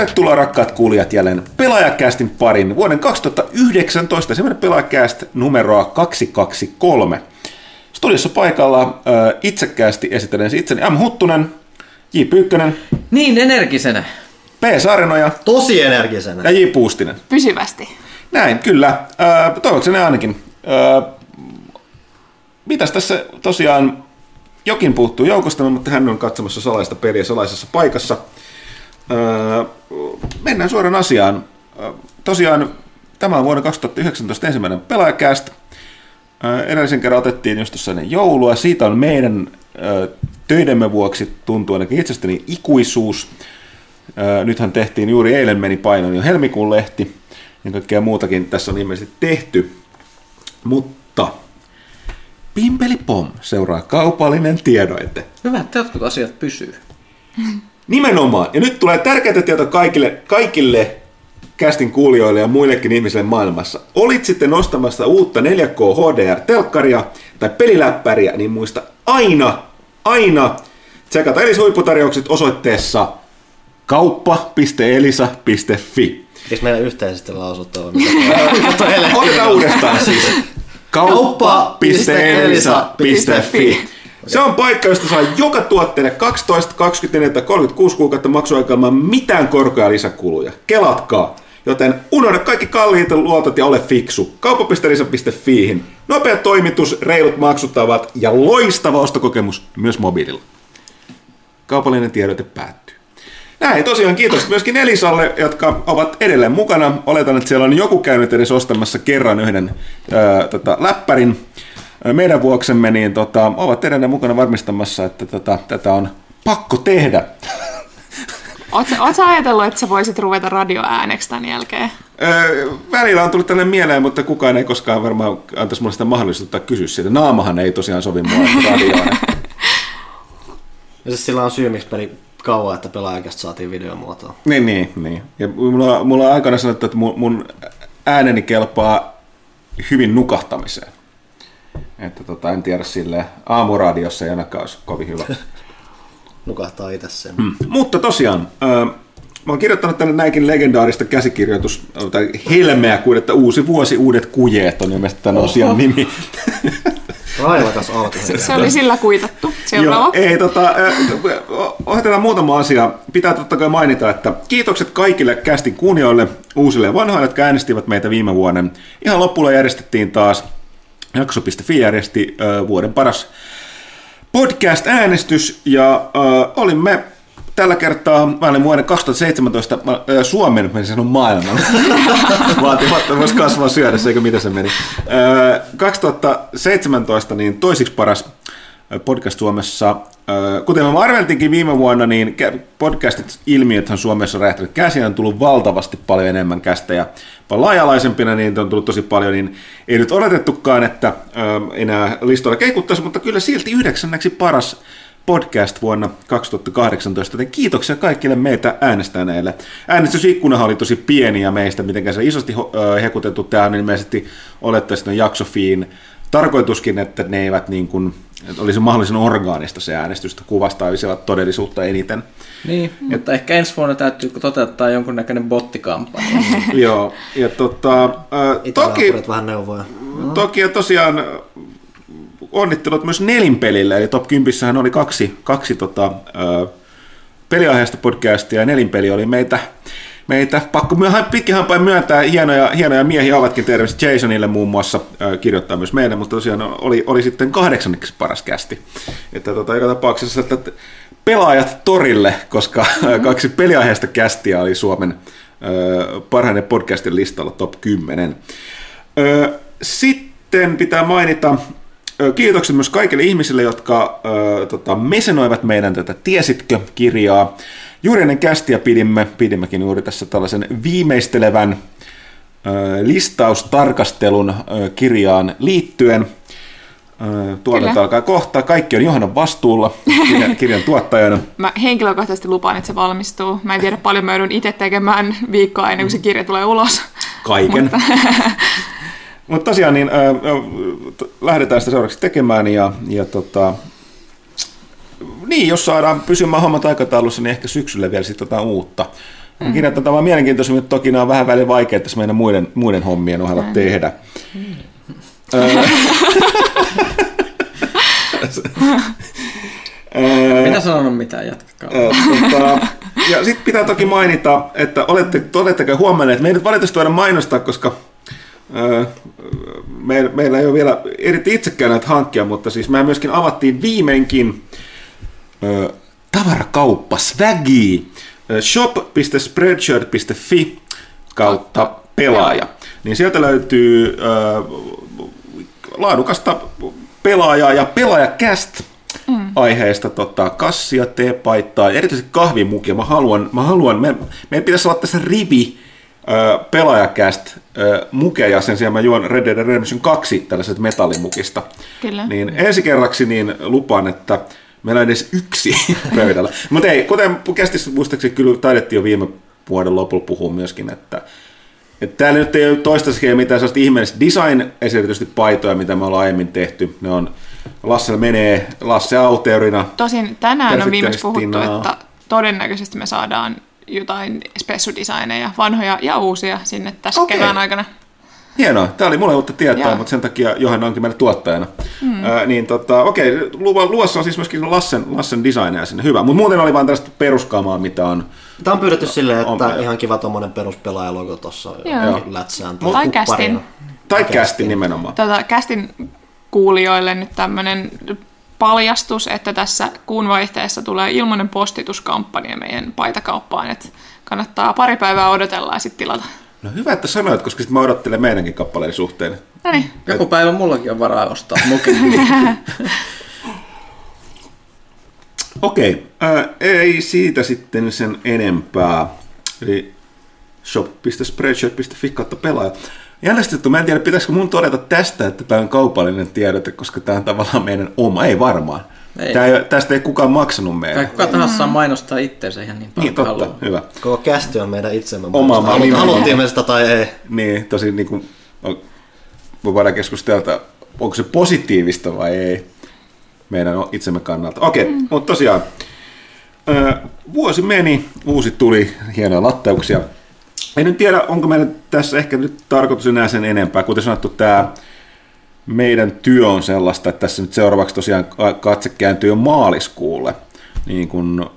Tervetuloa rakkaat kuulijat jälleen Pelaajakästin parin vuoden 2019 semmoinen Pelaajakäst numeroa 223. Studiossa paikalla äh, itsekkäästi esittelen itseni M. Huttunen, J. Pyykkönen, Niin energisenä. P. Saarenoja Tosi energisenä. ja J. Puustinen. Pysyvästi. Näin, kyllä. Äh, toivokseni ainakin. Äh, mitäs tässä tosiaan jokin puuttuu joukosta, mutta hän on katsomassa salaista peliä salaisessa paikassa. Äh, mennään suoraan asiaan. Äh, tosiaan tämä on vuonna 2019 ensimmäinen pelaajakäst. Äh, edellisen kerran otettiin just tuossa ennen joulua. Siitä on meidän töidemme vuoksi tuntuu ainakin itsestäni ikuisuus. Nythän tehtiin, juuri eilen meni painoon jo helmikuun lehti, ja kaikkea muutakin tässä on ilmeisesti tehty. Mutta Pimpeli Pom seuraa kaupallinen tiedoite. Hyvä, että jotkut asiat pysyy. Nimenomaan. Ja nyt tulee tärkeää tietoa kaikille, kaikille kästin kuulijoille ja muillekin ihmisille maailmassa. Olit sitten nostamassa uutta 4K HDR-telkkaria tai peliläppäriä, niin muista aina, aina tsekata Elis huipputarjoukset osoitteessa kauppa.elisa.fi. Eikö meidän yhteisesti toi elektri- Otetaan uudestaan siis. kauppa.elisa.fi. Se on paikka, josta saa joka tuotteelle 12, 24 tai 36 kuukautta maksuaikaa mitään korkoja lisäkuluja. Kelatkaa. Joten unohda kaikki kalliit luotot ja ole fiksu. Kauppa.elisa.fiihin. Nopea toimitus, reilut maksuttavat ja loistava ostokokemus myös mobiililla. Kaupallinen tiedote päättyy. Näin, tosiaan kiitos myöskin Elisalle, jotka ovat edelleen mukana. Oletan, että siellä on joku käynyt edes ostamassa kerran yhden ää, tota, läppärin meidän vuoksemme, niin tota, ovat edelleen mukana varmistamassa, että tota, tätä on pakko tehdä. Oletko ajatellut, että sä voisit ruveta radioääneksi tämän jälkeen? Öö, välillä on tullut tälle mieleen, mutta kukaan ei koskaan varmaan antaisi mulle sitä mahdollisuutta kysyä siitä. Naamahan ei tosiaan sovi mua radioon. Ja siis sillä on syy, miksi peli kauan, että pelaajakästä saatiin videomuotoon. niin, niin, niin. Ja mulla, mulla on aikana sanottu, että mun, mun ääneni kelpaa hyvin nukahtamiseen. Että tota, en tiedä sille aamuradiossa ei ainakaan olisi kovin hyvä. Nukahtaa itse sen. Mm. Mutta tosiaan, äh, mä oon kirjoittanut tänne näinkin legendaarista käsikirjoitus, tai helmeä kuin, että uusi vuosi, uudet kujeet on ilmeisesti tämän osion nimi. Railakas alku. Se oli sillä kuitattu. Seuraava. Joo, ei, tota, ohjataan muutama asia. Pitää totta kai mainita, että kiitokset kaikille kästin kuuntelijoille, uusille ja vanhoille, jotka äänestivät meitä viime vuoden. Ihan loppuun järjestettiin taas, jakso.fi järjesti vuoden paras podcast-äänestys, ja äh, olimme tällä kertaa, mä olin vuoden 2017 mä, äh, Suomen, mä en sano maailman, vaatimatta voisi kasvaa syödessä, eikö mitä se meni. Äh, 2017 niin toisiksi paras podcast Suomessa. Äh, Kuten mä arveltinkin viime vuonna, niin podcastit ilmiöthän Suomessa räjähtänyt käsiin, on tullut valtavasti paljon enemmän kästejä. Paljon laajalaisempina niitä on tullut tosi paljon, niin ei nyt oletettukaan, että äh, enää listoilla keikuttaisi, mutta kyllä silti yhdeksänneksi paras podcast vuonna 2018, joten kiitoksia kaikille meitä äänestäneille. Äänestysikkunahan oli tosi pieni ja meistä, miten se isosti ö, hekutettu, tämä on ilmeisesti olettaisiin jaksofiin tarkoituskin, että ne eivät niin kuin, että olisi mahdollisen orgaanista se äänestys, että kuvastaisivat todellisuutta eniten. Niin, mm. mutta ehkä ensi vuonna täytyy toteuttaa jonkunnäköinen bottikampanja. Joo, ja tota, ö, toki, vähän neuvoja. Toki ja tosiaan äh, onnittelut myös nelinpelille, eli Top 10 oli kaksi, kaksi tota, ö, peliaiheesta podcastia, ja nelinpeli oli meitä, meitä pakko myöhään pitkähampain myöntää, hienoja, hienoja miehiä ovatkin terveistä Jasonille muun muassa ö, kirjoittaa myös meille, mutta tosiaan oli, oli sitten kahdeksanneksi paras kästi. Että tota, joka tapauksessa että pelaajat torille, koska kaksi peliaiheesta kästiä oli Suomen ö, parhaiden podcastin listalla top 10. Ö, Sitten pitää mainita kiitokset myös kaikille ihmisille, jotka ö, tota, mesenoivat meidän tätä Tiesitkö-kirjaa. Juuri ennen kästiä pidimme, pidimmekin juuri tässä tällaisen viimeistelevän listaustarkastelun kirjaan liittyen. Tuotanto alkaa kohta. Kaikki on Johannan vastuulla kirjan, kirjan tuottajana. Mä henkilökohtaisesti lupaan, että se valmistuu. Mä en tiedä paljon mä joudun itse tekemään viikkoa ennen kuin se kirja tulee ulos. Kaiken. Mutta, Mutta tosiaan niin, t- lähdetään sitä seuraavaksi tekemään ja, ja tota, niin, jos saadaan pysymään hommat aikataulussa, niin ehkä syksyllä vielä sitten jotain uutta. Mm. Kirjat on vaan mielenkiintoisia, mutta toki nämä on vähän välillä vaikeaa tässä meidän muiden, muiden hommien ohella mm. tehdä. Öö. Minä sanonut mitään, jatkakaa. tota, ja sitten pitää toki mainita, että olette, oletteko huomanneet, että me ei nyt valitettavasti voida mainostaa, koska öö, me, meillä ei ole vielä erittäin itsekään näitä hankkia, mutta siis me myöskin avattiin viimeinkin tavarakauppa Swaggy, shop.spreadshirt.fi kautta pelaaja. Niin sieltä löytyy laadukasta pelaajaa ja pelaajakäst mm. aiheesta tota, kassia, teepaittaa ja erityisesti kahvimukia. Mä haluan, mä haluan me, meidän pitäisi olla tässä rivi äh, pelaajakäst äh, mukeja, sen sijaan mä juon Red Dead Redemption 2 tällaiset metallimukista. Kyllä. Niin ensi kerraksi niin lupaan, että meillä on edes yksi pöydällä. Mutta ei, kuten kästissä muistaakseni kyllä taidettiin jo viime vuoden lopulla puhua myöskin, että että täällä nyt ei ole toistaiseksi mitään sellaista ihmeellistä design-esitysti paitoja, mitä me ollaan aiemmin tehty. Ne on Lasse menee, Lasse Auteurina. Tosin tänään on viimeksi puhuttu, että todennäköisesti me saadaan jotain spessudesigneja, vanhoja ja uusia sinne tässä okay. kevään aikana. Hienoa. Tämä oli mulle uutta tietoa, Joo. mutta sen takia Johanna onkin meidän tuottajana. Mm. Ää, niin tota, okei, luossa on siis myöskin Lassen, Lassen designeja sinne. Hyvä. Mutta muuten oli vain tällaista peruskamaa, mitä on... Tämä on pyydetty silleen, että on, ihan kiva tuommoinen peruspelaajalogo tuossa lätsään. Tai, tai kästin. Tai kästin nimenomaan. Tota, kästin kuulijoille nyt tämmöinen paljastus, että tässä kuun vaihteessa tulee ilmainen postituskampanja meidän paitakauppaan, että kannattaa pari päivää odotella ja sitten tilata. No hyvä, että sanoit, koska sitten mä odottelen meidänkin kappaleen suhteen. No niin. Joku päivä mullakin on varaa ostaa. Okei, okay. ei siitä sitten sen enempää. Eli shop.spreadshirt.fi kautta pelaaja. Jännästetty, mä en tiedä, pitäisikö mun todeta tästä, että tämä on kaupallinen tiedote, koska tämä on tavallaan meidän oma, ei varmaan. Ei. Tämä ei, tästä ei kukaan maksanut meidän. Tai kuka tahansa saa mainostaa itseensä ihan niin paljon Niin, totta, haluaa. hyvä. Koko kästi on meidän itsemme Oma mainosta. nimi. Haluttiin me sitä tai ei. Niin, tosi niin kuin, voidaan keskustella, että onko se positiivista vai ei meidän itsemme kannalta. Okei, okay, mm. mutta tosiaan vuosi meni, uusi tuli, hienoja latteuksia. En nyt tiedä, onko meillä tässä ehkä nyt tarkoitus enää sen enempää. Kuten sanottu, tämä meidän työ on sellaista, että tässä nyt seuraavaksi tosiaan katse kääntyy jo maaliskuulle. Niin kun,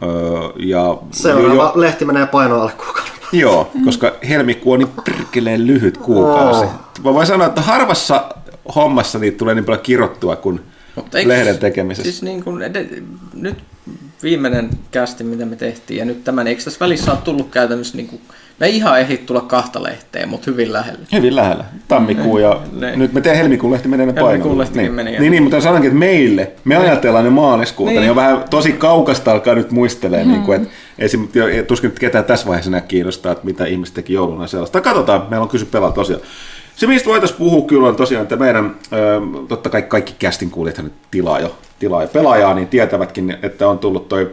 ja Seuraava jo, lehti menee painoa alle kuukauden. Joo, koska helmikuu on niin perkeleen lyhyt kuukausi. Oh. Mä voin sanoa, että harvassa hommassa niitä tulee niin paljon kirottua kuin Mutta eikö- lehden tekemisessä. Siis niin kuin ed- nyt viimeinen kästi, mitä me tehtiin, ja nyt tämän, eikö tässä välissä ole tullut käytännössä, niin kuin, ei ihan ehdi tulla kahta lehteä, mutta hyvin lähellä. Hyvin lähellä. Tammikuu ja Ne. nyt me teemme helmikuun lehti menee ne lehtikin niin. meni, niin, niin, mutta sanonkin, että meille, me ajatellaan ne maaliskuuta, niin. Niin. niin on vähän tosi kaukasta alkaa nyt muistelee, mm. niin kuin, että esim, tuskin nyt ketään tässä vaiheessa enää kiinnostaa, että mitä ihmiset teki jouluna sellaista. Katsotaan, meillä on kysy pelaa tosiaan. Se, mistä voitaisiin puhua kyllä on tosiaan, että meidän, totta kai kaikki kästin kuulijathan nyt tilaa jo, tilaa jo pelaajaa, niin tietävätkin, että on tullut toi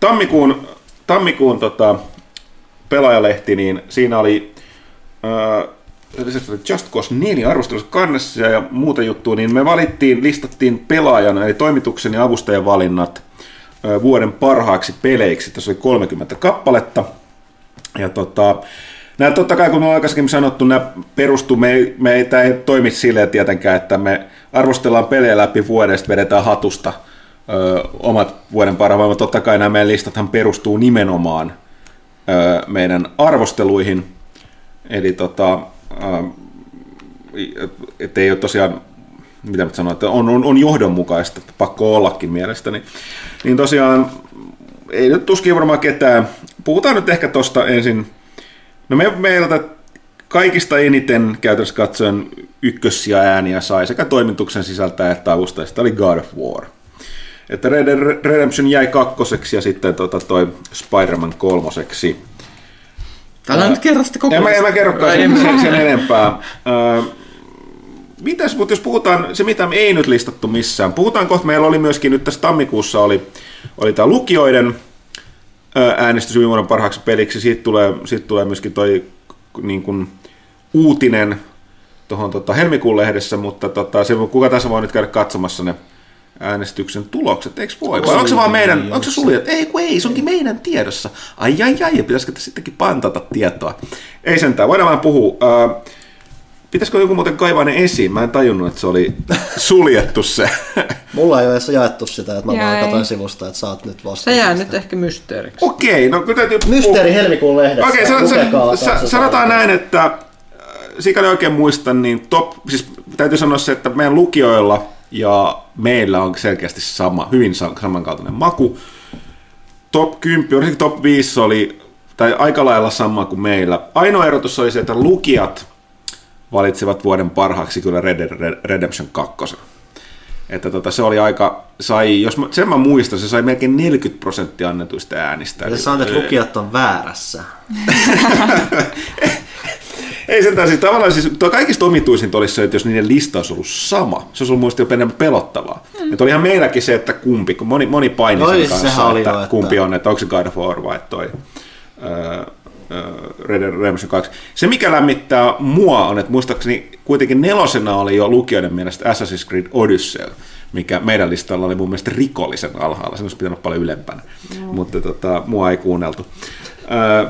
tammikuun, tammikuun tota, pelaajalehti, niin siinä oli oli Just Cause 4 arvostelussa kannessa ja muuta juttua, niin me valittiin, listattiin pelaajana, eli toimituksen ja avustajan valinnat ö, vuoden parhaaksi peleiksi. Tässä oli 30 kappaletta. Ja tota, nämä totta kai, kun on aikaisemmin sanottu, nämä perustuu, me, me ei, tämä ei toimi silleen tietenkään, että me arvostellaan pelejä läpi vuodesta, vedetään hatusta ö, omat vuoden parhaat, vaan totta kai nämä meidän listathan perustuu nimenomaan meidän arvosteluihin. Eli tota, että ei ole tosiaan, mitä mä sanoin, että on, on, on johdonmukaista, että pakko ollakin mielestäni. Niin tosiaan, ei nyt tuskin varmaan ketään. Puhutaan nyt ehkä tosta ensin. No me, meiltä kaikista eniten käytännössä katsoen ykkössiä ääniä sai sekä toimituksen sisältä että avustajista oli God of War. Että Red Dead Redemption jäi kakkoseksi ja sitten tota toi Spider-Man kolmoseksi. Täällä nyt kerro sitä koko En mä, en mä kerrokaan sen, sen, sen enempää. Mitäs, mutta jos puhutaan, se mitä me ei nyt listattu missään, puhutaan kohta, meillä oli myöskin nyt tässä tammikuussa oli, oli tämä lukijoiden äänestys viime vuoden parhaaksi peliksi, siitä tulee, siitä tulee myöskin toi niin kuin, uutinen tuohon tota, helmikuun lehdessä, mutta tota, se, kuka tässä voi nyt käydä katsomassa ne äänestyksen tulokset, eikö voi? Vai onko se vaan meidän, onko se suljettu? Ei kun ei, se onkin meidän tiedossa. Ai ai ai, ja pitäisikö tässä sittenkin pantata tietoa? Ei sentään, voidaan vaan puhua. Uh, pitäisikö joku muuten kaivaa ne esiin? Mä en tajunnut, että se oli suljettu se. Mulla ei ole edes jaettu sitä, että mä vaan katsoin sivusta, että saat nyt Se vastaan. jää nyt ehkä mysteeriksi. Okei, no kyllä täytyy... Mysteeri helmikuun lehdessä. Okei, san, san, sanotaan näin, että äh, sikäli oikein muistan, niin top, siis täytyy sanoa se, että meidän lukijoilla ja meillä on selkeästi sama, hyvin sa- samankaltainen maku. Top 10, varsinkin top 5 oli, tai aika lailla sama kuin meillä. Ainoa erotus oli se, että lukijat valitsivat vuoden parhaaksi kyllä Red Dead Redemption 2. Että tota, se oli aika, sai, jos mä, sen mä muistan, se sai melkein 40 prosenttia annetuista äänistä. Ja sä sanot, että lukijat on väärässä. Ei sentään, siis tavallaan siis tuo kaikista omituisinta olisi se, että jos niiden listaus olisi ollut sama, se olisi ollut muista jopa enemmän pelottavaa. Mm. Että olihan meilläkin se, että kumpi, kun moni, moni paini sen kanssa, oli että, jo, että- kumpi on, että onko se God of War vai toi uh, Red Dead Redemption 2. Se, mikä lämmittää mua on, että muistaakseni kuitenkin nelosena oli jo lukijoiden mielestä Assassin's Creed Odyssey, mikä meidän listalla oli mun mielestä rikollisen alhaalla. Sen olisi pitänyt paljon ylempänä, mm. mutta tota, mua ei kuunneltu. Ö,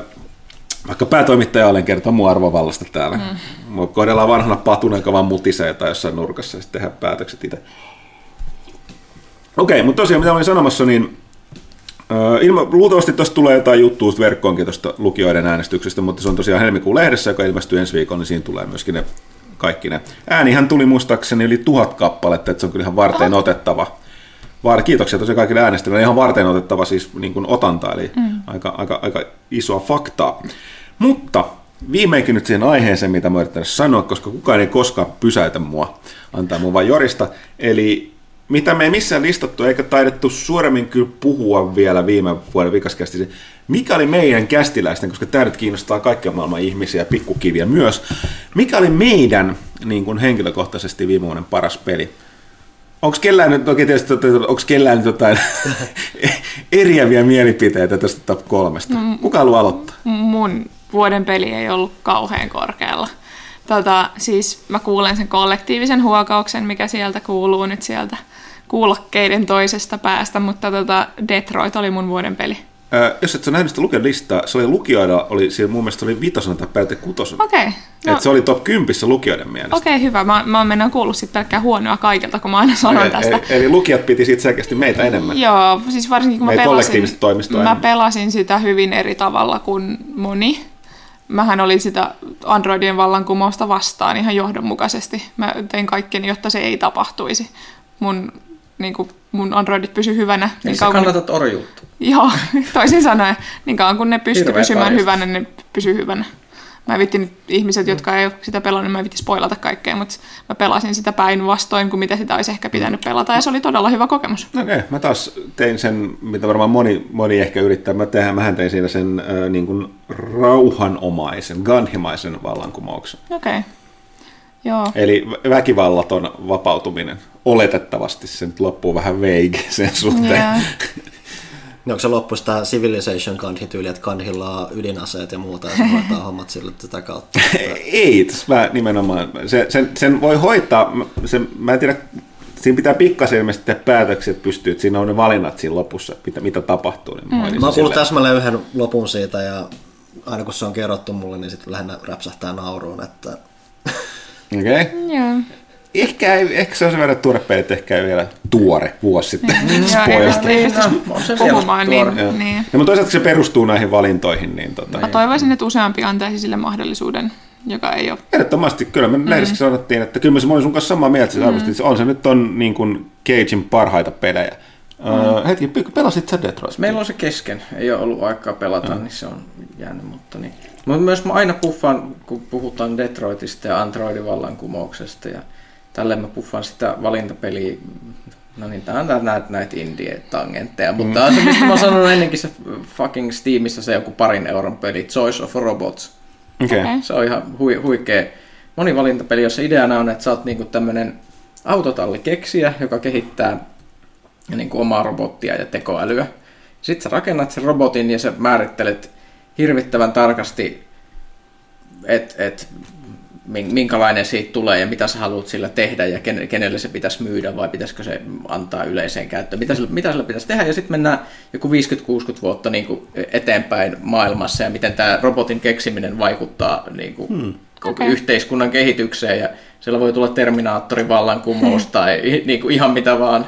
vaikka päätoimittaja olen kertoa mun arvovallasta täällä. Mm. Mua kohdellaan vanhana patuna, joka vaan mutisee tai jossain nurkassa ja sitten tehdään päätökset itse. Okei, mutta tosiaan mitä olin sanomassa, niin ilma, luultavasti tuosta tulee jotain juttua verkkoonkin tuosta lukijoiden äänestyksestä, mutta se on tosiaan helmikuun lehdessä, joka ilmestyy ensi viikolla, niin siinä tulee myöskin ne kaikki ne. Äänihän tuli muistaakseni yli tuhat kappaletta, että se on kyllä ihan varteen otettava. Var, kiitoksia tosiaan kaikille äänestäjille. Ihan varten otettava siis niin kuin otanta, eli mm. aika, aika, aika isoa faktaa. Mutta viimeinkin nyt siihen aiheeseen, mitä mä yritän sanoa, koska kukaan ei koskaan pysäytä mua, antaa mun vain jorista. Eli mitä me ei missään listattu, eikä taidettu suoremmin kyllä puhua vielä viime vuoden vikaskästi, mikä oli meidän kästiläisten, koska tämä nyt kiinnostaa kaikkia maailman ihmisiä ja pikkukiviä myös, mikä oli meidän niin kuin henkilökohtaisesti viime vuoden paras peli? Onko kellään nyt, oikein tietysti, onko kellään nyt jotain eriäviä mielipiteitä tästä top kolmesta? Kuka haluaa aloittaa? mun vuoden peli ei ollut kauhean korkealla. Tota, siis mä kuulen sen kollektiivisen huokauksen, mikä sieltä kuuluu nyt sieltä kuulokkeiden toisesta päästä, mutta tota, Detroit oli mun vuoden peli. Ö, jos et sä nähnyt sitä lukijan listaa, se oli lukijoilla, oli, siellä mun mielestä oli vitosena tai päätä kutosena. Okei, okay. No. se oli top 10 lukijoiden mielestä. okei hyvä. Mä, mä oon mennään kuullut sit pelkkää huonoa kaikilta, kun mä aina sanon tästä. Eli, eli lukijat piti siitä selkeästi meitä enemmän. Joo, siis varsinkin kun mä pelasin, mä enemmän. pelasin sitä hyvin eri tavalla kuin moni. Mähän olin sitä Androidien vallankumousta vastaan ihan johdonmukaisesti. Mä tein kaikkeni, jotta se ei tapahtuisi. Mun, niin kuin, mun Androidit pysy hyvänä. Niin sä kauan kannatat orjuutta. Joo, toisin sanoen, niin kauan kun ne pysty Hirveä pysymään paljastus. hyvänä, ne pysyy hyvänä. Mä vittin nyt ihmiset, jotka ei ole sitä pelannut, mä en vitti spoilata kaikkea, mutta mä pelasin sitä päinvastoin kuin mitä sitä olisi ehkä pitänyt pelata, ja se oli todella hyvä kokemus. Okei, mä taas tein sen, mitä varmaan moni, moni ehkä yrittää. Mä tehdään, mähän tein siinä sen äh, niin kuin rauhanomaisen, ganhimaisen vallankumouksen. Okei. Okay. Joo. Eli vä- väkivallaton vapautuminen. Oletettavasti se nyt loppuu vähän veike sen suhteen. Joo. Niin onko se loppu sitä Civilization kanhityyli, että kanhilla on ydinaseet ja muuta, ja se hoitaa hommat sille tätä kautta. Ei, tässä mä nimenomaan, se, sen, sen voi hoitaa, mä- se, mä en tiedä, siinä pitää pikkasen ilmeisesti tehdä päätöksiä, että pystyy, että siinä on ne valinnat siinä lopussa, mitä, mitä tapahtuu. Niin mä, hoidin Mä oon kuullut täsmälleen yhden lopun siitä, ja aina kun se on kerrottu mulle, niin sitten lähinnä räpsähtää nauruun, että Okei. Okay. Joo. Ehkä, ei, ehkä se on se verran tuore peli, että ehkä ei vielä tuore vuosi sitten. Joo, Spoilsta. ei, ei pysty No, on se vielä puhumaan, tuore. niin, Joo. niin. Ja, mutta toisaalta se perustuu näihin valintoihin, niin tota, Mä toivoisin, että useampi antaisi sille mahdollisuuden, joka ei ole. Ehdottomasti, kyllä me mm. lehdissäkin sanottiin, että kyllä mä olin sun kanssa samaa mieltä, mm. arvostin, että on se nyt on niin kuin Cagein parhaita pelejä. Mm. Uh, hetki, pelasit sä Detroit? Meillä on se kesken, ei ole ollut aikaa pelata, niin se on jäänyt, mutta niin. Mutta myös mä aina puffaan, kun puhutaan Detroitista ja Androidin vallankumouksesta ja tälleen mä puffaan sitä valintapeliä, no niin, tää on tää näitä, näitä indie-tangentteja, mutta tää on se, mistä mä oon sanonut ennenkin se fucking Steamissa se joku parin euron peli, Choice of Robots. Okei. Okei. Se on ihan hui, huikea monivalintapeli, jossa ideana on, että sä oot niinku tämmönen autotallikeksijä, joka kehittää niinku omaa robottia ja tekoälyä. Sitten sä rakennat sen robotin ja sä määrittelet hirvittävän tarkasti, että et, minkälainen siitä tulee ja mitä sä haluat sillä tehdä ja ken- kenelle se pitäisi myydä vai pitäisikö se antaa yleiseen käyttöön, mitä sillä, mitä sillä pitäisi tehdä ja sitten mennään joku 50-60 vuotta niin kuin eteenpäin maailmassa ja miten tämä robotin keksiminen vaikuttaa niin kuin hmm. Okei. yhteiskunnan kehitykseen ja siellä voi tulla Terminaattorin vallankumous tai i- niin kuin ihan mitä vaan.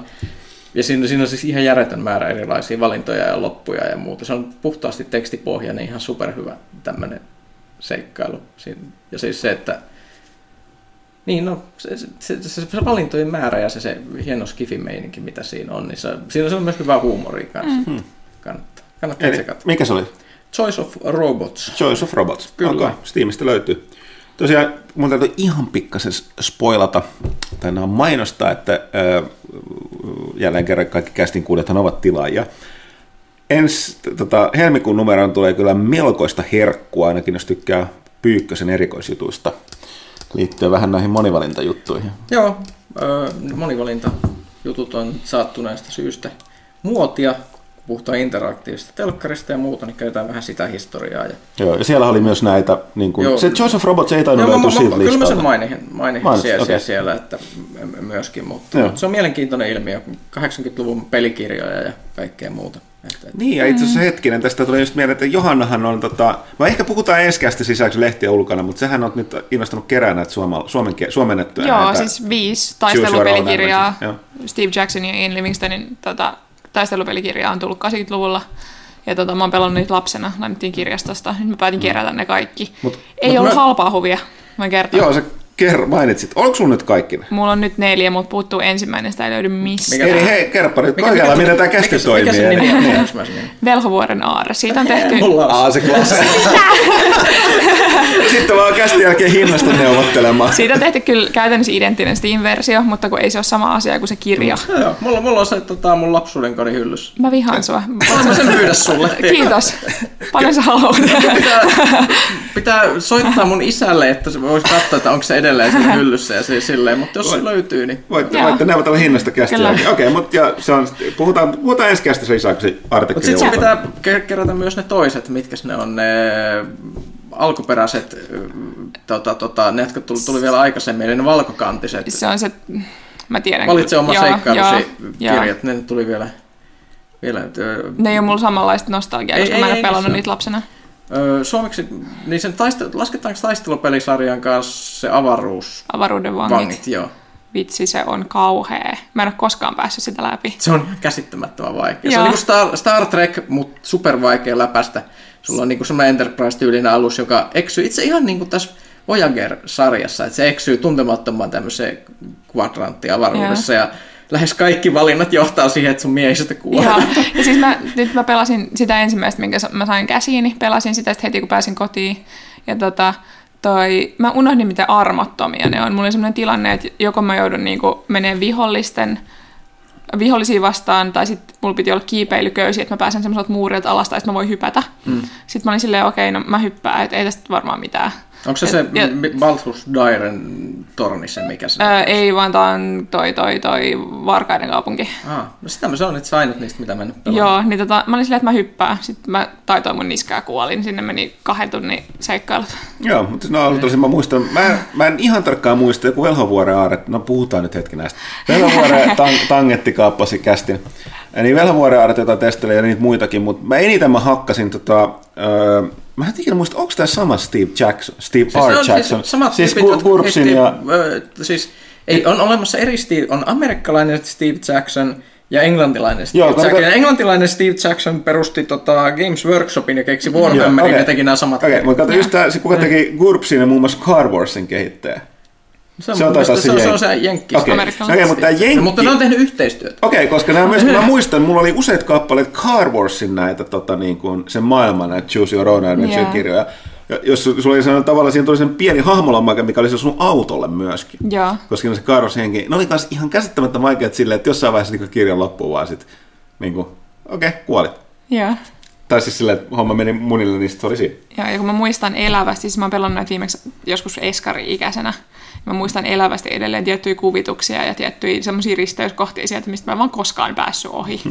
Ja siinä, siinä on siis ihan järjetön määrä erilaisia valintoja ja loppuja ja muuta. Se on puhtaasti tekstipohjainen, ihan superhyvä tämmöinen seikkailu. Siin- Ja siis se, että niin no, se, se, se, se, valintojen määrä ja se, se hieno skifimeininki, mitä siinä on, niin se, siinä on myös hyvä huumori kanssa. Mm. Kannattaa, kannattaa Eli, tsekata. mikä se oli? Choice of Robots. Choice of Robots. Kyllä. Okay. Steamista löytyy. Tosiaan, mun täytyy ihan pikkasen spoilata tai mainostaa, että äh, jälleen kerran kaikki kästin kuulijathan ovat tilaajia. Ensi tota, helmikuun numeroon tulee kyllä melkoista herkkua, ainakin jos tykkää Pyykkösen erikoisjutuista. Liittyen vähän näihin monivalintajuttuihin. Joo, ö, monivalinta jutut on saattuneesta syystä muotia. Puhutaan interaktiivisesta telkkarista ja muuta, niin käytetään vähän sitä historiaa. Ja... Joo, ja siellä oli myös näitä, niin kuin, Joo. se of Robots ei tainnut löytyä siitä mä, kyllä mä sen listalta. mainihin, mainihin Mainitsit, siellä, okay. siellä, että myöskin, mutta, mutta se on mielenkiintoinen ilmiö, 80-luvun pelikirjoja ja kaikkea muuta. Että, että, Niin, ja itse asiassa hetkinen, tästä tuli just mieleen, että Johannahan on, tota, mä ehkä puhutaan ensi kästä sisäksi lehtiä ulkona, mutta sähän on nyt innostunut kerää näitä suoma, suomen, suomennettuja Joo, näitä siis viisi taistelupelikirjaa. Steve Jacksonin ja Ian Livingstonin tota, taistelupelikirjaa on tullut 80-luvulla. Ja tota, mä oon pelannut niitä lapsena, lainattiin kirjastosta. Nyt mä päätin kerätä ne kaikki. Mut- Ei mut ollut mä- halpaa huvia, voin kertoa. Joo, sä ker- mainitsit. Onko sun nyt kaikki ne? Mulla on nyt neljä, mutta puuttuu ensimmäinen, sitä ei löydy missään. Mikä- Eli hei, nyt kaikella, miten tämä kästi mikä, toimii. mikä se nimi Niin. on? Velhovuoren aarre. Siitä on tehty... Mulla on. Aa, se klassi. Sitten vaan kästi jälkeen hinnasta neuvottelemaan. Siitä on tehty kyllä käytännössä identtinen Steam-versio, mutta kun ei se ole sama asia kuin se kirja. Joo, joo, mulla, mulla on se tota, mun lapsuuden kodin hyllyssä. Mä vihaan sua. Mä sen myydä sulle? Kiitos. Paljon sä haluat. Pitää, pitää soittaa mun isälle, että se voisi katsoa, että onko se edelleen siinä hyllyssä ja se silleen, mutta jos se löytyy, niin Voitte, Joo. voitte neuvotella hinnasta kästi jälkeen. Okei, mutta ja se on, puhutaan, puhutaan ensi kästissä lisää, kun se Mutta artikkeli sitten sun ulkona. pitää ke- kerätä myös ne toiset, mitkä ne on ne alkuperäiset, ö, tota, tota, ne, jotka tuli, tuli vielä aikaisemmin, eli ne valkokantiset. Se on se... Mä tiedän. Valitse oma seikkailusi kirjat, ne tuli vielä. vielä ö, Ne ei ole mulla samanlaista nostalgiaa, Ei, koska ei, mä en ei, ole pelannut niitä lapsena. Suomeksi, niin sen taiste, lasketaanko taistelupelisarjan kanssa se avaruus? Avaruuden vangit. Vangit, joo. Vitsi, se on kauhea. Mä en ole koskaan päässyt sitä läpi. Se on käsittämättömän vaikea. Se Joo. on niin Star, Star Trek, mutta super vaikea läpästä. Sulla on niin semmoinen Enterprise-tyylinen alus, joka eksyy itse ihan niin kuin tässä Voyager-sarjassa, että se eksyy tuntemattomaan tämmöiseen kvadranttiavaruudessa ja lähes kaikki valinnat johtaa siihen, että sun miehistä kuolee. Joo. Ja siis mä, nyt mä pelasin sitä ensimmäistä, minkä mä sain käsiini. Pelasin sitä sit heti, kun pääsin kotiin. Ja tota, toi, mä unohdin, miten armottomia ne on. Mulla oli sellainen tilanne, että joko mä joudun niinku menee vihollisten vihollisia vastaan, tai sitten mulla piti olla kiipeilyköysi, että mä pääsen semmoiselta muurilta alas, tai sitten mä voin hypätä. Mm. Sitten mä olin silleen, okei, no mä hyppään, että ei tästä varmaan mitään. Onko se Et- se ja- Balthus Dairen torni se, mikä se Öö, ei, vaan tää on toi, toi, toi Varkaiden kaupunki. Ah, no sitä mä se on, että sä ainut niistä, mitä mä nyt pelaan. Joo, niin tota, mä olin silleen, että mä hyppään. Sitten mä taitoin mun niskaa kuolin. Sinne meni kahden tunnin seikkailut. Joo, mutta no, tosi mä muistan, mä, mä en ihan tarkkaan muista, joku Velhovuoren aare, no puhutaan nyt hetki näistä. Velhovuoren tang, tangetti kaappasi kästin. Niin Velhovuoren aare, jota testailin ja niitä muitakin, mutta mä eniten mä hakkasin tota, öö, mä en ikinä muista, onko tämä sama Steve Jackson, Steve Siis R. on Jackson, Siis samat siis tyypit, heitti, ja, ö, siis ei, on olemassa eri Steve, on amerikkalainen Steve Jackson ja englantilainen Steve Joo, Jackson. Ja englantilainen Steve Jackson perusti tota Games Workshopin ja keksi Warhammerin okei. ja teki nämä samat Okei, pelit. mutta kato just se kuka teki Gurpsin ja muun muassa Car Warsin kehittäjä. Se on, se on mielestä taitaa se, on, se se on Jenkki. se jenkki. Okei, Amerikkalainen okei, mutta Ja, Jenkki... mutta ne on tehnyt yhteistyötä. Okei, koska nämä myös, mä muistan, mulla oli useat kappaleet Car Warsin näitä tota, niin kuin, sen maailman näitä Choose Your Own Adventure Joo. kirjoja. Ja jos sulla oli sellainen tavalla, siinä tuli sen pieni hahmolomake, mikä oli se sun autolle myöskin. Joo. Koska se Car Wars henki, ne oli kanssa ihan käsittämättä vaikeat silleen, että jossain vaiheessa niin kirjan loppuun vaan sit, niin kuin, okei, okay, kuolit. Joo. Tai siis silleen, että homma meni munille, niin se oli siinä. Joo, ja kun mä muistan elävästi, siis mä oon pelannut näitä viimeksi joskus eskari-ikäisenä, mä muistan elävästi edelleen tiettyjä kuvituksia ja tiettyjä semmoisia risteyskohtia sieltä, mistä mä en vaan koskaan päässyt ohi.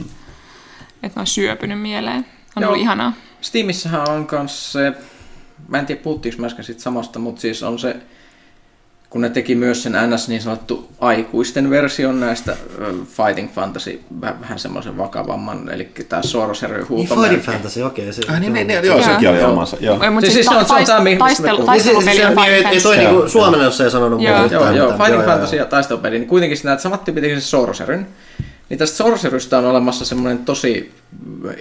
Että ne on syöpynyt mieleen. On Joo. ollut ihanaa. Steamissähän on kans se, mä en tiedä puhuttiinko mä äsken siitä samasta, mutta siis on se kun ne teki myös sen NS niin sanottu aikuisten version näistä äh, Fighting Fantasy, vähän, vähän semmoisen vakavamman, eli tämä Sorcerer Niin huutomerkki. Fighting Fantasy, okei. se- Ah, niin, niin, niin, joo, Joo. sekin oli omansa. Joo. Ei, mutta Siis- siis, siis se se taist- mihin- taistelu, taistelupeli Niin, on siis- Fighting ei, ei toi Fantasy. niinku Suomelle, jos ei sanonut Joo. muuta. Joo, joo. Fighting Fantasy ja taistelupeli, niin kuitenkin nämä samat tyypit teki sen Sorcerin. Niin tästä Sorcerista on olemassa semmoinen tosi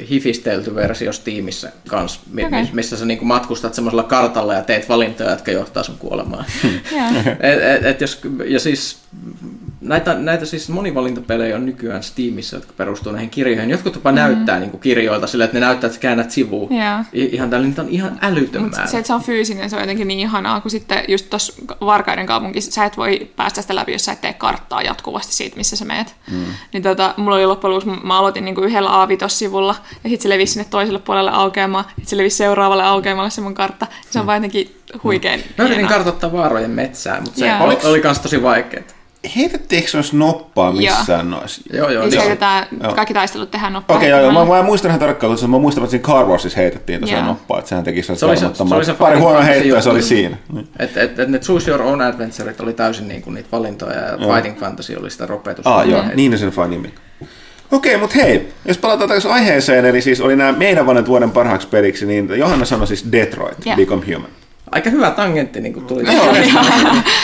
hifistelty versio Steamissa kans, mi- Okei. missä sä niinku matkustat semmoisella kartalla ja teet valintoja, jotka johtaa sun kuolemaan. Et, et, et jos, ja siis näitä, näitä siis monivalintapelejä on nykyään Steamissa, jotka perustuu näihin kirjoihin. Jotkut jopa mm. näyttää niin kirjoilta sillä, että ne näyttää, että käännät sivuun. I- Ihan tällä, niitä on ihan älytön Mut määrä. se, että se on fyysinen, se on jotenkin niin ihanaa, kun sitten just tuossa Varkaiden kaupunkissa sä et voi päästä sitä läpi, jos sä et tee karttaa jatkuvasti siitä, missä sä meet. Mm. Niin tota, mulla oli loppujen lopuksi, mä aloitin niinku yhdellä A5-sivulla ja sitten se levisi sinne toiselle puolelle aukeamaan, sitten se levisi seuraavalle aukeamalle se mun kartta. Se on vaan jotenkin huikein Mä yritin kartoittaa vaarojen metsää, mutta se Joo. oli, oli kans tosi vaikeaa. Heitettiinkö se olisi noppaa missään noissa? Joo, joo. Niin joo. se heitetään, Joo. kaikki taistelut tehdään noppaa. Okei, okay, joo, joo, mä, mä muistan ihan tarkkaan, että mä muistan, että siinä Car Warsissa heitettiin tosiaan Joo. noppaa, että sehän teki sen Se oli se- se oli se pari huonoa heittoa se oli siinä. Niin. Et, et, et ne Choose Your Own Adventureit oli täysin niin kuin niitä valintoja ja Joo. Fighting Fantasy oli sitä ropetus. Ah, joo, niin se on nimi. Okei, mutta hei, jos palataan takaisin aiheeseen, eli siis oli nämä meidän vanhat vuoden parhaaksi peliksi, niin Johanna sanoi siis Detroit, Joo. Become Human. Aika hyvä tangentti niin kuin tuli. Joo,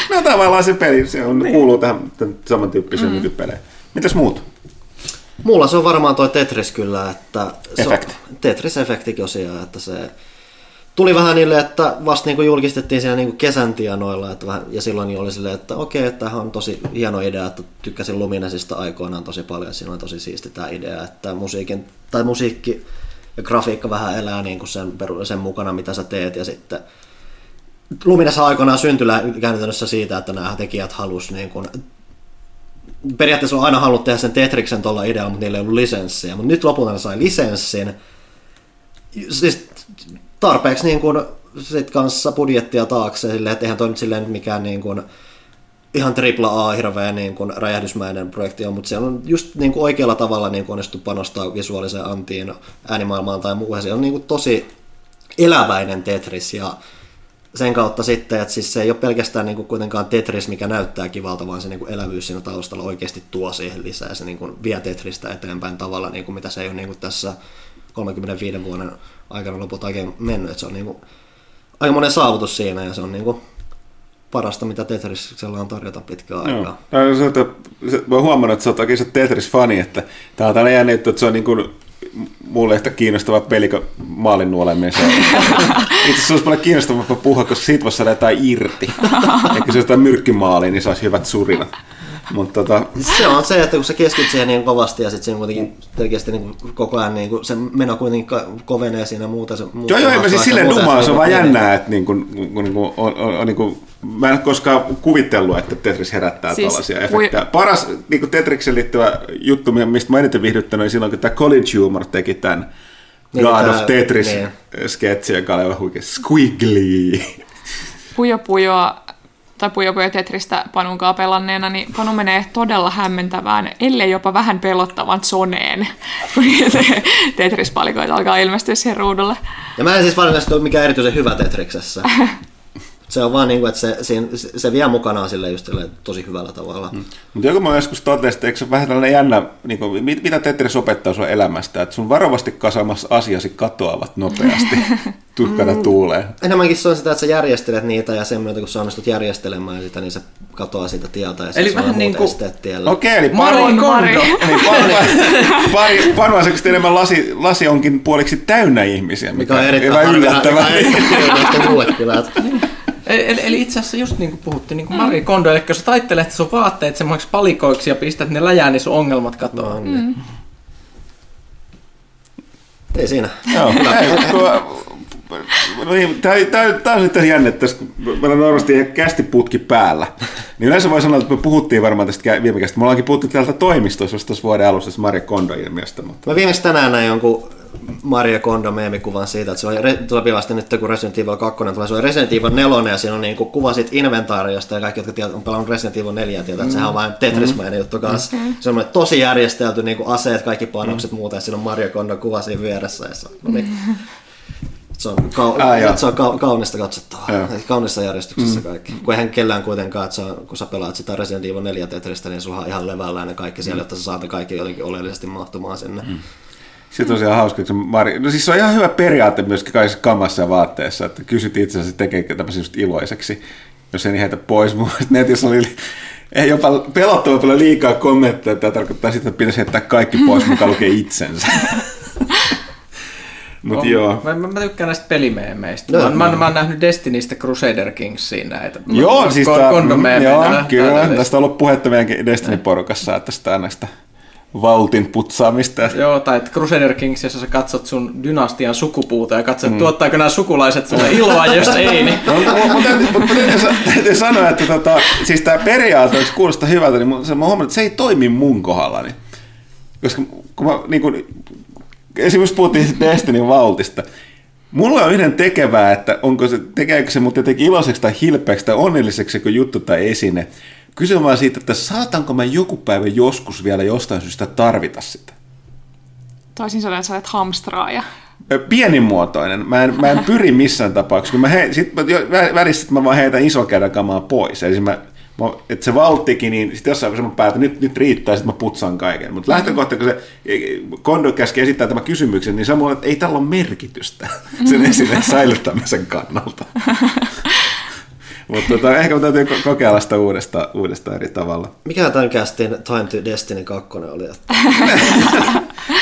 no tavallaan se peli, se on, kuuluu tähän samantyyppiseen mm. nykypeleihin. Mitäs muut? Mulla se on varmaan toi Tetris kyllä, että se Efekti. on, Tetris-efekti tosiaan, että se tuli vähän niille, että vasta niin kuin julkistettiin siinä niin kuin kesän tienoilla, että vähän, ja silloin niin oli silleen, että okei, että tämähän on tosi hieno idea, että tykkäsin Luminesista aikoinaan tosi paljon, siinä on tosi siisti tämä idea, että musiikin, tai musiikki ja grafiikka vähän elää niin kuin sen, sen mukana, mitä sä teet, ja sitten Lumines aikoinaan syntyi käytännössä siitä, että nämä tekijät halusivat niin kuin periaatteessa on aina halunnut tehdä sen Tetriksen tuolla idealla, mutta niillä ei ollut lisenssiä. Mutta nyt lopulta ne sai lisenssin. Siis tarpeeksi niin kuin sit kanssa budjettia taakse, silleen, että eihän toi nyt silleen mikään niin kuin ihan tripla A hirveä niin kuin räjähdysmäinen projekti on, mutta siellä on just niin kuin oikealla tavalla niin kuin onnistu panostaa visuaaliseen antiin, äänimaailmaan tai muuhun. Se on niin kuin tosi eläväinen Tetris ja sen kautta sitten, että siis se ei ole pelkästään niin kuin kuitenkaan Tetris, mikä näyttää kivalta, vaan se niin kuin elävyys siinä taustalla oikeasti tuo siihen lisää. Se niin kuin vie Tetristä eteenpäin tavalla, niin kuin mitä se ei ole niin kuin tässä 35 vuoden aikana lopulta oikein mennyt. Että se on niin kuin aika monen saavutus siinä ja se on niin kuin parasta, mitä Tetriksellä on tarjota pitkään Joo. aikaa. On se, että, se, mä huomannut, että sä oot se Tetris-fani, että tää on tällainen jännä juttu, että se on niin kuin mulle yhtä kiinnostava peli kuin maalin nuoleminen. Se on. Itse asiassa olisi paljon kiinnostavampaa puhua, koska siitä voisi saada jotain irti. Ehkä se jotain myrkkymaaliin, niin saisi hyvät surinat. Mutta tota, Se on se, että kun sä keskityt siihen niin kovasti ja sitten siinä kuitenkin selkeästi niin kuin koko ajan niin kuin se meno kuitenkin kovenee siinä ja muuta. Se, muuta Joo, joo, mä siis silleen ja muuta, dumaa, ja se on vaan niin- jännää, että niin kun, kun, niin kun, on, on, on, niin kun, mä en ole koskaan kuvitellut, että Tetris herättää Siis tällaisia efektejä. Paras niin kuin Tetriksen liittyvä juttu, mistä mä eniten viihdyttänyt, oli silloin, kun tämä College Humor teki tämän Niin, God tää- of Tetris niin. sketsi, joka oli aivan huikea. Squiggly. Pujo Pujoa tai Pujo Pujo Tetristä Panunkaa pelanneena, niin Panu menee todella hämmentävään, ellei jopa vähän pelottavan zoneen, kun Tetris-palikoita alkaa ilmestyä siihen ruudulle. Ja mä en siis varsinaisesti ole mikään erityisen hyvä Tetriksessä. se on vaan niin kuin, että se, siinä, se vie mukanaan sille just silleen tosi hyvällä tavalla. Mm. Mutta joku mä joskus totesin, että eikö se vähän tällainen jännä, niin kuin, mit- mitä Tetris opettaa sun elämästä, että sun varovasti kasaamassa asiasi katoavat nopeasti tuhkana tuuleen. Enemmänkin se on sitä, että sä järjestelet niitä ja sen myötä kun sä onnistut järjestelemään sitä, niin se katoaa siitä tieltä ja Eli vähän on niin kuin- esteet tiellä. Okei, eli Marie pari, Kondo. Eli pari, pari, pari enemmän lasi, lasi onkin puoliksi täynnä ihmisiä, mikä, mikä on erittäin hyvä yllättävää. mikä on erittäin yllättävää Eli, eli itse asiassa just niin kuin puhuttiin, niin kuin Marie Kondo, eli jos sä taittelet sun vaatteet semmoiksi palikoiksi ja pistät ne läjään, niin sun ongelmat katoaa. mm. Ei siinä. Joo, ei, kun- No niin, tää, tää, tää on sitten jännä, että meillä on normaalisti ihan kästi putki päällä, niin yleensä voi sanoa, että me puhuttiin varmaan tästä viime kästä. Me ollaankin puhuttu täältä toimistossa tuossa vuoden alussa tästä Maria Kondo ilmiöstä, mutta Mä viimeksi tänään näin jonkun Mario Kondo meemikuvan siitä, että se on re- sopivasti nyt kun Resident Evil 2 tulee, se on Resident Evil 4 ja siinä on niinku kuva siitä inventaariosta ja kaikki, jotka tiedät, on pelannut Resident Evil 4 tietää, että sehän on vain Tetrismäinen juttu kanssa. Se on tosi järjestelty niinku aseet, kaikki panokset muuta ja siinä on Mario Kondo kuva siinä vieressä ja se on, no niin. Se on, kau- Ah, joo. se on kau- kaunista katsottavaa. Joo. Kaunissa järjestyksessä mm. kaikki. Kun eihän kellään kuitenkaan, että on, kun sä pelaat sitä Resident Evil 4 Tetristä, niin sulla on ihan levällään ne kaikki siellä, jotta sä saat kaikki jotenkin oleellisesti mahtumaan sinne. Mm. Se on tosiaan hauska, se Mari... No siis se on ihan hyvä periaate myöskin kaikissa kamassa ja vaatteessa, että kysyt itse asiassa tekeekö tämmöisen just iloiseksi, jos ei niin heitä pois. Mun mielestä netissä oli ei jopa pelottava paljon liikaa kommentteja, että tämä tarkoittaa sitä, että pitäisi heittää kaikki pois, mukaan lukee itsensä. Mutta joo. Mä, mä, mä, tykkään näistä pelimeemeistä. Joo. mä, mä, mä, oon nähnyt Destinystä Crusader Kingsiin näitä. Joo, siis tää, kondomeemejä joo, kyllä. Tästä on ollut puhetta meidänkin Destiny-porukassa, että tästä näistä valtin putsaamista. Joo, tai että Crusader Kings, jossa sä katsot sun dynastian sukupuuta ja katsot, mm. tuottaako nämä sukulaiset sulle iloa, jos ei, niin... No, mutta täytyy, sanoa, että tota, siis tämä periaate, jos kuulostaa hyvältä, niin mä huomannut, että se ei toimi mun kohdallani. Koska kun mä niin kun, esimerkiksi puhuttiin Destiny Valtista, Mulla on yhden tekevää, että onko se, tekeekö se mut jotenkin iloiseksi tai hilpeäksi tai onnelliseksi kuin juttu tai esine. Kyse on vaan siitä, että saatanko mä joku päivä joskus vielä jostain syystä tarvita sitä. Toisin sanoen, että sä olet hamstraaja. Pienimuotoinen. Mä en, mä en pyri missään tapauksessa. Kun mä he, sit mä, välissä mä vaan heitän isokäden kamaa pois. Eli mä, mä, että se valttikin, niin sitten jossain vaiheessa mä päätän, nyt, nyt riittää, sitten mä putsaan kaiken. Mutta lähtökohta, kun se e, Kondo käski esittää tämän kysymyksen, niin se on mulle, että ei tällä ole merkitystä sen esineen säilyttämisen kannalta. Mutta tota, ehkä mä täytyy ko- kokeilla sitä uudestaan, uudestaan eri tavalla. Mikä tämän kästin Time to Destiny 2 oli?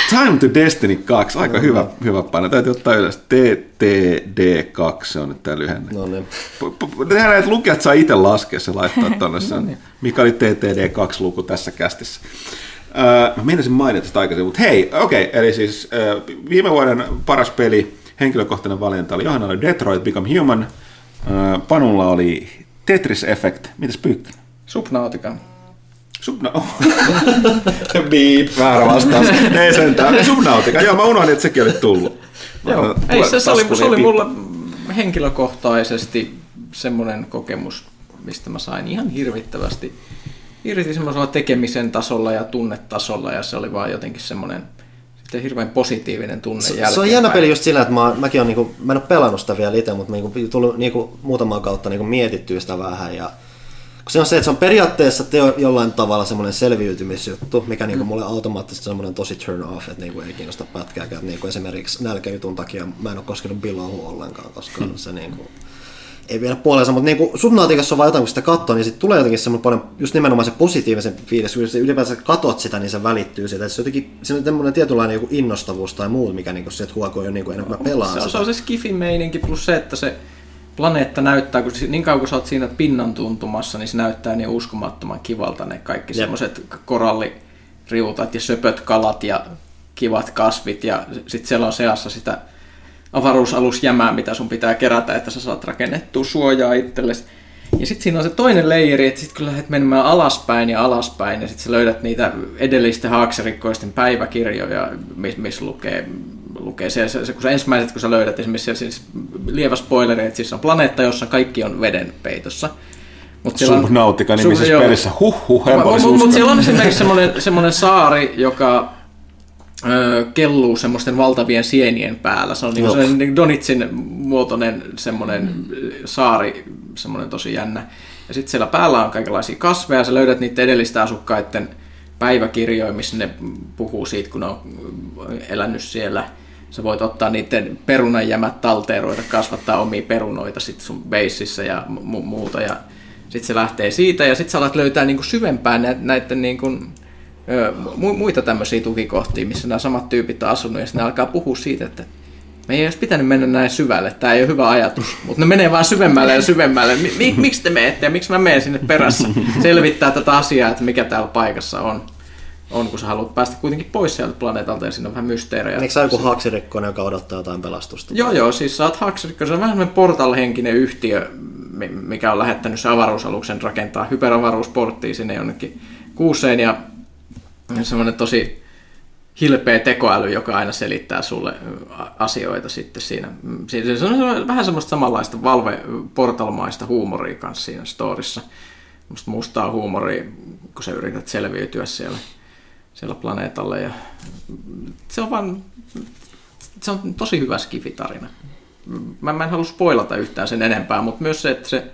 Time to Destiny 2, aika hyvä, hyvä paino. Täytyy ottaa ylös. TTD2 se on nyt tämä lyhenne. no niin. Tehdään näitä lukijat saa itse laskea se laittaa tuonne sen. Mikä oli TTD2-luku tässä kästissä. Öö, mä meinasin mainita sitä aikaisemmin, mutta hei, okei, okay, eli siis viime vuoden paras peli, henkilökohtainen valinta oli Johanna oli Detroit Become Human, Panulla oli Tetris Effect, mitäs Pyykkä? Subnautikan. Subna... Beep, väärä vastaus. Ei sentään. Subnautica. Joo, mä unohdin, että sekin oli tullut. Joo, ei, se, se, oli, se oli mulla henkilökohtaisesti semmoinen kokemus, mistä mä sain ihan hirvittävästi irti semmoisella tekemisen tasolla ja tunnetasolla, ja se oli vaan jotenkin semmoinen sitten hirveän positiivinen tunne Se, se on jännä peli just sillä, että mä, mäkin on, niinku, mä en ole pelannut sitä vielä itse, mutta mä niinku, tullut niinku, muutamaa kautta niinku, mietittyä sitä vähän. Ja, kun se on se, että se on periaatteessa teo, jollain tavalla semmoinen selviytymisjuttu, mikä niinku, mulle automaattisesti semmoinen tosi turn off, että niinku, ei kiinnosta pätkääkään. Että, niinku, esimerkiksi nälkäjutun takia mä en ole koskenut Billahu ollenkaan, koska Hmm. se niinku, ei vielä puolensa, mutta niinku Subnauticassa on vaan jotain, kun sitä katsoo, niin sit tulee jotenkin semmoinen paljon, just nimenomaan se positiivisen fiilis, kun se ylipäänsä katot sitä, niin se välittyy siitä. Se jotenkin, siinä on tämmöinen tietynlainen joku innostavuus tai muu, mikä niinku se, että huokuu jo ennen kuin mä pelaan se, on, se on se skifi-meininki plus se, että se planeetta näyttää, kun se- niin kauan kun sä oot siinä pinnan tuntumassa, niin se näyttää niin uskomattoman kivalta ne kaikki semmoiset koralliriutat ja söpöt kalat ja kivat kasvit ja sitten siellä on seassa sitä avaruusalusjämää, mitä sun pitää kerätä, että sä saat rakennettua suojaa itsellesi. Ja sitten siinä on se toinen leijeri, että sitten kun lähdet menemään alaspäin ja alaspäin, ja sitten sä löydät niitä edellisten haaksirikkoisten päiväkirjoja, missä mis lukee, lukee se, se, se, kun sä ensimmäiset, kun sä löydät esimerkiksi siis lievä spoileri, että siis on planeetta, jossa kaikki on veden peitossa. Mut Subnautica Sub- nimisessä pelissä. Huh, huh, Mutta mut siellä on esimerkiksi semmoinen, semmoinen saari, joka kelluu semmoisten valtavien sienien päällä. Se on niin Joo. semmoinen niin Donitsin muotoinen semmoinen saari, semmoinen tosi jännä. Ja sitten siellä päällä on kaikenlaisia kasveja, sä löydät niiden edellisten asukkaiden päiväkirjoja, missä ne puhuu siitä, kun ne on elänyt siellä. Sä voit ottaa niiden perunanjämät talteen, ruveta kasvattaa omia perunoita sit sun beississä ja mu- muuta. Ja sitten se lähtee siitä ja sitten sä alat löytää niinku syvempään nä- näiden niinku, muita tämmöisiä tukikohtia, missä nämä samat tyypit on asunut ja sitten ne alkaa puhua siitä, että me ei olisi pitänyt mennä näin syvälle, tämä ei ole hyvä ajatus, mutta ne menee vaan syvemmälle ja syvemmälle. Mi- mi- miksi te menette ja miksi mä menen sinne perässä selvittää tätä asiaa, että mikä täällä paikassa on, on kun sä haluat päästä kuitenkin pois sieltä planeetalta ja siinä on vähän mysteerejä. Eikö sä joku haaksirikkoinen, joka odottaa jotain pelastusta? Joo, joo, siis sä oot Haxorikko, se on vähän semmoinen portal-henkinen yhtiö, mi- mikä on lähettänyt se avaruusaluksen rakentaa hyperavaruusporttiin sinne jonnekin kuuseen ja semmoinen tosi hilpeä tekoäly, joka aina selittää sulle asioita sitten siinä. Mm, se on vähän semmoista samanlaista valve-portalmaista huumoria kanssa siinä storissa. Musta mustaa huumoria, kun sä yrität selviytyä siellä, siellä planeetalla. Ja se on vaan se on tosi hyvä skifitarina. mä, mä en halua spoilata yhtään sen enempää, mutta myös se, että se,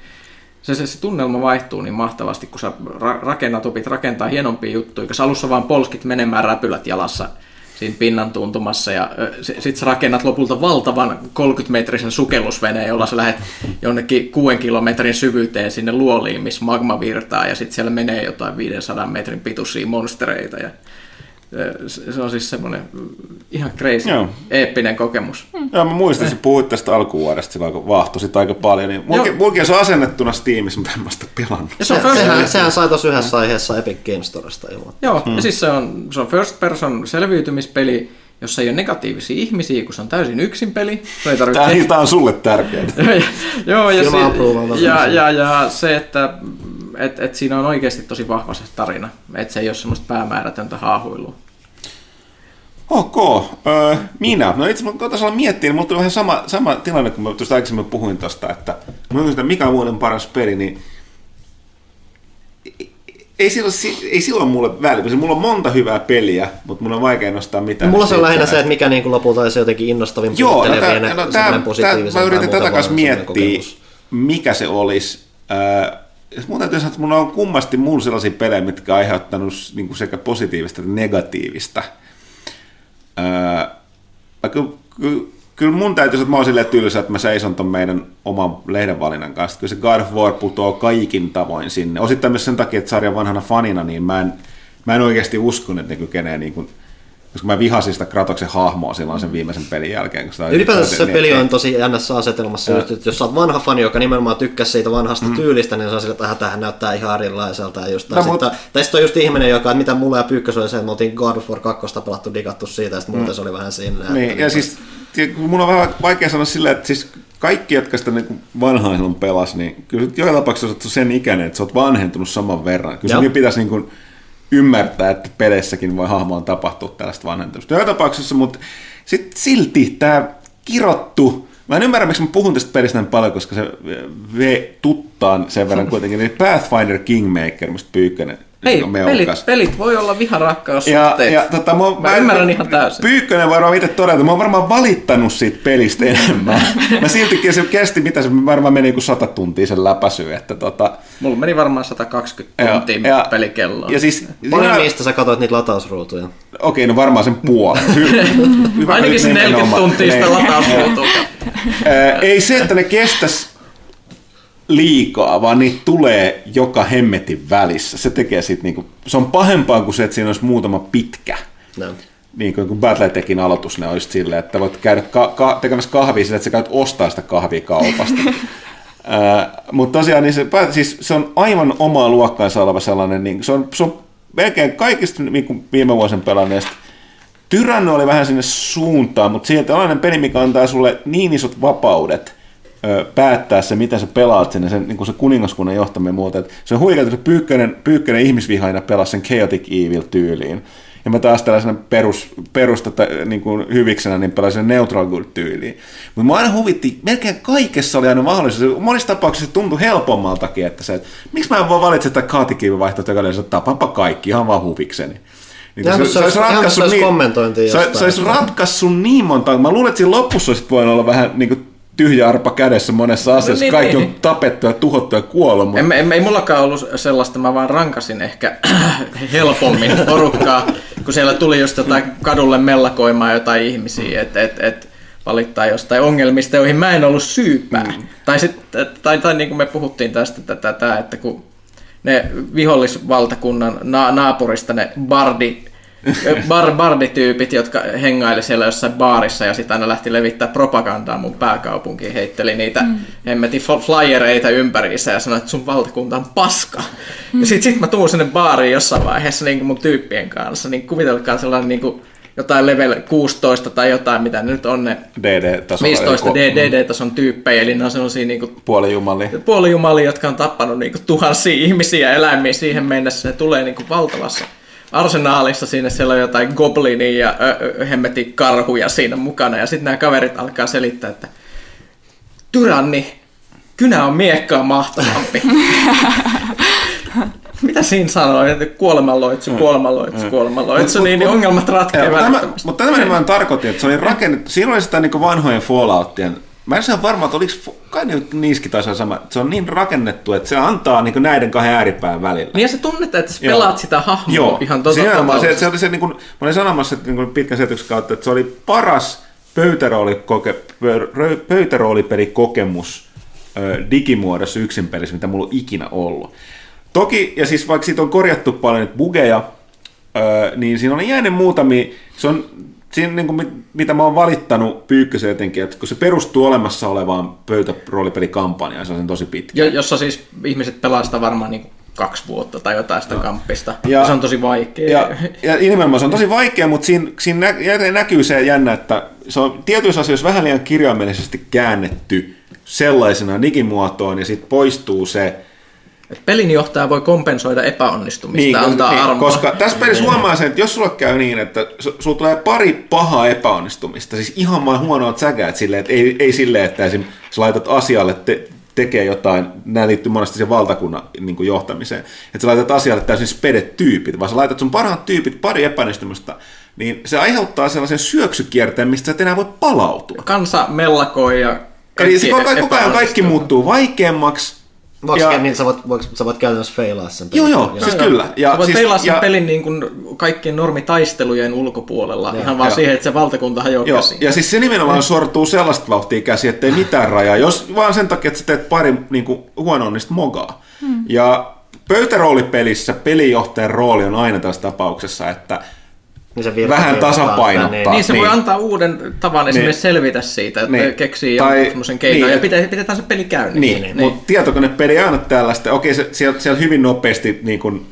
se, se, se tunnelma vaihtuu niin mahtavasti, kun sä ra- rakennat, opit rakentaa hienompia juttuja, kun sä alussa vaan polskit menemään räpylät jalassa siinä pinnan tuntumassa ja sit sä rakennat lopulta valtavan 30-metrisen sukellusveneen, jolla sä lähdet jonnekin 6 kilometrin syvyyteen sinne luoliin, missä magma virtaa ja sitten siellä menee jotain 500 metrin pituisia monstereita ja se on siis semmoinen ihan crazy, Joo. eeppinen kokemus. Hmm. Joo, mä muistan, että puhuit tästä alkuvuodesta silloin, kun vahtosit aika paljon, niin mulki, se on asennettuna Steamissa, mutta en mä sitä pelannut. Ja se on se, sehän, sehän sai tuossa yhdessä aiheessa Epic Games Storesta ilmoittaa. Joo, hmm. ja siis se on, se on first person selviytymispeli, jossa ei ole negatiivisia ihmisiä, kun se on täysin yksin peli. Ei Tämä, tämä on sulle tärkeää. Joo, ja, se, ja, ja, ja, se, että et, et siinä on oikeasti tosi vahva se tarina, että se ei ole semmoista päämäärätöntä haahuilua. Ok, öö, minä. No itse asiassa kun miettiä, niin mulla tuli vähän sama, sama tilanne, kun mä tuosta aikaisemmin puhuin tuosta, että mä mikä on vuoden paras peli, niin ei silloin, ei silloin mulle väliä. Mulla on monta hyvää peliä, mutta mulla on vaikea nostaa mitään. No, mulla se on lähinnä se, että mikä niin lopulta olisi jotenkin innostavin Joo, no, tää, no, tää, tää, mä yritin tätä kanssa miettiä, mikä se olisi. Äh, mun täytyy sanoa, että mulla on kummasti mulla sellaisia pelejä, mitkä on aiheuttanut niin kuin sekä positiivista että negatiivista. Öö, kyllä, kyllä, kyllä mun täytyy sanoa, että mä oon silleen tylsä, että mä seison ton meidän oman lehdenvalinnan kanssa. Kyllä se God of War putoo kaikin tavoin sinne. Osittain myös sen takia, että sarjan vanhana fanina, niin mä en, mä en oikeasti usko, että ne kykenee niin kuin koska mä vihasin sitä Kratoksen hahmoa silloin sen viimeisen pelin jälkeen. Kun Ylipäätänsä se niin, peli on tosi jännässä asetelmassa, ja. että jos sä oot vanha fani, joka nimenomaan tykkäsi siitä vanhasta mm. tyylistä, niin se on sillä, että tähän näyttää ihan erilaiselta. Ja just, no, sitten, mutta... tai sitten on just ihminen, joka, että mitä mulla ja Pyykkös oli se, että me oltiin God of War 2 pelattu digattu siitä, ja sitten mm. muuten se oli vähän sinne. Niin, että, ja niin, siis mun on vähän vaikea sanoa silleen, että siis kaikki, jotka sitä niin vanhaa silloin pelas, niin kyllä joka tapauksessa olet sen ikäinen, että sä oot vanhentunut saman verran. Kyllä sun pitäisi niin kuin, ymmärtää, että peleissäkin voi hahmoon tapahtua tällaista vanhentumista. Joka tapauksessa, mutta sit silti tämä kirottu, mä en ymmärrä, miksi mä puhun tästä pelistä näin paljon, koska se ve tuttaan sen verran kuitenkin, niin Pathfinder Kingmaker, mistä Pyykkönen ei, pelit, pelit voi olla viharakkaussuhteet. Ja, ja, tota, mä, mä, mä ymmärrän ihan täysin. Pyykkönen varmaan itse todeta, mä oon varmaan valittanut siitä pelistä enemmän. mä siltikin se kesti, mitä se varmaan meni kuin sata tuntia sen läpäsy. Että tota... Mulla meni varmaan 120 tuntia ja, ja, pelikelloa. Ja siis, Paljon sinä... niistä sä katsoit niitä latausruutuja? Okei, no varmaan sen puolen. Ainakin se 40 tuntia sitä latausruutua. Ei se, että ne kestäisi liikaa, vaan niitä tulee joka hemmetin välissä. Se tekee sit niinku, se on pahempaa kuin se, että siinä olisi muutama pitkä. No. Niin kuin kun aloitus ne olisi silleen, että voit käydä ka- ka- tekemässä kahvia sillä, että sä käyt ostaa sitä kahvia kaupasta. Mutta tosiaan niin se, siis se on aivan omaa luokkaansa oleva sellainen, niin se, on, se on melkein kaikista niin kuin viime vuosien pelanneista Tyranno oli vähän sinne suuntaan, mutta siitä tällainen peli, mikä antaa sulle niin isot vapaudet, päättää se, mitä sä pelaat sinne, sen, niin se kuningaskunnan johtaminen muuta. Että se on huikea, että se pyykkönen, pyykkönen ihmisvihaina pelasi sen Chaotic Evil-tyyliin. Ja mä taas tällaisena perus, perus niin kuin hyviksenä, niin pelasin Neutral Good-tyyliin. Mutta mä aina huvitti, melkein kaikessa oli aina mahdollisuus. Monissa tapauksissa se tuntui helpommaltakin, että se, että miksi mä en voi valitse tätä Chaotic Evil-vaihtoehtoa, joka tapapa kaikki, ihan vaan huvikseni. Niin se, se, se, olisi ratkaissut niin, se, se olisi ratkaissut niin monta. Mä luulen, että siinä lopussa olisi voinut olla vähän niin kuin tyhjä arpa kädessä monessa no asiassa. No, niin, Kaikki niin. on tapettu ja tuhottu ja kuollut. Mutta... En, en, ei mullakaan ollut sellaista, mä vaan rankasin ehkä helpommin porukkaa, kun siellä tuli just jotain kadulle mellakoimaan jotain ihmisiä, että et, et, valittaa jostain ongelmista, joihin mä en ollut syypää. Mm. Tai, sit, tai, tai niin kuin me puhuttiin tästä, tätä, että kun ne vihollisvaltakunnan na- naapurista ne bardi bar, bardityypit, jotka hengaili siellä jossain baarissa ja sitten aina lähti levittää propagandaa mun pääkaupunkiin, heitteli niitä mm. hemmetin flyereita ympäriinsä ja sanoi, että sun valtakunta on paska. Mm. Ja sitten sit mä tuun sinne baariin jossain vaiheessa niin mun tyyppien kanssa, niin kuvitelkaa sellainen niin kuin, jotain level 16 tai jotain, mitä ne nyt on ne DD-tason 15 DD-tason tyyppejä, eli ne on sellaisia niin kuin, puolijumalia. puolijumalia, jotka on tappanut niin kuin, tuhansia ihmisiä ja eläimiä siihen mennessä, ne tulee niin kuin, valtavassa arsenaalissa siinä siellä on jotain goblinia ja ö, hemmeti karhuja siinä mukana. Ja sitten nämä kaverit alkaa selittää, että tyranni, kynä on miekkaa mahtavampi. Mitä siinä sanoo? Kuolemanloitsu, mm. kuolemanloitsu, mm. kuolemanloitsu, niin, niin ongelmat ratkeavat. Mutta tämä mä tarkoitin, että se oli rakennettu, siinä oli sitä niin vanhojen Falloutien Mä en saa varma, että oliko kai taisi olla sama. Se on niin rakennettu, että se antaa niin näiden kahden ääripään välillä. Niin ja se tunnet, että sä Joo. pelaat sitä hahmoa Joo, ihan tosi Siinä se, se oli se, niin kuin, mä olin sanomassa että, niin kuin pitkän setyksen kautta, että se oli paras pöytäroolikoke, pö- pöytäroolipelikokemus ö, digimuodossa yksin pelissä, mitä mulla on ikinä ollut. Toki, ja siis vaikka siitä on korjattu paljon bugeja, ö, niin siinä oli jäänyt muutamia, se on siinä, niin kuin, mit- mitä mä oon valittanut Pyykkösen jotenkin, että kun se perustuu olemassa olevaan pöytäroolipelikampanjaan, se on sen tosi pitkä. Jo, jossa siis ihmiset pelaa sitä varmaan niin kaksi vuotta tai jotain sitä kamppista. Ja- se on tosi vaikea. Ja, ja nimenomaan se on tosi vaikea, mutta siinä, siinä nä- näkyy se jännä, että se on tietyissä asioissa vähän liian kirjaimellisesti käännetty sellaisena digimuotoon ja sitten poistuu se, Et pelinjohtaja voi kompensoida epäonnistumista ja antaa niin, armoa. koska tässä pelissä huomaa sen, että jos sulla käy niin, että su- sulla tulee pari pahaa epäonnistumista, siis ihan vain huonoa säkäät silleen, että ei, ei silleen, että esim. sä laitat asialle te, tekee jotain, nämä liittyy monesti siihen valtakunnan niin kuin johtamiseen, että sä laitat asialle täysin spedet tyypit, vaan sä laitat sun parhaat tyypit pari epäonnistumista, niin se aiheuttaa sellaisen syöksykierteen, mistä sä et enää voi palautua. Kansa mellakoi ja Eli kaikki se koko, koko ajan kaikki muuttuu vaikeammaksi. Voiko Ja- ja... niin sä voit, voiko, sä voit käytännössä feilaa sen Joo, pelin? joo, siis kyllä. Ja Ja, Sä voit siis, peilaa sen ja, pelin niin kuin kaikkien normitaistelujen ulkopuolella, Joo. ihan vaan Joo. siihen, että se valtakunta hajoaa Joo, käsiin. ja siis se nimenomaan sortuu sellaista vauhtia käsi, ettei mitään rajaa, jos vaan sen takia, että sä teet pari niin kuin, huonoa niistä mogaa. Hmm. Ja pöytäroolipelissä pelijohtajan rooli on aina tässä tapauksessa, että Niin se Vähän tasapainottaa. Niin. Niin, se voi Niin. antaa uuden tavan esimerkiksi selvitä siitä, että Niin. niin. keksii Tai- semmoisen keinon niin, ja pidetään, pidetään se peli käynnissä. niin, niin. mutta tietokonepeli ei aina tällaista. Okei, se, siellä, siellä hyvin nopeasti niin kuin,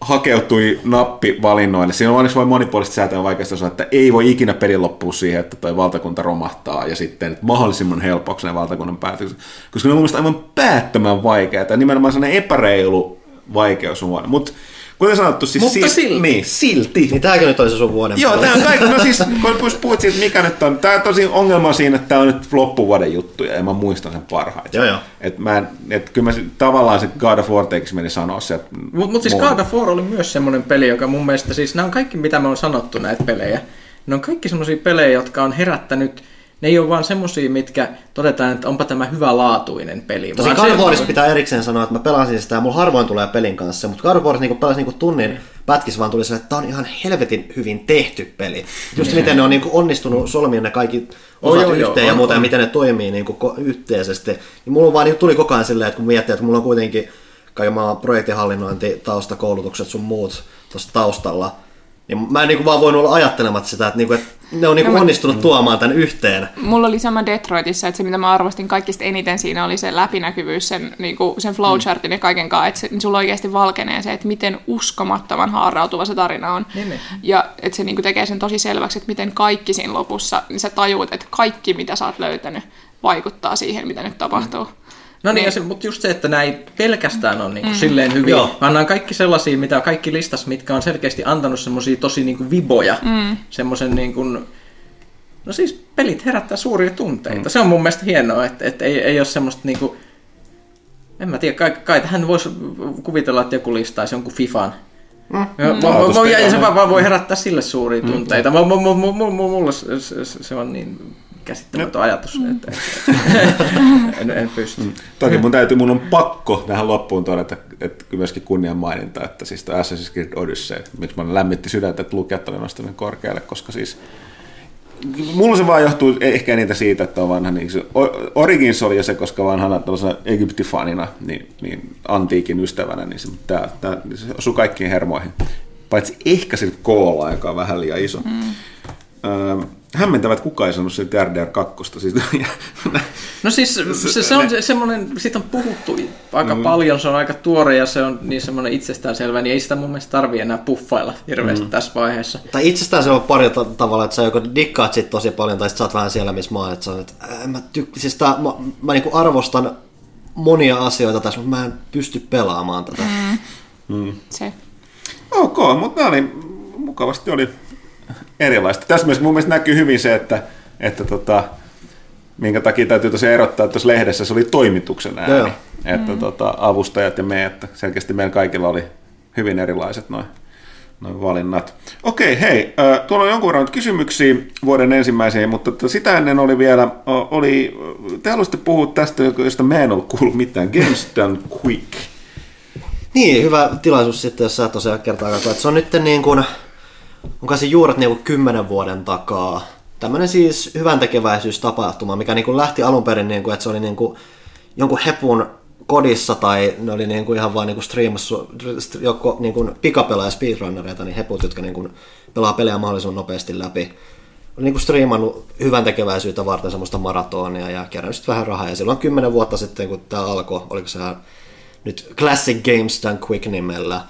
hakeutui nappivalinnoille. Siinä on onneksi voi monipuolisesti säätää vaikeasti sanoa, että ei voi ikinä pelin loppua siihen, että toi valtakunta romahtaa ja sitten että mahdollisimman helpoksi ne valtakunnan päätökset. Koska ne on mun mielestä aivan päättömän vaikeaa. Ja nimenomaan sellainen epäreilu vaikeus on. Mutta kuten sanottu, siis Mutta siis, silti. Niin, silti. Niin tääkin nyt oli se sun vuoden Joo, tämä on kaikki. No siis, kun puhut siitä, mikä nyt on, tämä on tosi ongelma siinä, että tämä on nyt loppuvuoden juttuja ja mä muistan sen parhaiten. Joo, joo. Et mä en, et kyllä mä tavallaan se God of War tekisi meni sanoa se, että... Mutta mut siis mun- God of War oli myös semmoinen peli, joka mun mielestä, siis nämä on kaikki mitä me on sanottu näitä pelejä, ne on kaikki semmoisia pelejä, jotka on herättänyt, ne ei ole vaan semmoisia, mitkä todetaan, että onpa tämä hyvälaatuinen peli. Tosi se- Warissa pitää erikseen sanoa, että mä pelasin sitä ja mulla harvoin tulee pelin kanssa, mutta Warissa niinku pelasin niinku tunnin pätkissä vaan tuli se, että tää on ihan helvetin hyvin tehty peli. Just miten ne on niinku onnistunut solmiin ne kaikki Oh, osat joo, joo, yhteen ja on, muuta ja on. miten ne toimii niinku yhteisesti. Niin mulla vaan niinku tuli koko ajan silleen, että kun miettii, että mulla on kuitenkin kaiken maailman projektihallinnointi, taustakoulutukset sun muut tuossa taustalla, niin mä en niinku vaan voinut olla ajattelematta sitä, että, niinku, että ne on niinku No mä- onnistunut tuomaan tämän yhteen. Mulla oli sama Detroitissa, että se mitä mä arvostin kaikista eniten siinä oli se läpinäkyvyys, sen, niin kuin, sen flowchartin ja kaiken kanssa, että se, niin sulla oikeasti valkenee se, että miten uskomattoman haarautuva se tarina on. Niin, niin. Ja että se niin kuin, tekee sen tosi selväksi, että miten kaikki siinä lopussa, niin sä tajuut, että kaikki mitä sä oot löytänyt vaikuttaa siihen, mitä nyt tapahtuu. No niin, ja se, mutta just se, että nämä ei pelkästään ole niinku Mm. silleen hyviä, Joo. vaan nämä on kaikki sellaisia, mitä kaikki listas, mitkä on selkeästi antanut semmoisia tosi niinku viboja, mm. semmoisen niinku, no siis pelit herättää suuria tunteita. Mm. Se on mun mielestä hienoa, että, että ei, ei ole semmoista niinku, en mä tiedä, kai, kai tähän voisi kuvitella, että joku listaisi jonkun FIFAn. Mm. Voi, voi, ja se vaan, voi herättää sille suuria tunteita. Mm. Mulla se, se, se on niin käsittämätön ajatus, että, että en, en pysty. Mm. Toki mun täytyy, mun on pakko tähän loppuun todeta, että kyllä myöskin kunnian maininta, että siis toi Assassin's Creed Odyssey, miksi mä lämmitti sydäntä, että lukijat oli nostanut niin korkealle, koska siis Mulla se vaan johtuu ehkä niitä siitä, että on vanha, niin se Origins oli jo se, koska vanhana tällaisena Egyptifanina, niin, niin antiikin ystävänä, niin se, tää, tää, se osuu kaikkiin hermoihin. Paitsi ehkä sillä koolla, joka on vähän liian iso. Mm. Öö, hämmentävä, että kukaan ei sanonut siitä RDR 2. Siis, No siis se, se, on se, semmoinen, siitä on puhuttu aika mm. paljon, se on aika tuore ja se on niin semmoinen itsestäänselvä, niin ei sitä mun mielestä tarvii enää puffailla hirveästi mm. tässä vaiheessa. Tai itsestään se on pari ta- tavalla, että sä joko dikkaat sit tosi paljon, tai sit sä oot vähän siellä, missä mä oon, että sä oot, että mä, tyk- siis tää, mä, mä niinku arvostan monia asioita tässä, mutta mä en pysty pelaamaan tätä. Mm. Se. Ok, mutta nämä oli, mukavasti oli erilaista. Tässä myös mun mielestä näkyy hyvin se, että, että tota, minkä takia täytyy tosiaan erottaa, että tuossa lehdessä se oli toimituksen ääni. Joo. Että tota, avustajat ja me, että selkeästi meillä kaikilla oli hyvin erilaiset noin noin valinnat. Okei, hei, tuolla on jonkun verran nyt kysymyksiä vuoden ensimmäiseen, mutta että sitä ennen oli vielä, oli, te haluaisitte puhua tästä, josta mä en ollut kuullut mitään, Games Done Quick. Niin, hyvä tilaisuus sitten, jos sä tosiaan kertaa katsoa, että se on nyt niin kuin, onko se juuret niin kuin kymmenen vuoden takaa. Tämmöinen siis hyvän tekeväisyystapahtuma, mikä niin kuin lähti alun perin, niin kuin, että se oli niin kuin jonkun hepun kodissa tai ne oli niin kuin ihan vaan niin striimassu, joko niin kuin pikapelaaja speedrunnereita, niin heput, jotka niin kuin pelaa pelejä mahdollisimman nopeasti läpi. Oli niin kuin striimannut hyvän tekeväisyyttä varten semmoista maratonia ja kerännyt vähän rahaa. Ja silloin kymmenen vuotta sitten, kun tämä alkoi, oliko se nyt Classic Games Done Quick nimellä,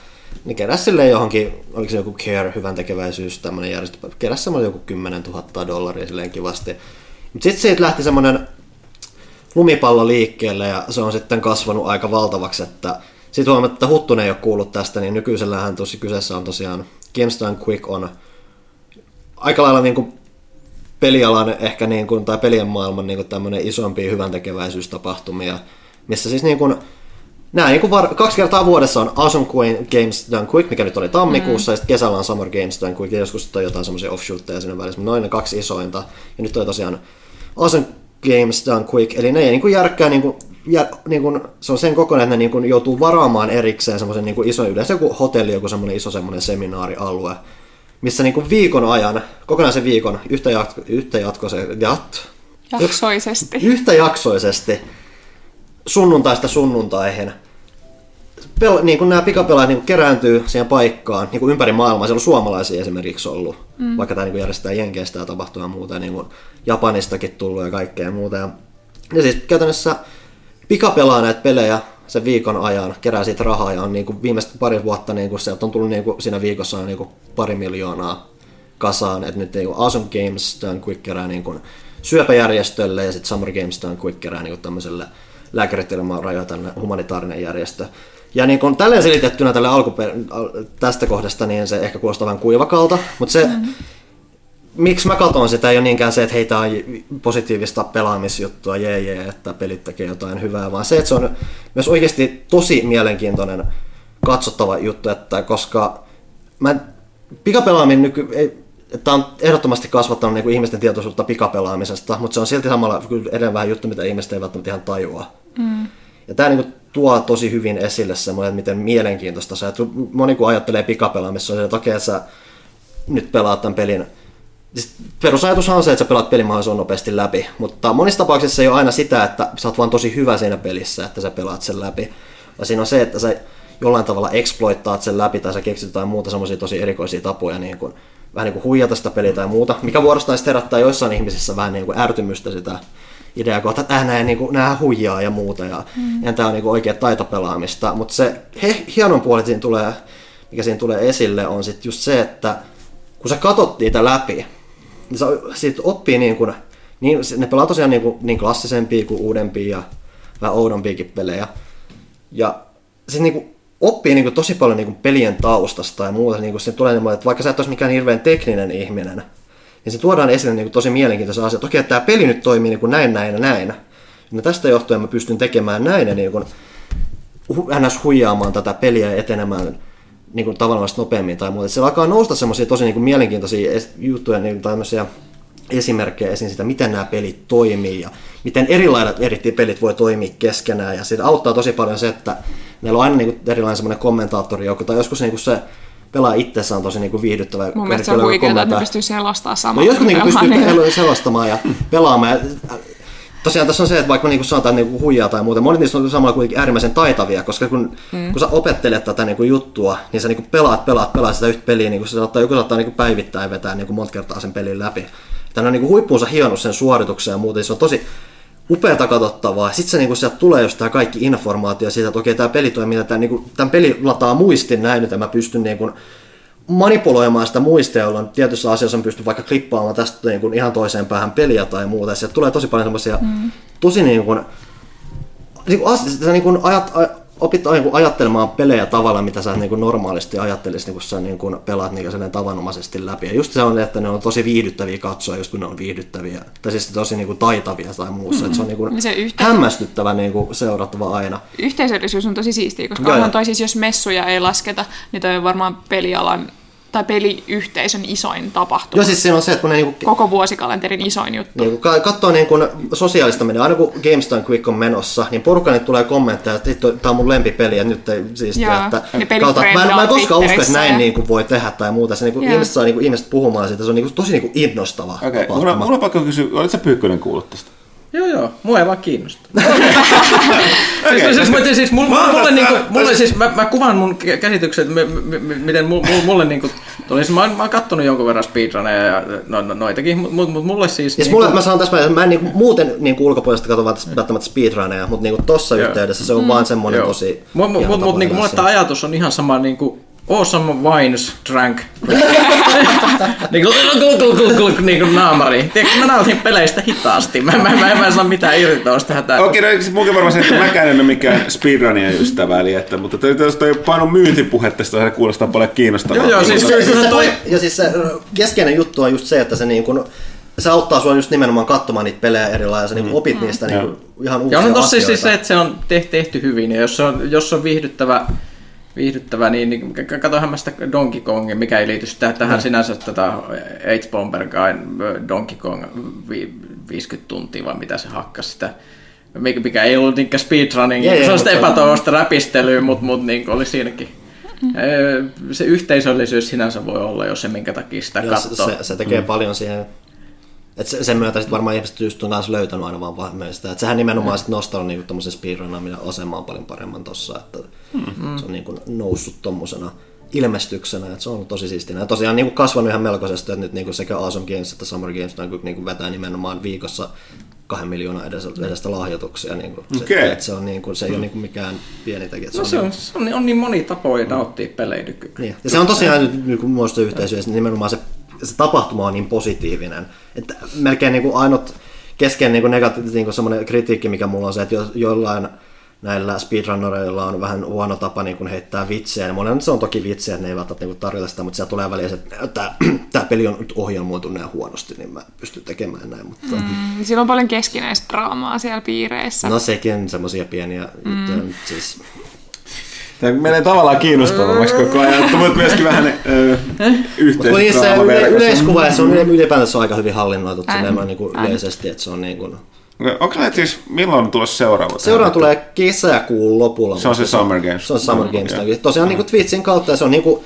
niin keräsi silleen johonkin, oliko se joku Care, hyvän tekeväisyys, tämmöinen järjestö, keräsi semmoinen joku 10 000 dollaria silleen kivasti. Mutta sitten siitä lähti semmoinen lumipallo liikkeelle ja se on sitten kasvanut aika valtavaksi, että sitten huomatta, että Huttunen ei ole kuullut tästä, niin nykyisellähän tosi kyseessä on tosiaan Games Done Quick on aika lailla niin kuin pelialan ehkä niin kuin, tai pelien maailman niin kuin tämmöinen isompi hyvän tekeväisyystapahtumia, missä siis niin kuin Nämä niin var- kaksi kertaa vuodessa on Awesome Games Done Quick, mikä nyt oli tammikuussa, mm. ja sitten kesällä on Summer Games Done Quick, ja joskus on jotain semmoisia offshootteja siinä välissä, mutta noin ne kaksi isointa. Ja nyt on tosiaan Awesome Games Done Quick, eli ne ei niin kuin järkkää, niin kuin, jär, niin kuin, se on sen kokoinen, että ne niin kuin joutuu varaamaan erikseen semmoisen niin kuin iso, yleensä joku hotelli, joku semmoinen iso semmoinen seminaarialue, missä niin kuin viikon ajan, kokonaisen viikon, yhtä, jatko, yhtä jatkoisen, jat, jaksoisesti. Yhtä jaksoisesti sunnuntaista sunnuntaihin. Pel- niin kuin nämä pikapelaajat niin kuin kerääntyy siihen paikkaan niin kuin ympäri maailmaa. Siellä on suomalaisia esimerkiksi ollut, mm. vaikka tämä niin kuin järjestetään Jenkeistä ja tapahtuu ja muuta. Niin kuin Japanistakin tullut ja kaikkea muuta. Ja, ja siis käytännössä pikapelaa näitä pelejä sen viikon ajan, kerää siitä rahaa ja on niin kuin viimeiset pari vuotta niin kuin sieltä on tullut niin kuin siinä viikossa niin kuin pari miljoonaa kasaan. Että nyt niin kuin Awesome Games Done Quick kerää niin kuin syöpäjärjestölle ja sitten Summer Games Done Quick kerää niin kuin tämmöiselle lääkärit ilman rajoja, humanitaarinen järjestö. Ja niin kun tälleen selitettynä tälle alkuper- tästä kohdasta, niin se ehkä kuulostaa vähän kuivakalta, mutta se, mm-hmm. miksi mä katson sitä, ei ole niinkään se, että heitä on positiivista pelaamisjuttua, jee jee, että pelit tekee jotain hyvää, vaan se, että se on myös oikeasti tosi mielenkiintoinen katsottava juttu, että koska mä pikapelaaminen nyky, ei, tämä on ehdottomasti kasvattanut niin kuin ihmisten tietoisuutta pikapelaamisesta, mutta se on silti samalla edelleen vähän juttu, mitä ihmiset eivät välttämättä ihan tajua. Mm. Ja tämä niin kuin, tuo tosi hyvin esille semmoinen, että miten mielenkiintoista se, että moni kun ajattelee pikapelaamista, on se, että okei, että sä nyt pelaat tämän pelin. Siis perusajatushan on se, että sä pelaat pelin mahdollisimman nopeasti läpi, mutta monissa tapauksissa ei ole aina sitä, että sä oot vaan tosi hyvä siinä pelissä, että sä pelaat sen läpi. Ja siinä on se, että sä jollain tavalla exploittaat sen läpi tai sä keksit jotain muuta semmoisia tosi erikoisia tapoja, niin kuin vähän niin kuin huijata sitä peliä tai muuta, mikä vuorostaan sitten herättää joissain ihmisissä vähän niin kuin ärtymystä sitä ideaa kohta, että nämä, niin kuin, nämä huijaa ja muuta, ja, mm. ja tämä on niin kuin oikea taitopelaamista, mutta se he, hienon puoli siinä tulee, mikä siinä tulee esille, on sitten just se, että kun sä katot niitä läpi, niin sä siitä oppii niin kuin, niin, ne pelaa tosiaan niin, kuin, niin klassisempia kuin uudempia ja vähän oudompiakin pelejä. Ja sitten niin kuin, oppii niin kuin tosi paljon niin kuin pelien taustasta ja muuta. Niin kuin tulee niin, että vaikka sä et olisi mikään hirveän tekninen ihminen, niin se tuodaan esille niin kuin tosi mielenkiintoisia asioita. Okei, että tämä peli nyt toimii niin kuin näin, näin ja näin. Ja tästä johtuen mä pystyn tekemään näin ja niin kuin, ns. huijaamaan tätä peliä ja etenemään niin kuin tavallaan nopeammin tai muuta. Se alkaa nousta semmoisia tosi niin kuin mielenkiintoisia juttuja, niin tämmöisiä esimerkkejä esiin siitä, miten nämä pelit toimii ja miten erilaiset eri pelit voi toimia keskenään. Ja siitä auttaa tosi paljon se, että meillä on aina niin kuin erilainen semmoinen kommentaattori, joka, tai joskus niin kuin se pelaa itsessään tosi niin kuin viihdyttävä. Mun mielestä se on huikeaa, että ne pystyy selastamaan samalla. No joskus niin pystyy niin. selastamaan ja pelaamaan. Ja, tosiaan tässä on se, että vaikka niin kuin sanotaan niin kuin huijaa tai muuta, monet niistä on samalla kuitenkin äärimmäisen taitavia, koska kun, mm. kun sä opettelet tätä niin kuin juttua, niin sä niin kuin pelaat, pelaat, pelaat sitä yhtä peliä, niin kuin se saattaa, joku saattaa niin kuin päivittäin vetää niin kuin monta kertaa sen pelin läpi. Tämä on niin kuin huippuunsa hionnut sen suorituksen ja muuten, se on tosi upeata katsottavaa. Sitten se niinku sieltä tulee just tämä kaikki informaatio siitä, että okei, tämä peli toimii, tämä, niinku, tämän peli lataa muistin näin, että mä pystyn niinku, manipuloimaan sitä muistia, jolloin tietyissä asioissa pystyn vaikka klippaamaan tästä niinku, ihan toiseen päähän peliä tai muuta. Ja sieltä tulee tosi paljon semmoisia mm. tosi niinku, niinku, as, niinku, ajat, opit niin ajattelemaan pelejä tavalla, mitä sä niin kuin normaalisti ajattelisit, niin kun sä niin kuin pelaat niin tavanomaisesti läpi. Ja just se on, että ne on tosi viihdyttäviä katsoa, just kun ne on viihdyttäviä. Tai siis tosi niin kuin taitavia tai muussa. Mm-hmm. Että se on niin kuin se yhte... hämmästyttävä niin kuin seurattava aina. Yhteisöllisyys on tosi siistiä, koska onhan toi siis, jos messuja ei lasketa, niin toi on varmaan pelialan tai peliyhteisön isoin tapahtuma. Joo, siis siinä on se, että kun ne niinku, Koko vuosikalenterin isoin juttu. niin kun katsoo niin kun sosiaalista mediaa, aina kun GameStone Quick on menossa, niin porukka nyt tulee kommentteja, että tämä on mun lempipeli ja nyt ei siistiä, Joo, että ne pelit kautta, mä, en, mä en koskaan usko, että näin ja- niin kuin voi tehdä tai muuta. Se niin kuin Joo. ihmiset saa niin kuin ihmiset puhumaan siitä, se on niin kuin tosi niin kuin innostava Okei, okay, tapahtuma. mulla, mulla on pakko kysyä, olit sä Pyykkönen kuullut tästä? Joo, joo. Mua ei vaan kiinnosta. Okei, siis, siis, siis, siis mulle, niinku, mulle siis, mä, mä kuvaan mun kä- käsitykset, m- m- m- miten mulle, mulle niinku, olisi, mä, oon, mä oon kattonut jonkun verran speedruneja ja no, no, noitakin, mutta mut, mut mulle siis... Ja siis mulle, mä sanon tässä, mä en niinku, muuten niinku ulkopuolesta katso välttämättä speedruneja, mutta niinku tossa Joo. yhteydessä se on vaan semmoinen Joo. tosi Mut, mut, mut, mut niinku, mulle tämä ajatus on ihan sama niinku Awesome Wines Drank. niinku, gluk, gluk, gluk, gluk, niinku naamari. Tiedätkö, mä nautin peleistä hitaasti. Mä, mä, mä, mä en saa mitään irti tuosta hätää. Okei, no siis munkin varmaan se, että mäkään en ole mikään speedrunien ystävä, eli että, mutta toi, jos toi painon myyntipuhe tästä, se kuulostaa paljon kiinnostavaa. Joo, joo, siis Ja kyllä siis se, toi- ja siis se keskeinen juttu on just se, että se, niin kun, se auttaa sua just nimenomaan katsomaan niitä pelejä erilaisia, ja sä niin opit niistä niin kun, ihan uusia Ja on tossa asioita. siis se, että se on tehty, tehty hyvin, ja jos se on, jos se on viihdyttävä, viihdyttävä niin, niin k- katohan mä sitä Donkey Kongin, mikä ei liity sitä, tähän sinänsä tätä H. Bomber Guyn Donkey Kong vi, 50 tuntia, vai mitä se hakkasi sitä mikä, mikä ei ollut niinkään speedrunning, se on sitä mutta- epätoivoista räpistelyä, mutta mut, niin oli siinäkin. Ee, Se yhteisöllisyys sinänsä voi olla jo se, minkä takia sitä katsoo. se, se tekee mm. paljon siihen. Et se, sen myötä sit varmaan ihmiset just on taas löytänyt aina vaan vahvemmin sitä. Et sehän nimenomaan sit nostanut niinku tommosen speedrunaaminen asemaan paljon paremman tossa. Että mm. Se on niinku noussut tommosena ilmestyksenä, että se on ollut tosi siistiä. Ja tosiaan niinku kasvanut ihan melkoisesti, että nyt niinku sekä Awesome Games että Summer Games niinku, niinku vetää nimenomaan viikossa kahden miljoonan edestä, edestä lahjoituksia. Niinku. Okei. Se, et se, on niinku, se ei ole niinku mikään pieni tekijä. No se on, se on, on niin moni tapoja nauttia pelejä nykyään. niin. Ja se on tosiaan nyt niin kuin muista yhteisöissä, nimenomaan se, se tapahtuma on niin positiivinen, että melkein niin kuin ainut keskeinen niin kuin negatiivinen niin kuin semmoinen kritiikki, mikä mulla on se, että jo, jollain näillä speedrunnereilla on vähän huono tapa niin kuin heittää vitsejä. Monella se on toki vitsejä, että ne ei välttämättä niin tarjota sitä, mutta siellä tulee väliin se, että tämä, tämä peli on nyt ohjelmoitu näin huonosti, niin mä pystyn tekemään näin. Mutta, mm. Sillä on paljon keskinäistä draamaa siellä piireissä. No sekin semmoisia pieniä mm. juttuja, siis Tämä menee tavallaan kiinnostavammaksi koko ajan, mutta voit myöskin vähän yhteisdraama yle, yleiskuva, ja se on on aika hyvin hallinnoitu niin kuin yleisesti, että se on niin kuin... Onko näitä siis, milloin on tulossa seuraava? Seuraava tulee kesäkuun lopulla. Se on se Summer Games. Se on Summer Games. Mm, Tosiaan niin kuin Twitchin kautta, ja se on niin kuin,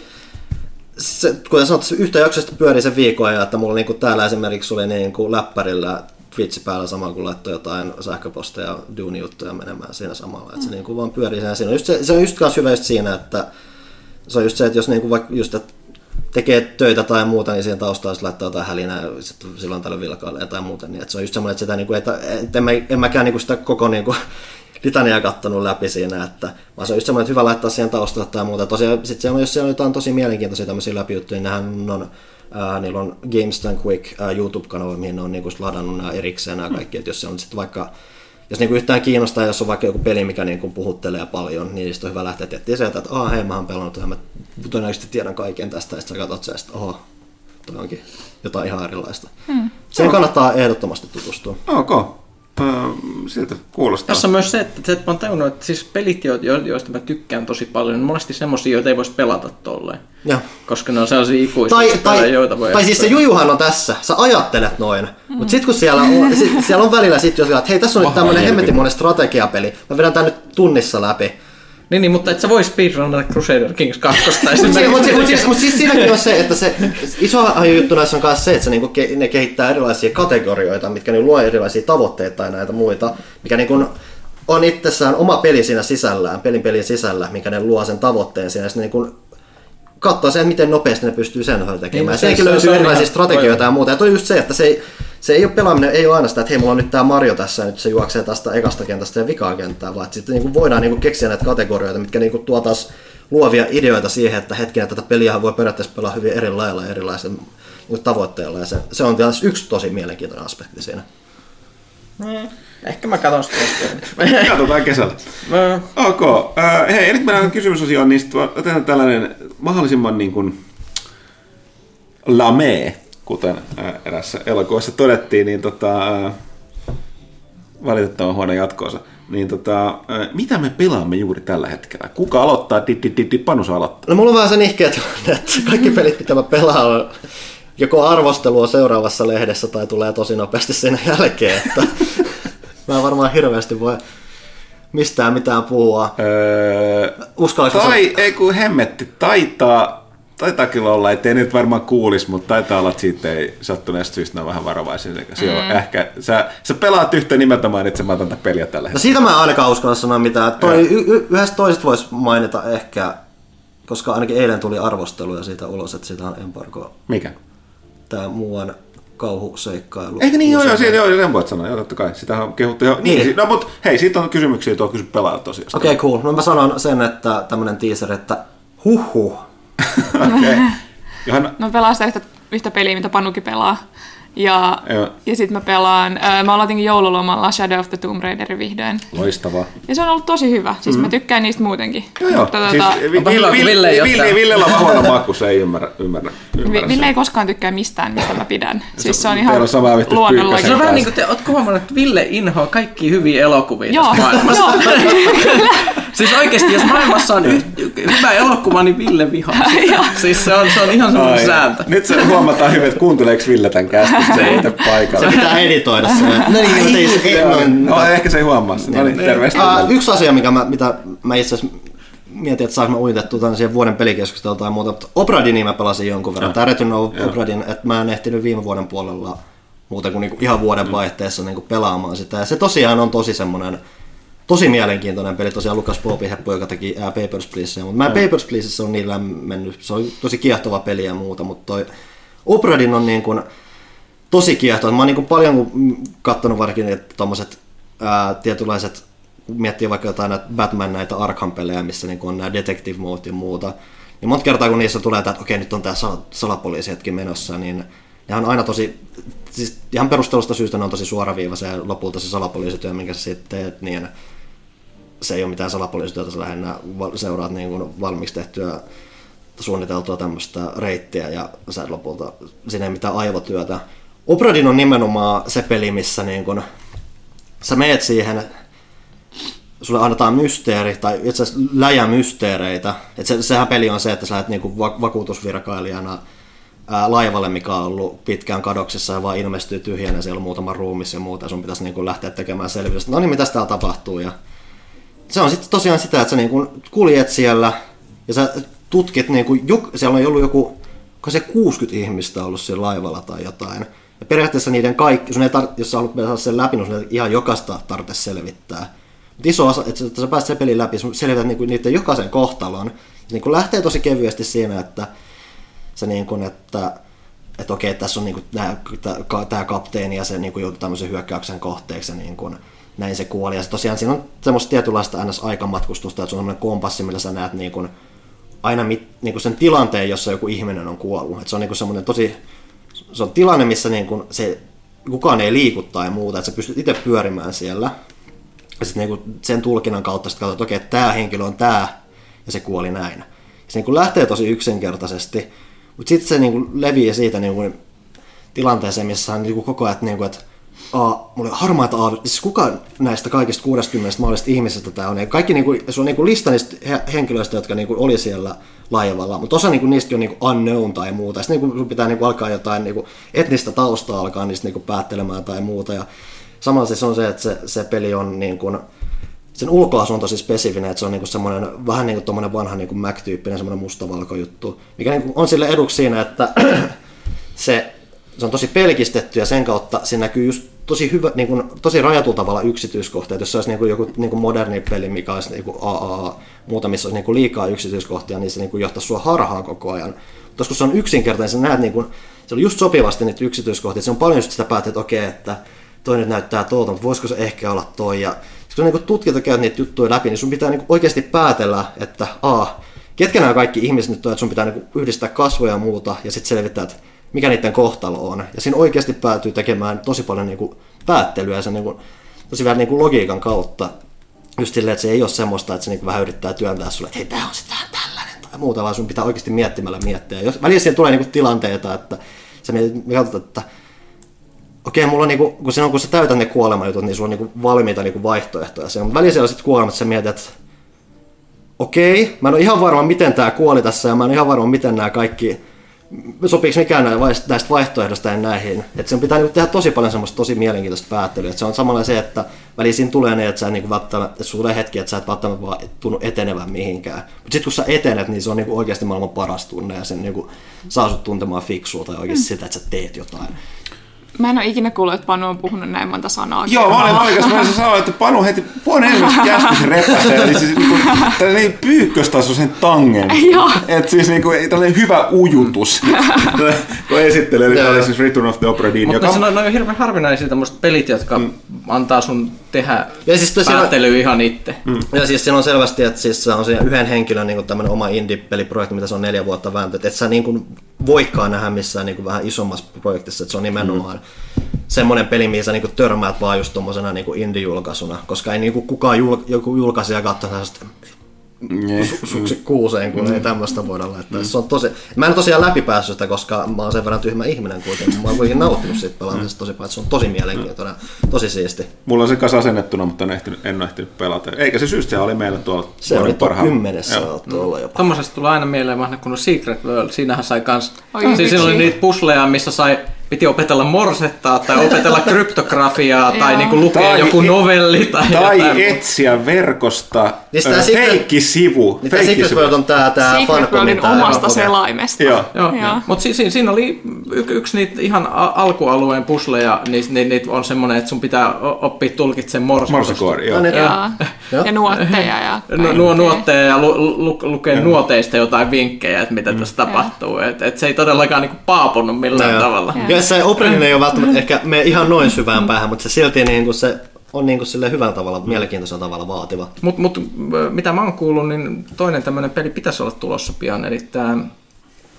se, kuten sanottu, se yhtä jaksosta pyörii sen viikon ajan, että mulla niin kuin täällä esimerkiksi oli niin kuin läppärillä Twitch päällä samalla, kun laittoi jotain sähköposteja, duuni-juttuja menemään siinä samalla. Että se niin kuin vaan pyörii siinä. siinä on just se, se on just kans hyvä just siinä, että se on just se, että jos niin kuin vaikka just, että tekee töitä tai muuta, niin siihen taustaan sitten laittaa jotain hälinää silloin tällä vilkailee tai muuta. Niin että se on just semmoinen, että sitä, niin kuin, että, en, mä, en mäkään niin kuin sitä koko niin kuin, litania kattonut läpi siinä, että, vaan se on just semmoinen, että hyvä laittaa siihen taustalle tai muuta. Tosiaan, sit siellä on, jos siellä on jotain tosi mielenkiintoisia tämmöisiä läpijuttuja, niin nehän on, ää, niillä on Games Done Quick ää, YouTube-kanava, mihin ne on niin kuin ladannut nämä erikseen nämä kaikki, että jos se on sitten vaikka jos niinku yhtään kiinnostaa, jos on vaikka joku peli, mikä niinku puhuttelee paljon, niin sitten on hyvä lähteä tietää sieltä, että aah hei, mä oon pelannut ja mä todennäköisesti tiedän kaiken tästä, ja sitten sä katsot sen, että oho, toi onkin jotain ihan erilaista. Hmm. Siihen kannattaa ehdottomasti tutustua. Ok. Ö, Siltä kuulostaa. Tässä on myös se, että, se, että mä oon tajunnut, että siis pelit, jo- jo- joista mä tykkään tosi paljon, on monesti semmosia, joita ei voisi pelata tolleen. Ja. Koska ne on sellaisia ikuisia Tai, pelejä, tai, joita voi tai siis se jujuhan on tässä, sä ajattelet noin, mm. mutta sitten kun siellä on, sit, siellä on välillä sit, jos että hei tässä on nyt tämmönen hemmetimoinen strategiapeli, mä vedän tän nyt tunnissa läpi, Niin, niin, mutta et sä voi speedrunner Crusader Kings 2 Mutta siis, mut, mut, siis, mut siis siinäkin on se, että se iso juttu näissä on myös se, että se niinku, ke, ne kehittää erilaisia kategorioita, mitkä niinku luo erilaisia tavoitteita tai näitä muita, mikä niinku on itsessään oma peli siinä sisällään, pelin pelin sisällä, mikä ne luo sen tavoitteen siinä. Ja niinku katsoo sen, miten nopeasti ne pystyy sen tekemään. Niin, se- Senkin se- se löytyy on erilaisia ihan- strategioita ja muuta. Ja toi on just se, että se ei, se ei ole pelaaminen, ei ole aina sitä, että hei, mulla on nyt tämä Mario tässä ja nyt se juoksee tästä ekasta kentästä ja vikaa kenttää, vaan että sitten niin voidaan niin keksiä näitä kategorioita, mitkä niin tuo taas luovia ideoita siihen, että hetkinen, tätä peliä voi periaatteessa pelaa hyvin eri lailla ja erilaisilla niin tavoitteilla. Ja se, se on taas yksi tosi mielenkiintoinen aspekti siinä. Ehkä mä katon sitä. Katsotaan kesällä. Mä- Ok. Äh, hei, nyt mennään kysymysosioon, niin otetaan tällainen mahdollisimman niin kuin lame, kuten erässä elokuvassa todettiin, niin tota, valitettavan huono jatkoosa. niin tota, mitä me pelaamme juuri tällä hetkellä? Kuka aloittaa? Di, di, di, di, Panu saa aloittaa. No mulla on vähän se nihkeä tilanne, että kaikki pelit, mitä mä pelaan, on joko arvostelua seuraavassa lehdessä tai tulee tosi nopeasti sen jälkeen, että mä en varmaan hirveästi voi mistään mitään puhua. Öö, tai, ei kun hemmetti, taitaa, taitaa kyllä olla, ettei nyt varmaan kuulis, mutta taitaa olla, että siitä ei sattuneesta syystä ne on vähän varovaisia. Mm. Joo, ehkä, sä, sä pelaat yhtä nimeltä mainitsematon tätä peliä tällä No hetkellä. siitä mä en ainakaan uskalla sanoa mitään. Toi, y- y- yhdestä toisesta voisi mainita ehkä, koska ainakin eilen tuli arvosteluja siitä ulos, että siitä on embargo. Mikä? Tää muuan kauhuseikkailu. Eikö niin, joo, joo, siitä, joo, sen voit sanoa, joo, totta kai, sitä on kehuttu jo. Niin, Niin. no mutta hei, siitä on kysymyksiä, tuo kysy pelaa tosiaan. Okei, okay, cool. No mä sanon sen, että tämmönen teaser, että huhhuh. Okei. Johanna, No pelaan sitä yhtä, yhtä peliä, mitä Panukin pelaa. Ja, Joo. ja sitten mä pelaan, ää, mä aloitin joululomalla Shadow of the Tomb Raiderin vihdoin. loistavaa. Ja se on ollut tosi hyvä. Siis mm. mä tykkään niistä muutenkin. Joo, joo. Mutta, Siis, tota, vi- Ville ei vi- ottaa. Ville- Villellä on huono maku, se ei ymmärrä, ymmärrä, ymmärrä, Vi- ymmärrä Ville ei koskaan tykkää mistään, mistä mä pidän. Siis se on ihan on sama vittu luonnonlaki. Se on vähän niin kuin te, ootko huomannut, että Ville inhoaa kaikki hyviä elokuvia Joo, maailmassa? joo. Siis oikeesti, jos maailmassa on hyvä elokuva, niin Ville vihaa sitä. Siis se on, se on ihan semmoinen sääntö. Nyt se huomataan hyvin, että kuunteleeko Ville tämän kästä, se ei itse paikalla. Se pitää editoida se. No niin, ei, ei, Joo, no, no, ehkä se ei huomaa sitä. No niin, terveistä. Uh, yksi asia, mikä mä, mitä mä itse asiassa mietin, että saanko mä uitettua tämän siihen vuoden pelikeskustelua tai muuta, mutta Obradinin mä pelasin jonkun verran. Tämä Return of Obradin, että mä en ehtinyt viime vuoden puolella muuta kuin niinku ihan vuoden vaihteessa niinku pelaamaan sitä. Ja se tosiaan on tosi semmoinen tosi mielenkiintoinen peli. Tosiaan Lukas Popi Heppu, joka teki ää, Papers, Please. Mutta mä en Papers, Pleaseissä on niin lämmennyt. Se on tosi kiehtova peli ja muuta, mutta toi Obradin on niin kuin, tosi kiehtova. Mä oon niin paljon katsonut varsinkin että tommoset ää, tietynlaiset, kun miettii vaikka jotain näitä Batman näitä Arkham-pelejä, missä niin on nämä detective mode ja muuta, niin monta kertaa kun niissä tulee että okei nyt on tämä sal- salapoliisi menossa, niin ne on aina tosi, siis ihan perustelusta syystä ne on tosi suoraviivaisia ja lopulta se salapoliisityö, minkä sä sitten teet, niin se ei ole mitään salapoliisityötä, sä lähinnä seuraat niin kuin valmiiksi tehtyä suunniteltua tämmöistä reittiä ja sä lopulta siinä ei mitään aivotyötä. Obradin on nimenomaan se peli, missä niin kun, sä meet siihen, sulle annetaan mysteeri, tai itse asiassa läjä mysteereitä. Et se, sehän peli on se, että sä lähdet niin va- vakuutusvirkailijana laivalle, mikä on ollut pitkään kadoksissa ja vaan ilmestyy tyhjänä, siellä on muutama ruumissa ja muuta, ja sun pitäisi niin kun lähteä tekemään selvitystä. No niin, mitä täällä tapahtuu? Ja se on sitten tosiaan sitä, että sä niin kun kuljet siellä ja sä tutkit, niin kun, siellä on ollut joku, se 60 ihmistä ollut siellä laivalla tai jotain. Ja periaatteessa niiden kaikki, sun ei tar- jos sä haluat saada sen läpi, niin sun ei ihan jokaista tarvitse selvittää. Mutta iso osa, että sä- pääset sen pelin läpi, sun selvität niin niiden jokaisen kohtalon. Se niin kun lähtee tosi kevyesti siinä, että se niin kuin, että että okei, tässä on niin tämä kapteeni ja se niin kuin joutui tämmöisen hyökkäyksen kohteeksi ja niin kuin, näin se kuoli. Ja se tosiaan siinä on semmoista tietynlaista ns-aikamatkustusta, että se on semmoinen kompassi, millä sä näet niin kuin, aina mit, niin kuin sen tilanteen, jossa joku ihminen on kuollut. Et se on niin kuin semmoinen tosi, se on tilanne, missä niin kuin se, kukaan ei liiku tai muuta, että sä pystyt itse pyörimään siellä. Ja sitten niin sen tulkinnan kautta sitten katsot, että okei, että tämä henkilö on tämä ja se kuoli näin. Se niin kuin lähtee tosi yksinkertaisesti, mutta sitten se niin kuin leviää siitä niin kuin tilanteeseen, missä on niin kuin koko ajan, että, niin kuin, että Aa, mulla on harmaita aavi. Siis kuka näistä kaikista 60 mahdollisesta ihmisestä tämä on? Ja kaikki, niin kuin, se on niin kuin lista niistä he- henkilöistä, jotka niin kuin oli siellä laivalla, mutta osa niin kuin, niistä on niin kuin unknown tai muuta. Sitten niin kuin, sun pitää niin kuin, alkaa jotain niin kuin, etnistä taustaa alkaa niistä niin kuin, päättelemään tai muuta. Ja samalla siis on se, että se, se peli on niin kuin, sen ulkoasu on tosi spesifinen, että se on niinku semmoinen, vähän niin kuin vanha niinku Mac-tyyppinen semmoinen mustavalko juttu, mikä niinku on sille eduksi siinä, että se, se on tosi pelkistetty ja sen kautta se näkyy just tosi, hyvä, niin kuin, tosi rajatulla tavalla yksityiskohtia. Että jos se olisi niin kuin joku niin kuin moderni peli, mikä olisi niin kuin AAA, muuta, missä olisi niin kuin liikaa yksityiskohtia, niin se niin kuin johtaisi sua harhaan koko ajan. Mutta kun se on yksinkertainen, sä näet, niin kuin, se on just sopivasti niitä yksityiskohtia. Se on paljon just sitä päätä, että okei, että toi nyt näyttää tuolta, mutta voisiko se ehkä olla toi. Ja kun niin tutkijat ja käyt niitä juttuja läpi, niin sun pitää niin oikeasti päätellä, että a, ketkä nämä kaikki ihmiset nyt on, että sun pitää niin yhdistää kasvoja ja muuta, ja sitten selvittää, että mikä niiden kohtalo on. Ja siinä oikeasti päätyy tekemään tosi paljon niin kuin päättelyä ja se niin kuin, tosi vähän niin kuin logiikan kautta. Just silleen, että se ei ole semmoista, että se niin kuin vähän yrittää työntää sulle, että hei, tämä on sitten vähän tällainen tai muuta, vaan sun pitää oikeasti miettimällä miettiä. Jos välillä siihen tulee niin kuin tilanteita, että sä mietit, me katsotaan, että okei, mulla on niinku, kun, siinä on, kun sä täytät ne kuolemajutut, niin sulla on niinku valmiita niinku vaihtoehtoja. Se on välillä sitten kuolemat, sä mietit, että okei, mä en ole ihan varma, miten tämä kuoli tässä, ja mä en ole ihan varma, miten nämä kaikki, sopiiko mikään näistä vaihtoehdosta ja näihin. Että sen pitää niinku tehdä tosi paljon semmoista tosi mielenkiintoista päättelyä. Et se on samalla se, että väliin siinä tulee ne, että sä niinku välttämättä, että hetki, että sä et välttämättä vaan tunnu etenevän mihinkään. Mutta sitten kun sä etenet, niin se on niinku oikeasti maailman paras tunne ja sen niinku saa sut tuntemaan fiksua tai oikeasti sitä, että sä teet jotain. Mä en ole ikinä kuullut, että Panu on puhunut näin monta sanaa. Joo, mä olin oikeassa. Mä sanoin, että Panu heti vuoden ensimmäistä käskyssä repästä. Eli siis niinku, tällainen pyykköstasoisen tangen. Joo. Et siis niinku, tällainen hyvä ujutus. kun esittelee, eli tämä oli siis Return of the Obra Dinn, Mutta joka... joka... ne on hirveän harvinaisia tämmöiset pelit, jotka mm. antaa sun tehdä Ja siis tosiaan- päättelyä ihan itse. Mm. Ja siis siinä on selvästi, että siis se on siinä yhden henkilön niin tämmöinen oma indie-peliprojekti, mitä se on neljä vuotta vääntänyt. Että sä niin kuin voikaan nähdä missään niin kuin vähän isommassa projektissa, että se on nimenomaan mm. Semmoinen peli, mihin sä niin kuin törmäät vaan just tommosena niin kuin indie-julkaisuna, koska ei niin kuin kukaan jul, joku julkaisija katso sellaista Niin. su- suksi kuuseen, kun ei tämmöistä voida laittaa. Se on tosi... Mä en tosiaan läpipäässyt sitä, koska mä oon sen verran tyhmä ihminen kuitenkin. Mä oon kuitenkin nauttinut siitä pelaamisesta tosi paljon. että Se on tosi mielenkiintoinen, tosi siisti. Mulla on se kanssa asennettuna, mutta en, ehtinyt, en ole ehtinyt pelata. Eikä se syystä, se oli meillä tuolla Se oli parhaan- 10 Joo. saattoi olla jopa. Tuommoisesta tulee aina mieleen vanha kun on Secret World. Siinähän sai kans... Oi, siis siinä oli niitä pusleja, missä sai piti opetella morsettaa tai opetella kryptografiaa tai Joo. niinku lukea Tai- joku novelli tai, Tai jotain. etsiä verkosta Niin sitä Secret- feikkisivu. Niin tämä Secret. World on tää, tää Secret Worldin omasta Okei. selaimesta. Joo. Joo, Joo. mutta si- si- siinä oli y- yksi niitä ihan a- alkualueen pusleja, niin, niin niitä on semmoinen, että sun pitää oppia tulkitsemaan morse. Morsekoodi, joo. No niin. Ja, ja nuotteja. Ja Nu- nuo nuotteja ja lu- lu- lukee nuoteista jotain vinkkejä, että mitä tässä tapahtuu. Et, et se ei todellakaan niinku paapunut millään tavalla. Joo. Se Openin ei ole välttämättä ehkä mene ihan noin syvään päähän, mutta se silti niin kuin se on niin kuin sille hyvällä tavalla, mielenkiintoisella tavalla vaativa. Mutta mut, ö, mitä mä oon kuullut, niin toinen tämmöinen peli pitäisi olla tulossa pian, eli tämä,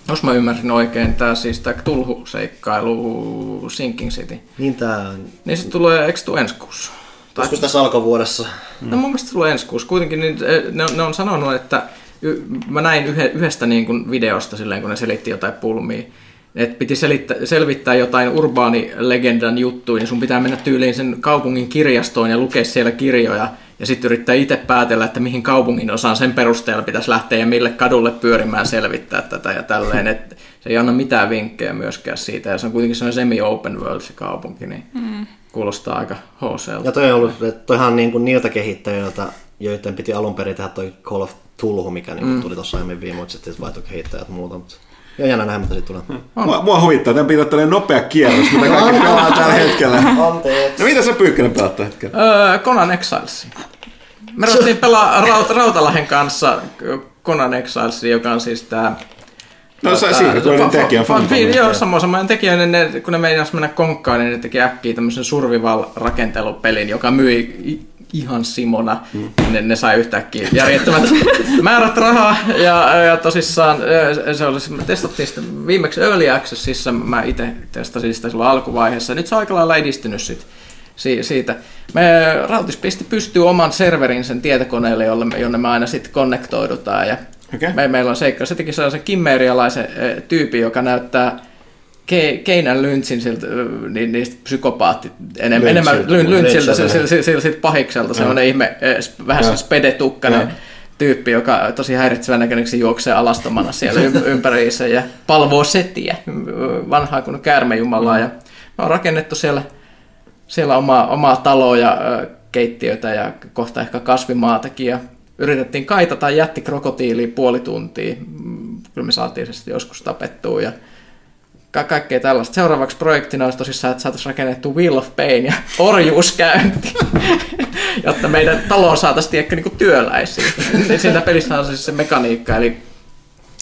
jos mä ymmärsin oikein, tämä siis tämä Tulhu-seikkailu Sinking City. Niin tää, Niin se tulee, eikö tule ensi kuussa? Tai, joskus tässä alkuvuodessa. no mun mielestä se tulee ensi kuussa. Kuitenkin niin, eh, ne, on- ne on sanonut, että y- mä näin yhe, yhdestä niin kuin videosta silleen, kun ne selitti jotain pulmia, että piti selittää, selvittää jotain urbaanilegendan juttuja, niin sun pitää mennä tyyliin sen kaupungin kirjastoon ja lukea siellä kirjoja, ja sitten yrittää itse päätellä, että mihin kaupungin osaan sen perusteella pitäisi lähteä ja mille kadulle pyörimään selvittää tätä ja tälleen. Et se ei anna mitään vinkkejä myöskään siitä, ja se on kuitenkin sellainen semi-open world se kaupunki, niin mm. kuulostaa aika HClta. Ja toi on ollut, että toihan niin kuin niiltä kehittäjiltä, joiden piti alun perin tehdä toi Call of Tulhu, mikä niin mm. tuli tuossa aiemmin viime, mutta sitten vaihtoi kehittäjät ja muuta. Mutta... Ja jännä nähdä, mitä siitä tulee. Mua, mua huvittaa, tämän pitää tällainen nopea kierros, mitä kaikki pelaa tällä hetkellä. Anteeksi. No mitä sä Pyykkönen pelaat tällä hetkellä? Öö, Conan Exiles. Me ruvettiin pelaa Raut- Rautalahen kanssa Conan Exiles, joka on siis tää... No se Secret Worldin tekijä Fan, Fantomin. Joo, samoin samoin tekijä, niin ne, kun ne meinas mennä konkkaan, niin ne teki äkkiä tämmöisen survival-rakentelupelin, joka myi ihan Simona. Mm. Ne, ne sai yhtäkkiä järjettömät määrät rahaa ja, ja tosissaan se oli, me testattiin sitä viimeksi Early Accessissa, mä itse testasin sitä silloin alkuvaiheessa. Nyt se on aika lailla edistynyt sit, si, siitä. Me Rautis pisti pystyy oman serverin sen tietokoneelle, jolle me, jonne me aina sitten konnektoidutaan ja Okei. me, meillä on seikka. Se teki sellaisen kimmerialaisen tyypin, joka näyttää Ke, Keinän Lynchin siltä, niin, niistä psykopaatti, enem, enemmän Lyn- Lynchiltä, Lynchiltä, siltä sil, sil, sil, pahikselta, semmoinen ihme, vähän Joo. se spedetukkainen tyyppi, joka tosi häiritsevän näköiseksi juoksee alastomana siellä ym- ympäriinsä ja palvoo setiä, vanhaa kuin käärmejumalaa. Ja me on rakennettu siellä, siellä omaa, omaa taloa ja keittiötä ja kohta ehkä kasvimaatakin ja yritettiin kaitata jättikrokotiiliin puoli tuntia. Mm, Kyllä me saatiin se sitten joskus tapettua ja ka- kaikkea tällaista. Seuraavaksi projektina olisi tosissaan, että saataisiin rakennettu Wheel of Pain ja orjuuskäynti, jotta meidän taloon saataisiin ehkä niinku työläisiä. Siinä pelissä on siis se mekaniikka, eli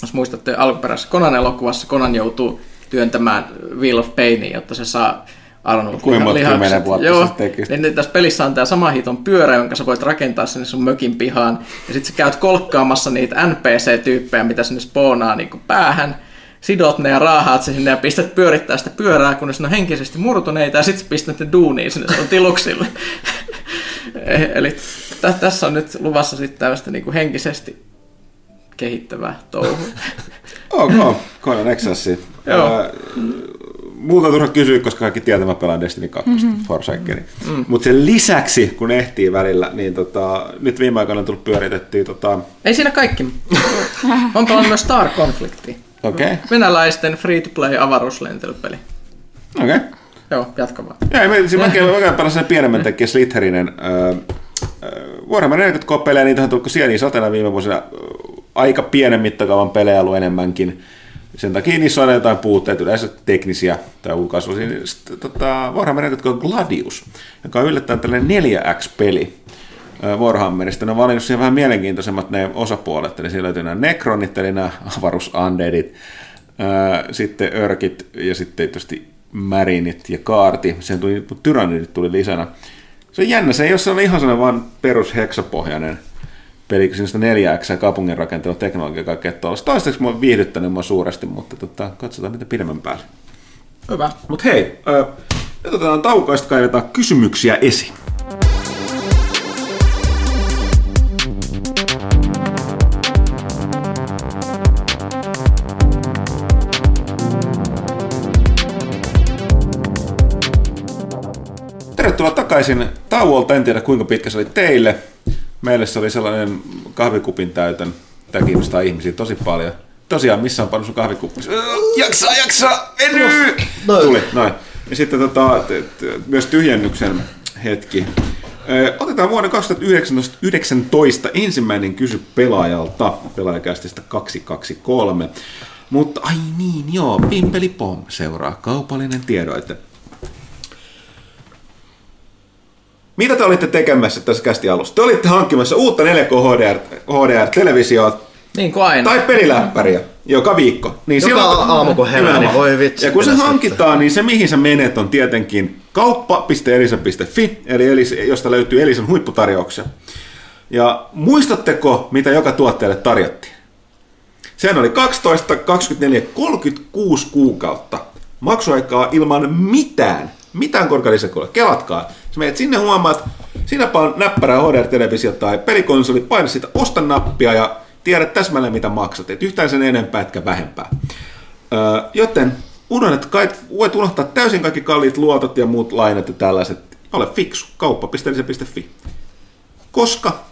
jos muistatte alkuperäisessä Conan-elokuvassa, Conan joutuu työntämään Wheel of Painia, jotta se saa Arnold Kuinka lihakset. vuotta Joo, teki niin, niin tässä pelissä on tämä sama hiton pyörä, jonka sä voit rakentaa sinne sun mökin pihaan. Ja sitten sä käyt kolkkaamassa niitä NPC-tyyppejä, mitä sinne spoonaa niin päähän. Sidot ne ja raahaat se sinne ja pistät pyörittää sitä pyörää, kunnes ne on henkisesti murtuneita ja sitten pistät ne duuniin sinne sun tiluksille. Eli tä- tässä on nyt luvassa sitten tämmöistä niin henkisesti kehittävää touhua. Ok, Conan Exiles. Joo. Ää, muuta turha kysyä, koska kaikki tietää, mä pelaan Destiny 2 mm-hmm. Mm. Mutta sen lisäksi, kun ehtii välillä, niin tota, nyt viime aikoina on tullut pyöritettyä tota, Ei siinä kaikki. on pelannut myös Star Conflicti. Okei, okay. Venäläisten free-to-play avaruuslentelypeli. okei. Okay. Joo, jatka vaan. Joo, mä, siis mäkin, mäkin pelasin sen pienemmän tekijä Slitherinen. Äh, Warhammer 40 pelejä, niitä on tullut sieniä satena viime vuosina. Aika pienen mittakaavan pelejä ollut enemmänkin. Sen takia niissä on aina jotain puutteita, yleensä teknisiä tai ulkoasuisia. Sitten tota, Warhammer 40 on Gladius, joka on yllättäen tällainen 4X-peli. Äh, Warhammerista. Ne on valinnut siihen vähän mielenkiintoisemmat ne osapuolet, eli siellä löytyy nämä Necronit, eli nämä ää, sitten Örkit ja sitten tietysti Marinit ja Kaarti. Sen tuli, Tyrannidit tuli lisänä. Se on jännä, se ei ole sellainen ihan sellainen vaan perus heksapohjainen peli, kun siinä 4X ja kaupungin rakentelu, teknologia ja kaikkea tuollaista. Toistaiseksi mua on viihdyttänyt mua suuresti, mutta tota, katsotaan mitä pidemmän päälle. Hyvä. Mutta hei, nyt otetaan sitten kaivetaan kysymyksiä esiin. Tervetuloa takaisin tauolta. En tiedä kuinka pitkä se oli teille. Meille se oli sellainen kahvikupin täytön. Tämä kiinnostaa ihmisiä tosi paljon. Tosiaan, missä on pannut sun kahvikuppi? Jaksaa, jaksaa, veny! Noin. Tuli, noin. Ja sitten tota, myös tyhjennyksen hetki. Otetaan vuonna 2019 ensimmäinen kysy pelaajalta, pelaajakästistä 223. Mutta ai niin, joo, Pimpeli Pom seuraa kaupallinen tiedoite. Mitä te olitte tekemässä tässä kästi alussa? Te olitte hankkimassa uutta 4K HDR, HDR-televisiota Niin kuin aina. tai peliläppäriä joka viikko. Niin Joka aamu, kun herää, niin voi vitsi, Ja kun se hankitaan, niin se mihin sä menet on tietenkin kauppa.elisa.fi, eli Elis, josta löytyy Elisan huipputarjouksia. Ja muistatteko, mitä joka tuotteelle tarjottiin? Sehän oli 12, 24, 36 kuukautta maksuaikaa ilman mitään, mitään korkealisäkoilla. Kelatkaa. Sä menet sinne huomaat, sinäpä on näppärä HDR-televisio tai pelikonsoli, paina sitä osta nappia ja tiedät täsmälleen mitä maksat. Et yhtään sen enempää etkä vähempää. Öö, joten unohdat, kai, voit unohtaa täysin kaikki kalliit luotot ja muut lainat ja tällaiset. Ole fiksu, kauppa.elisa.fi. Koska,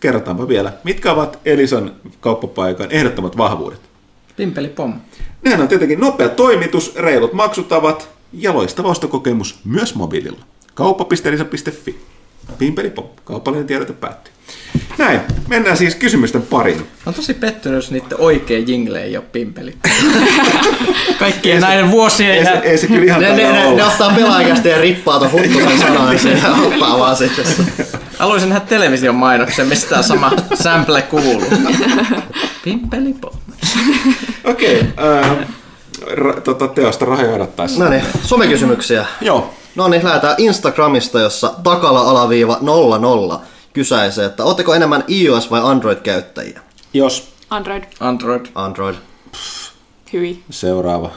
kerrotaanpa vielä, mitkä ovat Elisan kauppapaikan ehdottomat vahvuudet? Pimpeli pom. Nehän on tietenkin nopea toimitus, reilut maksutavat ja loistava ostokokemus myös mobiililla. Kauppa.elisa.fi. Pimpeli pom. Kaupallinen tiedote päättyy. Näin, mennään siis kysymysten pariin. Mä oon tosi pettynyt, jos niiden oikea jingle ei ole pimpeli. Kaikkien näiden vuosien Ei se, ei se kyllä ihan Ne, ne, ne, ne ottaa pelaajakästä ja rippaa ton huttusen sanoiksi ja ottaa vaan sitten. Haluaisin nähdä television mainoksen, mistä tämä sama sample kuuluu. Pimpeli pom. Okei, okay, ra, tota, teosta rahoja odottaessa. No niin, somekysymyksiä. Joo, No niin, lähdetään Instagramista, jossa takala-alaviiva 00 kysäisee, että ootteko enemmän iOS- vai Android-käyttäjiä? jos Android, Android. Android. Hyi. seuraava.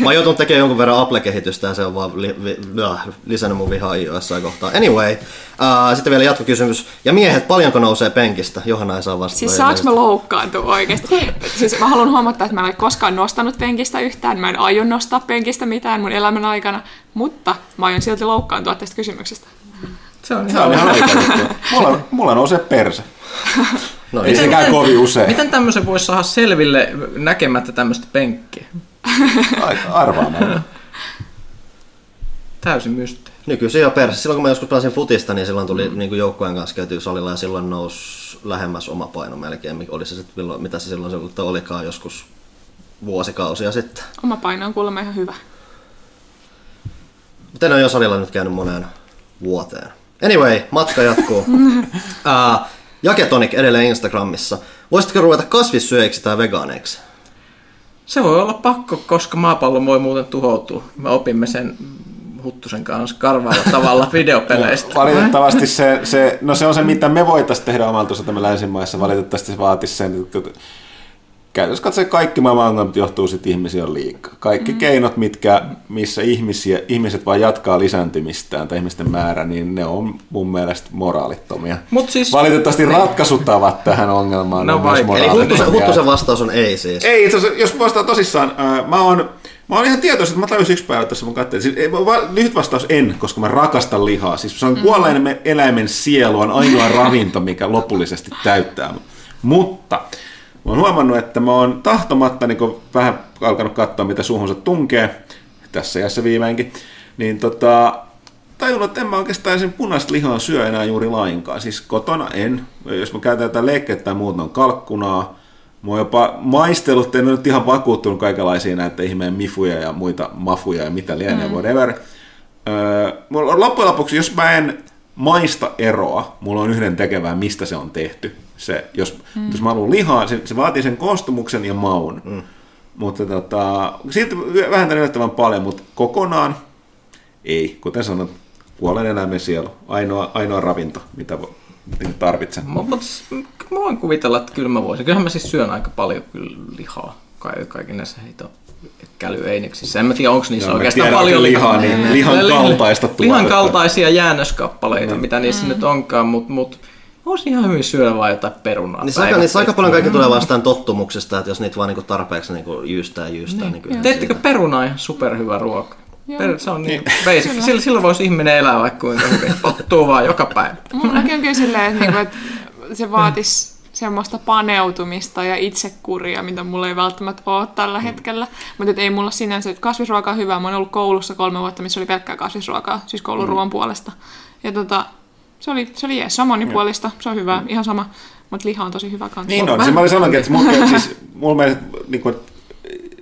Mä oon joutunut tekemään jonkun verran Apple-kehitystä ja se on vaan li, vi, äh, lisännyt mun vihaa iOS kohtaan. Anyway, äh, sitten vielä jatkokysymys. Ja miehet, paljonko nousee penkistä? Johanna ei saa vastata. Siis saaks mä loukkaantua oikeesti? Siis mä haluan huomata, että mä en ole koskaan nostanut penkistä yhtään. Mä en aio nostaa penkistä mitään mun elämän aikana. Mutta mä aion silti loukkaantua tästä kysymyksestä. Se on Se on ihan... ihan mulla, mulla nousee perse. No, Ei se käy kovin usein. Miten tämmöisen voisi saada selville näkemättä tämmöistä penkkiä? Arvaamaan. Täysin mysteeri. Nykyisin jo perse. Silloin kun mä joskus pelasin futista, niin silloin tuli mm. niin joukkueen kanssa käyty salilla ja silloin nousi lähemmäs oma paino melkein. Oli se sitten, milloin- mitä se silloin se olikaan joskus vuosikausia sitten. Oma paino on kuulemma ihan hyvä. Mutta en ole jo salilla nyt käynyt moneen vuoteen. Anyway, matka jatkuu. uh, Jaketonic edelleen Instagramissa. Voisitko ruveta kasvissyöjiksi tai vegaaneiksi? Se voi olla pakko, koska maapallo voi muuten tuhoutua. Me opimme sen Huttusen kanssa karvaalla tavalla videopeleistä. Valitettavasti se, se, no se on se, mitä me voitaisiin tehdä omalta osaltamme länsimaissa. Valitettavasti se vaatisi sen, että käytännössä katsoen kaikki maailman ongelmat johtuu siitä ihmisiä on liikaa. Kaikki mm. keinot, mitkä, missä ihmisiä, ihmiset vaan jatkaa lisääntymistään tai ihmisten määrä, niin ne on mun mielestä moraalittomia. Mut siis- Valitettavasti ratkaisutavat tähän ongelmaan No on myös. Eli moraalittomia. Huttusen, Huttusen vastaus on ei siis. Ei, itse asiassa, jos vastaan tosissaan, ää, mä oon, Mä olin ihan tietoinen, että mä tajusin yksi päivä tässä mun kattein. Siis, lyhyt vastaus en, koska mä rakastan lihaa. Siis se on Mm. kuolleen eläimen sielu, on ainoa ravinto, mikä lopullisesti täyttää. mut. Mutta mä oon huomannut, että mä oon tahtomatta niin vähän alkanut katsoa, mitä suuhunsa tunkee, tässä jässä viimeinkin, niin tota, tajunnut, että en mä oikeastaan sen punaista lihaa syö enää juuri lainkaan. Siis kotona en. Jos mä käytän jotain leikkeet tai muuta, on kalkkunaa. Mä oon jopa maistellut, en ole nyt ihan vakuuttunut kaikenlaisia näitä ihmeen mifuja ja muita mafuja ja mitä lienee, mm. whatever. Öö, loppujen lopuksi, jos mä en maista eroa, mulla on yhden tekevää, mistä se on tehty. Se, jos, mm. jos mä haluan lihaa, se, se vaatii sen koostumuksen ja maun. Mm. Mutta tota, siitä vähentän yllättävän paljon, mutta kokonaan ei. Kuten sanot, kuolleen eläimen sielu. Ainoa, ainoa ravinto, mitä vo- mitä tarvitsen. Mutta mä voin kuvitella, että kyllä mä voisin. Kyllähän mä siis syön aika paljon kyllä lihaa kai, kaikki näissä heito kälyeineksissä. En mä tiedä, onko niissä Joo, mä oikeastaan tiedän, paljon lihaa, niin lihan Li- li- kaltaista tuotetta. Lihan kaltaisia jäännöskappaleita, mitä niissä nyt onkaan, mutta mut, voisi ihan hyvin syödä vain jotain perunaa. Niin aika, niissä aika paljon kaikki tulee vastaan tottumuksesta, että jos niitä vaan niinku tarpeeksi niinku jyystää jyystää. Niin, niin Teettekö perunaa ihan superhyvä ruoka? Joo. Per, se on niin basic. Sillä, silloin voisi ihminen elää vaikka kuinka hyvin. Tottuu vaan joka päivä. Mullakin on kyllä silleen, että, niinku, että se vaatisi semmoista paneutumista ja itsekuria, mitä mulla ei välttämättä ole tällä hetkellä. Mutta ei mulla sinänsä, että kasvisruoka on hyvä. Mä oon ollut koulussa kolme vuotta, missä oli pelkkää kasvisruokaa, siis koulun ruoan puolesta. Ja tota, se oli, se oli jees, se on monipuolista, se on hyvä, ihan sama. Mutta liha on tosi hyvä kanssa. Niin on, se mä olin sanonut, että mulla, siis, mulla mielestä, niin kuin,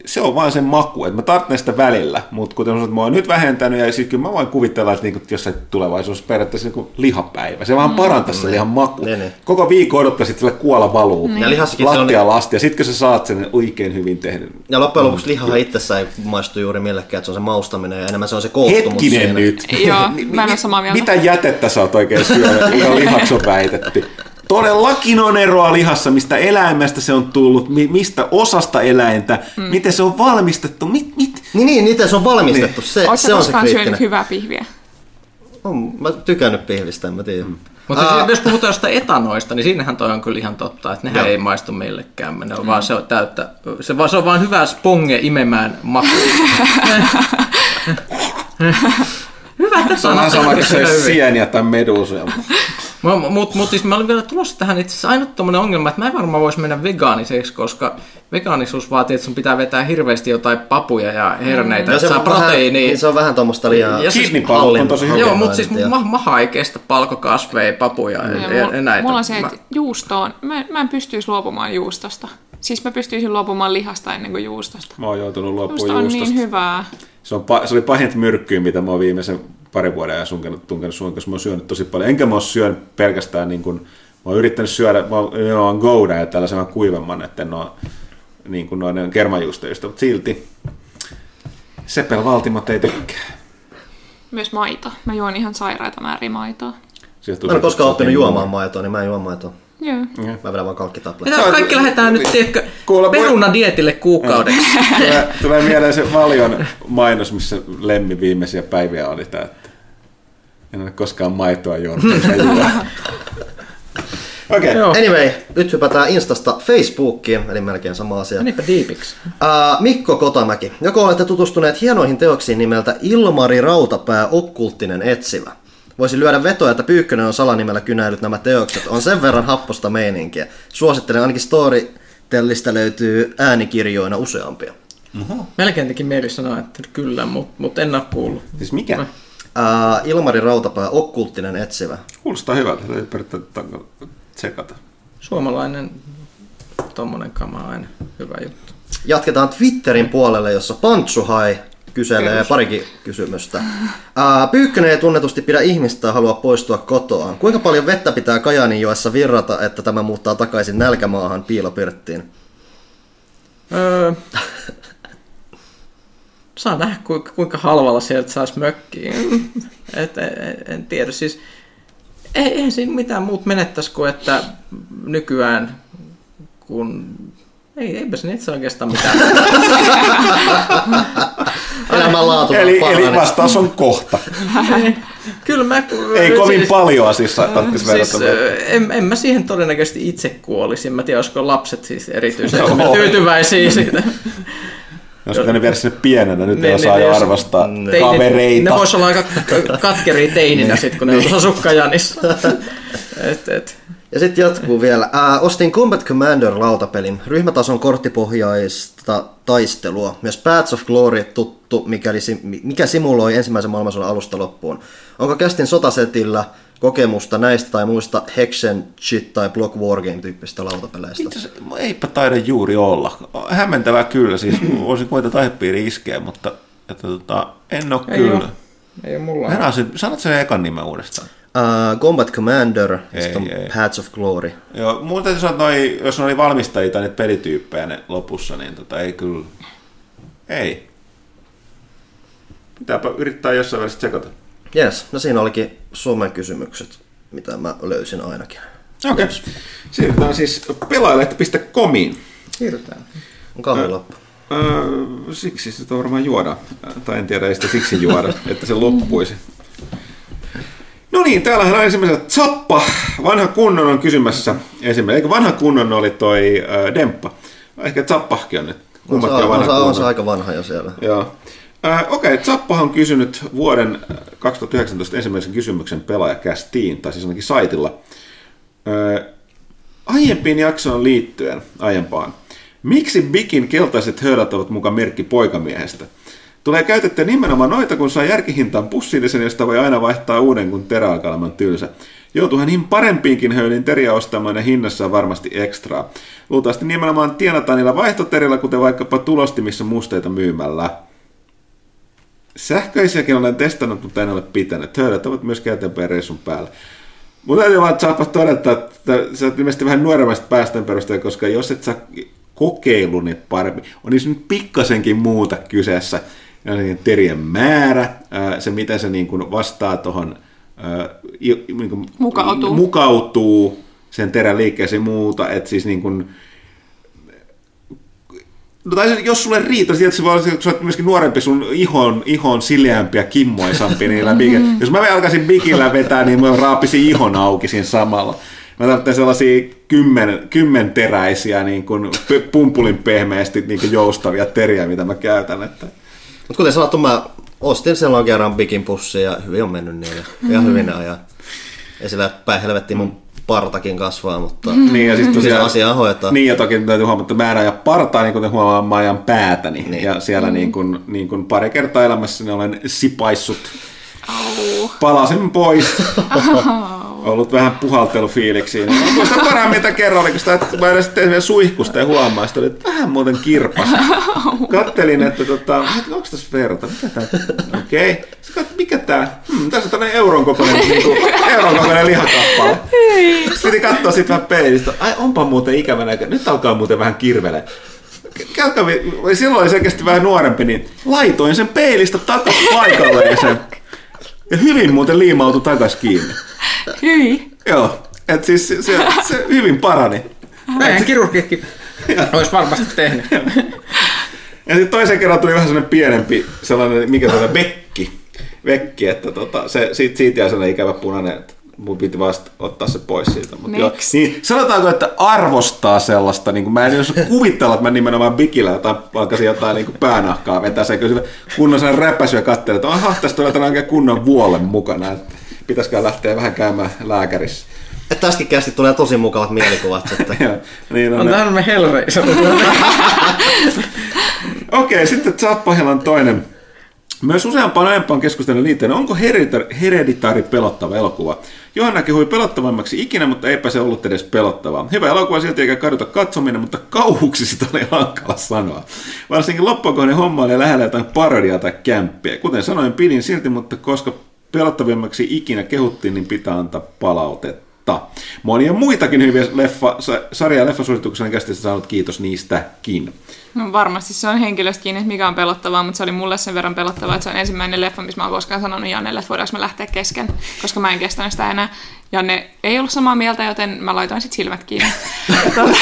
se on vaan sen maku, että mä tarvitsen sitä välillä, mutta kuten sanoit, mä oon nyt vähentänyt ja sitten kyllä mä voin kuvitella, että niin jossain tulevaisuudessa periaatteessa niin lihapäivä. Se vaan parantaa sen lihan maku. Niin, niin. Koko viikon odottaisit, sillä kuola valuu. Ja lihassakin se on- Lattia lasti ja sitten kun sä saat sen oikein hyvin tehnyt. Ja loppujen lopuksi liha itsessään ei maistu juuri millekään, että se on se maustaminen ja enemmän se on se koostumus Hetkinen siinä. nyt. Joo, mä en ole samaa mieltä. Mitä jätettä sä oot oikein syönyt, joka lihaksi on väitetty? Todellakin on eroa lihassa, mistä eläimestä se on tullut, mi- mistä osasta eläintä, mm. miten se on valmistettu, mit, mit? Niin, niin, miten se on valmistettu, se, Oletko se on se syönyt hyvää pihviä? On, mä tykännyt pihvistä, en mä tiedä. Mm. Mutta siis, jos puhutaan jostain etanoista, niin siinähän toi on kyllä ihan totta, että nehän Joo. ei maistu millekään. Ne on vaan, se on täyttä, se, vaan, se on vaan hyvä sponge imemään maku. hyvä, että Se on sama kuin se sieniä tai meduusia. Mutta mut, mut siis mä olin vielä tulossa tähän itse asiassa ainut tommonen ongelma, että mä en varmaan voisi mennä vegaaniseksi, koska vegaanisuus vaatii, että sun pitää vetää hirveästi jotain papuja ja herneitä, Ja että saa on vähän, proteiiniä. niin se on vähän tuommoista liian Ja siis on tosi hyvä. Joo, mutta siis mun ma- maha ei kestä palkokasveja, papuja ja, Ja ja, mulla, ja näitä. mulla on se, Mä- että juusto on, mä, mä en pystyisi luopumaan juustosta. Siis mä pystyisin luopumaan lihasta ennen kuin juustosta. Mä oon joutunut luopumaan Juusto on juustosta. niin hyvää. Se, on, se oli pahinta myrkkyä, mitä mä oon viimeisen parin vuoden ajan sunkenut, tunkenut suun, koska mä oon syönyt tosi paljon. Enkä mä oon syönyt pelkästään niin kuin, mä oon yrittänyt syödä, mä oon, mä oon gouda ja tällaisen vähän kuivemman, että en oo niin kuin noiden kermajuustoista, mutta silti Sepel Valtimot ei tykkää. Myös maito. Mä juon ihan sairaita määriä maitoa. Sieltä Mä en koskaan oppinut juomaan maitoa, niin mä en juo maitoa. Joo. Mä vedän vaan kalkkitabletteja. Mitä kaikki lähdetään nyt tiedätkö, Kuule, voi- perunadietille kuukaudeksi? tulee, tulee mieleen se Valion mainos, missä Lemmi viimeisiä päiviä oli tämä, että en ole koskaan maitoa juonut. Okei, Joo. Anyway, nyt hypätään Instasta Facebookiin, eli melkein sama asia. Menipä diipiksi. Uh, Mikko Kotamäki, joko olette tutustuneet hienoihin teoksiin nimeltä Ilmari Rautapää Okkulttinen etsivä? Voisi lyödä vetoa, että Pyykkönen on salanimellä kynäillyt nämä teokset. On sen verran happosta meininkiä. Suosittelen ainakin Storytellistä löytyy äänikirjoina useampia. Melkein teki mieli sanoa, että kyllä, mutta mut en ole kuullut. siis mikä? Uh, Ilmari Rautapää Okkulttinen etsivä. Kuulostaa hyvältä, täytyy periaatteessa tsekata. Suomalainen tommonen kama on aina hyvä juttu. Jatketaan Twitterin puolelle, jossa Pantsuhai kyselee parikin kysymystä. Ää, Pyykkönen ei tunnetusti pidä ihmistä ja halua poistua kotoaan. Kuinka paljon vettä pitää Kajaaninjoessa virrata, että tämä muuttaa takaisin nälkämaahan piilopirttiin? Öö, saa nähdä kuinka, kuinka halvalla sieltä saisi mökkiä. Et, en, en tiedä, siis ei, eihän siinä mitään muut menettäisi kuin, että nykyään kun... Ei, eipä siinä itse oikeastaan mitään. Elämänlaatu Eli, eli vastaus on kohta. Kyllä mä... Ei kovin paljon siis tarvitsisi Siis, verrata. ö, en, en mä siihen todennäköisesti itse kuolisi. En mä tiedä, olisiko lapset siis erityisen Joo. tyytyväisiä siitä. Jos pitänyt viedä sinne pienenä, nyt Ne- ei ne- osaa ne jo arvostaa Teinit- kavereita. Ne vois olla aika katkeria teininä sit, kun ne on tuossa sukkajanissa. et, et. Ja sitten jatkuu vielä. Ää, ostin Combat Commander-lautapelin, ryhmätason korttipohjaista taistelua. Myös Paths of Glory tuttu, mikäli, mikä simuloi ensimmäisen maailmansodan alusta loppuun. Onko kästin sotasetillä kokemusta näistä tai muista Hexen, Chit tai Block Wargame tyyppistä lautapeleistä? Itse asiassa eipä taida juuri olla. Hämmentävää kyllä, siis voisin koita aihepiiri iskeä, mutta että, tota, en ole Ei kyllä. oo. Ei ole mulla. Heräsin, sanot sen ekan nimen uudestaan. Ää, Combat Commander, Ei, sitten on ei. Paths of Glory. Joo, mun täytyy sanoa, että noi, jos ne oli valmistajia tai niitä pelityyppejä ne lopussa, niin tota, ei kyllä, ei. Pitääpä yrittää jossain välissä tsekata. Yes, no siinä olikin Suomen kysymykset, mitä mä löysin ainakin. Okei. Okay. Siirrytään siis pelaajat.comiin. Siirrytään. On kahvi loppu. Öö, siksi sitä varmaan juoda. Tai en tiedä, ei sitä siksi juoda, että se loppuisi. No niin, täällähän on ensimmäisenä Zappa. Vanha kunnon on kysymässä ensimmäinen. Eikö vanha kunnon oli toi äh, Demppa? Ehkä Zappahkin on nyt. On se, Kummatkin on, on vanha se, on se aika vanha jo siellä. Joo. Äh, Okei, okay, Zappahan on kysynyt vuoden äh, 2019 ensimmäisen kysymyksen pelaajakästiin, tai siis ainakin saitilla. Äh, aiempiin jaksoon liittyen, aiempaan. Miksi Bikin keltaiset höydät ovat mukaan merkki poikamiehestä? Tulee käytettyä nimenomaan noita, kun saa järkihintaan pussillisen, josta voi aina vaihtaa uuden, kun terä alkaa tylsä. Joutuuhan niin parempiinkin höylin teriä ostamaan ja hinnassa on varmasti ekstraa. Luultavasti nimenomaan tienataan niillä vaihtoterillä, kuten vaikkapa tulostimissa musteita myymällä. Sähköisiäkin olen testannut, mutta en ole pitänyt. Höydät ovat myös eteenpäin reissun päällä. Mun täytyy vaan saapa todeta, että sä oot ilmeisesti vähän nuoremmasta päästön perusteella, koska jos et sä kokeilu, niin paremmin. On niissä nyt pikkasenkin muuta kyseessä. Ja terien määrä, ää, se miten se niin kuin vastaa tuohon niin Mukautuu. mukautuu sen terän liikkeeseen muuta, että siis niin kuin, No tai jos sulle riittää, niin se voi olla, että sä oot myöskin nuorempi, sun ihon, ihon sileämpi ja kimmoisampi niillä bige. Jos mä alkaisin bigillä vetää, niin mä raapisin ihon auki siinä samalla. Mä tarvitsen sellaisia kymmen, kymmenteräisiä niin kuin pumpulin pehmeästi niin kuin joustavia teriä, mitä mä käytän. Että. Mutta kuten sanottu, mä ostin silloin kerran Bikin pussin ja hyvin on mennyt niille. Ihan hyvin ne ajaa. Ei sillä päin helvettiin mun partakin kasvaa, mutta Niin, ja siis tosiaan, asiaa hoitaa. Niin, ja toki täytyy huomata, että mä en aja partaa, niin kuten huomaa, mä ajan päätäni. Niin. Ja siellä niin kuin, niin kuin pari kertaa elämässäni olen sipaissut Au. palasin pois. Ollut vähän puhaltelufiiliksiin. Onko sitä mitä kerran kun sitä mä edes tein suihkusta ja huomaa, että oli vähän muuten kirpas. Kattelin, että tota, onko tässä verta? Mitä tää? Okei. Okay. Mikä tää? Hmm, tässä on tämmönen euron kokoinen, niin euron kokoinen lihakappale. Sitten piti katsoa sit vähän peilistä. Ai onpa muuten ikävä näkö. Nyt alkaa muuten vähän kirvele. Käykää, vi- silloin oli selkeästi vähän nuorempi, niin laitoin sen peilistä takas paikalleen. Ja hyvin muuten liimautui takas kiinni. Hyi. Joo, et siis se, se, se hyvin parani. Meidän kirurgitkin olisi varmasti tehnyt. Ja sitten toisen kerran tuli vähän sellainen pienempi, sellainen, mikä se on, vekki. Vekki, että tota, se, siitä, siitä jäi sellainen ikävä punainen, että mun piti vasta ottaa se pois siitä. Mut joo, Next. niin, sanotaanko, että arvostaa sellaista, niin kuin mä en jos kuvitella, että mä nimenomaan bikillä jotain, alkaisin jotain niin kuin päänahkaa vetää se, kyllä kunnon sen räpäsy ja katselin, että aha, tästä tulee oikein kunnon vuolen mukana, että pitäisikö lähteä vähän käymään lääkärissä. Et tästäkin kästi tulee tosi mukavat mielikuvat sitten. Joo, niin on On ne. tämmöinen Hellraiser. Okei, sitten Zappahilan toinen. Myös useampaan aiempaan keskustelun liittyen, onko Hereditary pelottava elokuva? Johanna kehui pelottavammaksi ikinä, mutta eipä se ollut edes pelottavaa. Hyvä elokuva silti eikä kaduta katsominen, mutta kauhuksi sitä oli hankala sanoa. Varsinkin loppukohden homma oli lähellä jotain parodiaa tai kämppiä. Kuten sanoin, pidin silti, mutta koska pelottavimmaksi ikinä kehuttiin, niin pitää antaa palautetta. Monia muitakin hyviä leffa, sa- sarja- ja leffasuosituksia käsitteistä saanut, kiitos niistäkin. No varmasti se on henkilöstä kiinni, mikä on pelottavaa, mutta se oli mulle sen verran pelottavaa, että se on ensimmäinen leffa, missä mä oon koskaan sanonut Jannelle, että voidaanko me lähteä kesken, koska mä en kestänyt sitä enää. Janne ei ollut samaa mieltä, joten mä laitoin sitten silmät kiinni. Tota,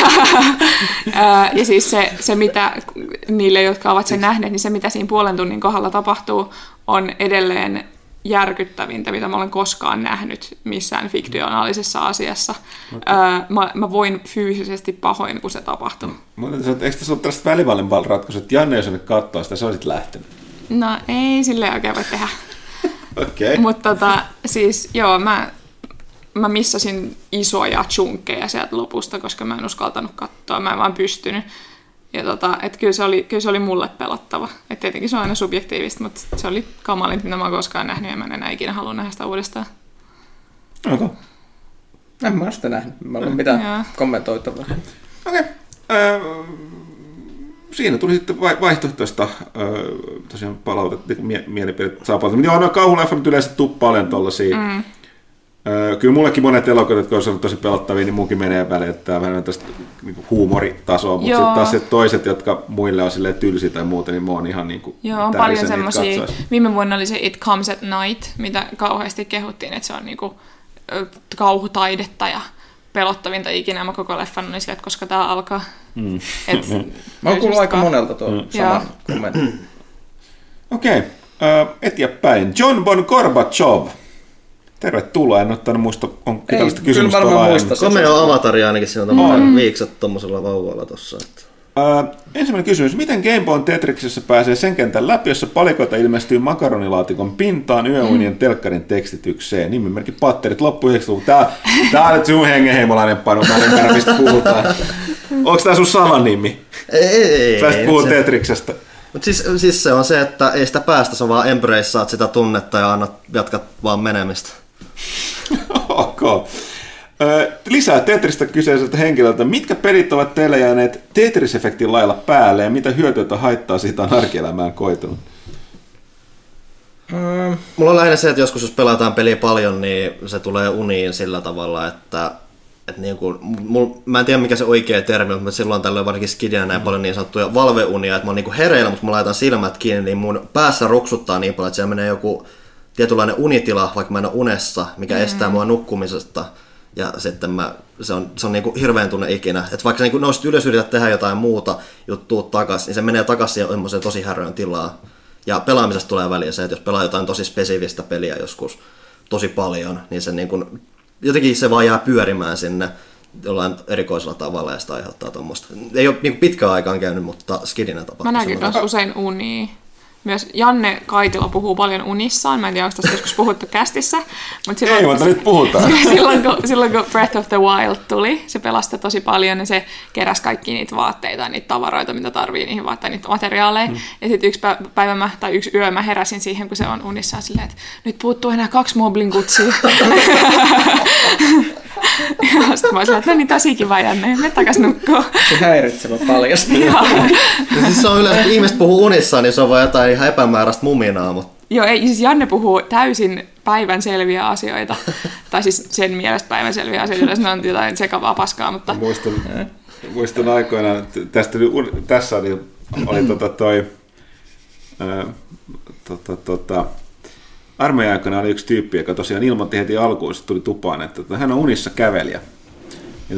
ja siis se, se, mitä niille, jotka ovat sen nähneet, niin se, mitä siinä puolen tunnin kohdalla tapahtuu, on edelleen järkyttävintä, mitä mä olen koskaan nähnyt missään fiktionaalisessa asiassa. Okay. Öö, mä, mä voin fyysisesti pahoin, kun se tapahtuu. Mutta eikö tässä ole tällaista välivallen ratkaisua, että Janne jos nyt katsoa sitä, sä olisit lähtenyt? No ei sille oikein voi tehdä. Okei. Okay. Mutta tota, siis joo, mä, mä missasin isoja chunkkeja sieltä lopusta, koska mä en uskaltanut katsoa, mä en vaan pystynyt. Ja tota, et kyllä, se oli, kyllä se oli mulle pelottava. Et tietenkin se on aina subjektiivista, mutta se oli kamalin, mitä mä oon koskaan nähnyt ja mä en enää ikinä halua nähdä sitä uudestaan. Okay. En mä sitä nähnyt. Mä olen mitään Joo. kommentoitavaa. Okei. Okay. Öö, siinä tuli sitten vai- vaihtoehtoista öö, tosiaan palautetta, mie- mielipidettä saa palautetta. Mutta joo, no kauhuleffat yleensä tuu paljon tollasia. Mm. Öö, kyllä mullekin monet elokuvat, jotka on tosi pelottavia, niin munkin menee väliin, että tämä vähän tästä niin huumoritasoa, mutta sitten taas se toiset, jotka muille on silleen tylsi tai muuta, niin mä oon ihan niin kuin Joo, on paljon semmoisia. Viime vuonna oli se It Comes at Night, mitä kauheasti kehuttiin, että se on niinku ö, kauhutaidetta ja pelottavinta ikinä. Mä koko leffan oli sille, että koska tää alkaa. Mm. Et, Mä oon kuullut aika ka- monelta tuo mm. sama kommentti. Okei, öö, eteenpäin. John Bon Gorbachev. Tervetuloa, en ottanut muista, on tällaista kyllä kysymystä varmaan laajemmin. muistan. Komea avatari ainakin siinä on tämmöinen viiksat tommosella vauvalla tossa. Että. Öö, ensimmäinen kysymys. Miten Game Boy Tetriksessä pääsee sen kentän läpi, jossa palikoita ilmestyy makaronilaatikon pintaan yöunien Mm. telkkarin tekstitykseen? Nimimerkki Patterit loppu 90-luvun. Tää, tää on nyt sun hengenheimolainen panu, mä en ymmärrä mistä puhutaan. Onko tää sun salanimi? Ei, ei, ei. Pääsit ei puhua se- Tetriksestä. Mut siis, siis, se on se, että ei sitä päästä, se on vaan embraceaat sitä tunnetta ja annat, jatkat vaan menemistä. ok. Öö, lisää Tetristä kyseiseltä henkilöltä. Mitkä pelit ovat teille jääneet Tetris-efektin lailla päälle ja mitä hyötyä tai haittaa siitä on arkielämään koitunut? Mm, Mulla on lähinnä se, että joskus jos pelataan peliä paljon, niin se tulee uniin sillä tavalla, että että niin kuin, mul, mä en tiedä mikä se oikea termi on, mutta silloin tällöin varsinkin skidinä näin paljon niin sanottuja valveunia, että mä oon niin kuin hereillä, mutta mä laitan silmät kiinni, niin mun päässä ruksuttaa niin paljon, että siellä menee joku tietynlainen unitila, vaikka mä en ole unessa, mikä mm. estää mua nukkumisesta. Ja sitten mä, se on, se on niin kuin hirveän tunne ikinä. Että vaikka sä niin nousit ylös yrität tehdä jotain muuta, juttua takas, niin se menee takaisin semmoiseen tosi häröön tilaa. Ja pelaamisesta tulee väliä se, että jos pelaa jotain tosi spesifistä peliä joskus tosi paljon, niin se niin kuin, jotenkin se vaan jää pyörimään sinne jollain erikoisella tavalla ja sitä aiheuttaa tuommoista. Ei ole niin pitkään aikaan käynyt, mutta skidinä tapahtuu. Mä kanssa usein unia. Myös Janne Kaitila puhuu paljon unissaan. Mä en tiedä, onko tässä joskus puhuttu kästissä. Mutta silloin, Ei, mutta nyt puhutaan. silloin, kun, silloin kun Breath of the Wild tuli, se pelasti tosi paljon ja se keräsi kaikki niitä vaatteita ja niitä tavaroita, mitä tarvii niihin vaatteita, niitä materiaaleja. Mm. Ja sitten yksi pä- päivä mä, tai yksi yö mä heräsin siihen, kun se on unissaan silleen, että nyt puuttuu enää kaksi moblin kutsia. ja sitten mä olin silleen, että no niin tosi kiva Janne, me takas nukkuu. se häiritsevä paljasti. Joo. Ja siis se on yleensä, kun ihmiset puhuu unissaan, niin se on vaan jotain ihan epämääräistä muminaa, mutta Joo, ei, siis Janne puhuu täysin päivän selviä asioita. tai siis sen mielestä päivän selviä asioita, yleensä ne on jotain sekavaa paskaa, mutta Muistan, muistan aikoinaan, että tästä, tässä oli, oli tota toi, ää, tota, tota, armeijan aikana oli yksi tyyppi, joka tosiaan ilmoitti heti alkuun, se tuli tupaan, että tota, hän on unissa kävelijä.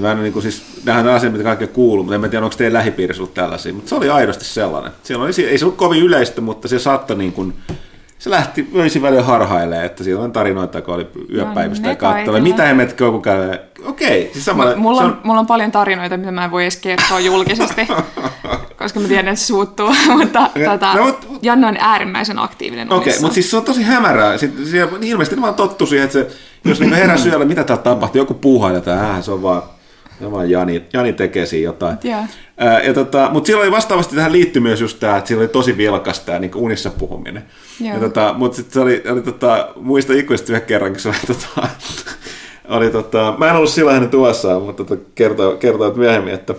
Mä en, niin kuin, siis, nämähän on asia, mitä kaikkea kuuluu, mutta en tiedä, onko teidän lähipiirissä ollut tällaisia, mutta se oli aidosti sellainen. Siellä oli, ei se ollut kovin yleistä, mutta se saattoi niin kuin, se lähti öisin välillä harhailemaan, että siellä on tarinoita, kun oli yöpäivystä katsoa. kaikilla. Mitä hemmetkö joku käy? Okei, siis samalla, mulla se on, mulla on paljon tarinoita, mitä mä en voi edes kertoa julkisesti, koska mä tiedän, että se suuttuu. mutta tota, no, mut- Janne on äärimmäisen aktiivinen Okei, unissa. mutta siis se on tosi hämärää. Sitten siellä, niin ilmeisesti ne vaan tottu siihen, että se, jos niinku heräsi yöllä, mitä täällä tapahtuu, joku puuhaa jotain, äh, se on vaan, se on vaan Jani, Jani tekee siinä jotain. Joo. Ja tota, mutta silloin vastaavasti tähän liittyi myös just tämä, että sillä oli tosi vilkas tämä niin unissa puhuminen. Joo. Ja tota, mutta sitten se oli, oli tota, muista ikuisesti yhden kerran, kun se oli, tota, oli tota, mä en ollut silloin hänen tuossaan, mutta tota, kertoo, kertoo myöhemmin, että,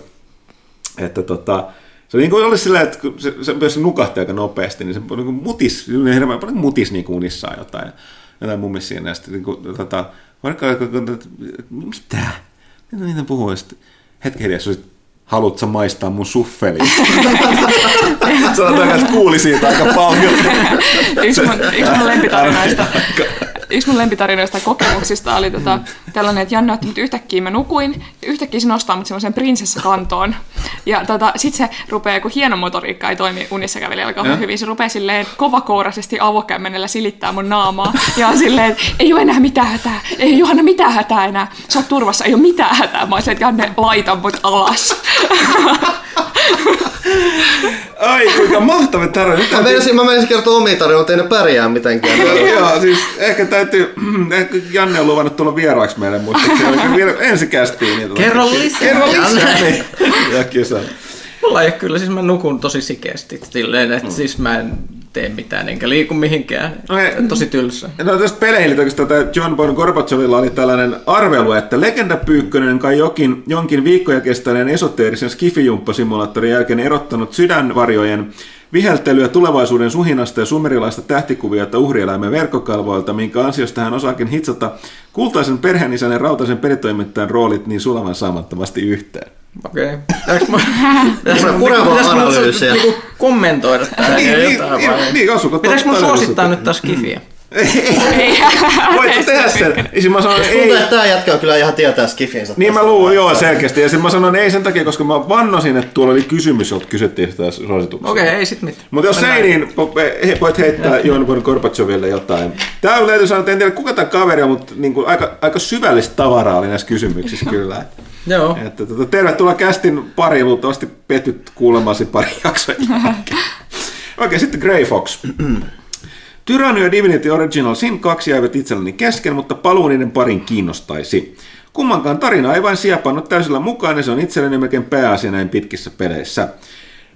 että tota, se oli, niin kuin, oli silleen, että kun se, se, se nukahti aika nopeasti, niin se niin kuin mutis, hirveän paljon mutis niin kuin unissaan jotain, jotain mummis siinä. Ja sitten niin kuin, tota, vaikka, mitä? Mitä puhuu? Ja sitten hetken hiljaa, se oli, haluatko maistaa mun suffeliin? Sanotaan, että kuuli siitä aika paljon. yksi mun, yksi mun lempitarinoista. Yksi mun lempitarinoista kokemuksista oli tota, tällainen, että Janne otti mut yhtäkkiä, mä nukuin, ja yhtäkkiä se nostaa mut semmoisen prinsessakantoon. Ja tota, sit se rupeaa, kun hieno motoriikka ei toimi unissa kävelijällä kauhean Ja. hyvin, se rupeaa silleen kovakouraisesti avokämmenellä silittää mun naamaa. Ja silleen, että ei ole enää mitään hätää, ei Johanna mitään hätää enää, sä oot turvassa, ei ole mitään hätää. Mä oon silleen, että Janne, laita mut alas. Ai, kuinka mahtava tarina. Nyt Mä menisin, mä menisin kertoa omia tarinoita, mutta ei ne pärjää mitenkään. Joo, siis ehkä täytyy, ehkä Janne on luvannut tulla vieraaksi meille, muistaakseni vielä ensi kästiin. Niin Kerro lisää, Kerro lisää, Janne. niin. Ja kisa. Mulla ei ole kyllä, siis mä nukun tosi sikeästi silleen, että siis mä en tee mitään enkä liiku mihinkään. No ei- Tosi tylsä. No tästä peleillä oikeastaan tämä John Bon Gorbachevilla oli tällainen arvelu, että legendapyykkönen kai jokin, jonkin viikkoja kestäneen esoteerisen skifijumppasimulaattorin jälkeen erottanut sydänvarjojen viheltelyä tulevaisuuden suhinasta ja sumerilaista tähtikuviota uhrieläimen verkkokalvoilta, minkä ansiosta hän osaakin hitsata kultaisen perheenisän ja rautaisen pelitoimittajan roolit niin sulavan saamattomasti yhteen. Okei. Okay. Pure- purevaa analyysiä. Niinku kommentoida tähän Niin, niin, jotain niin, vai? niin, osuuko Pitäis mun totta- suosittaa nyt taas kifiä? Ei. Voit tehdä sen? Ja mä Tuntuu, ei, että tää jätkä kyllä ihan tietää skifinsä. Niin mä luulen, joo, selkeästi. Ja sitten mä sanon ei sen takia, koska mä vannosin, että tuolla oli kysymys, jolta kysyttiin sitä suosituksia. Okei, okay, ei sit mitään. Mutta jos ei, niin he- voit heittää Joon Von Gorbacheville jotain. Tää on täytyy sanoa, että en tiedä kuka tämä kaveri on, mutta niin kuin aika, aika syvällistä tavaraa oli näissä kysymyksissä kyllä. Joo. Että, tota, tervetuloa kästin pari, luultavasti petyt kuulemasi pari jaksoa. Okei, sitten Grey Fox. Tyranny ja Divinity Original Sin 2 jäivät itselleni kesken, mutta paluu niiden parin kiinnostaisi. Kummankaan tarina ei vain siepannut täysillä mukaan ja se on itselleni melkein pääasia näin pitkissä peleissä.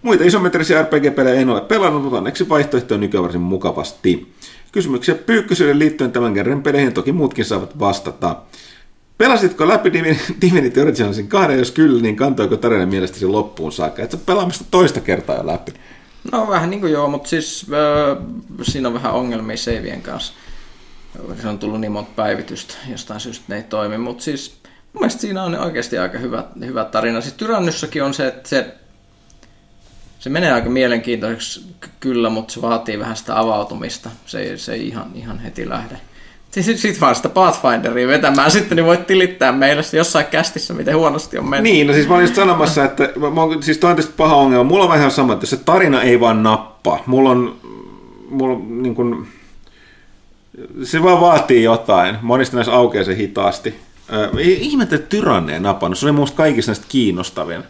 Muita isometrisiä RPG-pelejä en ole pelannut, mutta onneksi vaihtoehto on nykyään varsin mukavasti. Kysymyksiä pyykkösyyden liittyen tämän kerran peleihin toki muutkin saavat vastata. Pelasitko läpi Divin- Divinity Originalsin kahden, jos kyllä, niin kantoiko tarina mielestäsi loppuun saakka? Et sä pelaamista toista kertaa jo läpi. No vähän niin kuin joo, mutta siis äh, siinä on vähän ongelmia seivien kanssa. Se on tullut niin monta päivitystä, jostain syystä ne ei toimi, mutta siis mun mielestä siinä on oikeasti aika hyvä, hyvä tarina. Siis Tyrannyssakin on se, että se, se menee aika mielenkiintoiseksi ky- kyllä, mutta se vaatii vähän sitä avautumista. Se se ei ihan, ihan heti lähde. Sitten sit vaan sitä Pathfinderia vetämään sitten, niin voit tilittää meille jossain kästissä, miten huonosti on mennyt. Niin, no siis mä olin just sanomassa, että mä, mä, oon- siis toi on tietysti paha ongelma. Mulla on vähän sama, että se tarina ei vaan nappaa. Mulla on, mulla on niin kuin, se vaan vaatii jotain. Monista näissä aukeaa se hitaasti. Ihmettä, että Tyranne ei napannut. Se oli musta kaikista näistä kiinnostavin.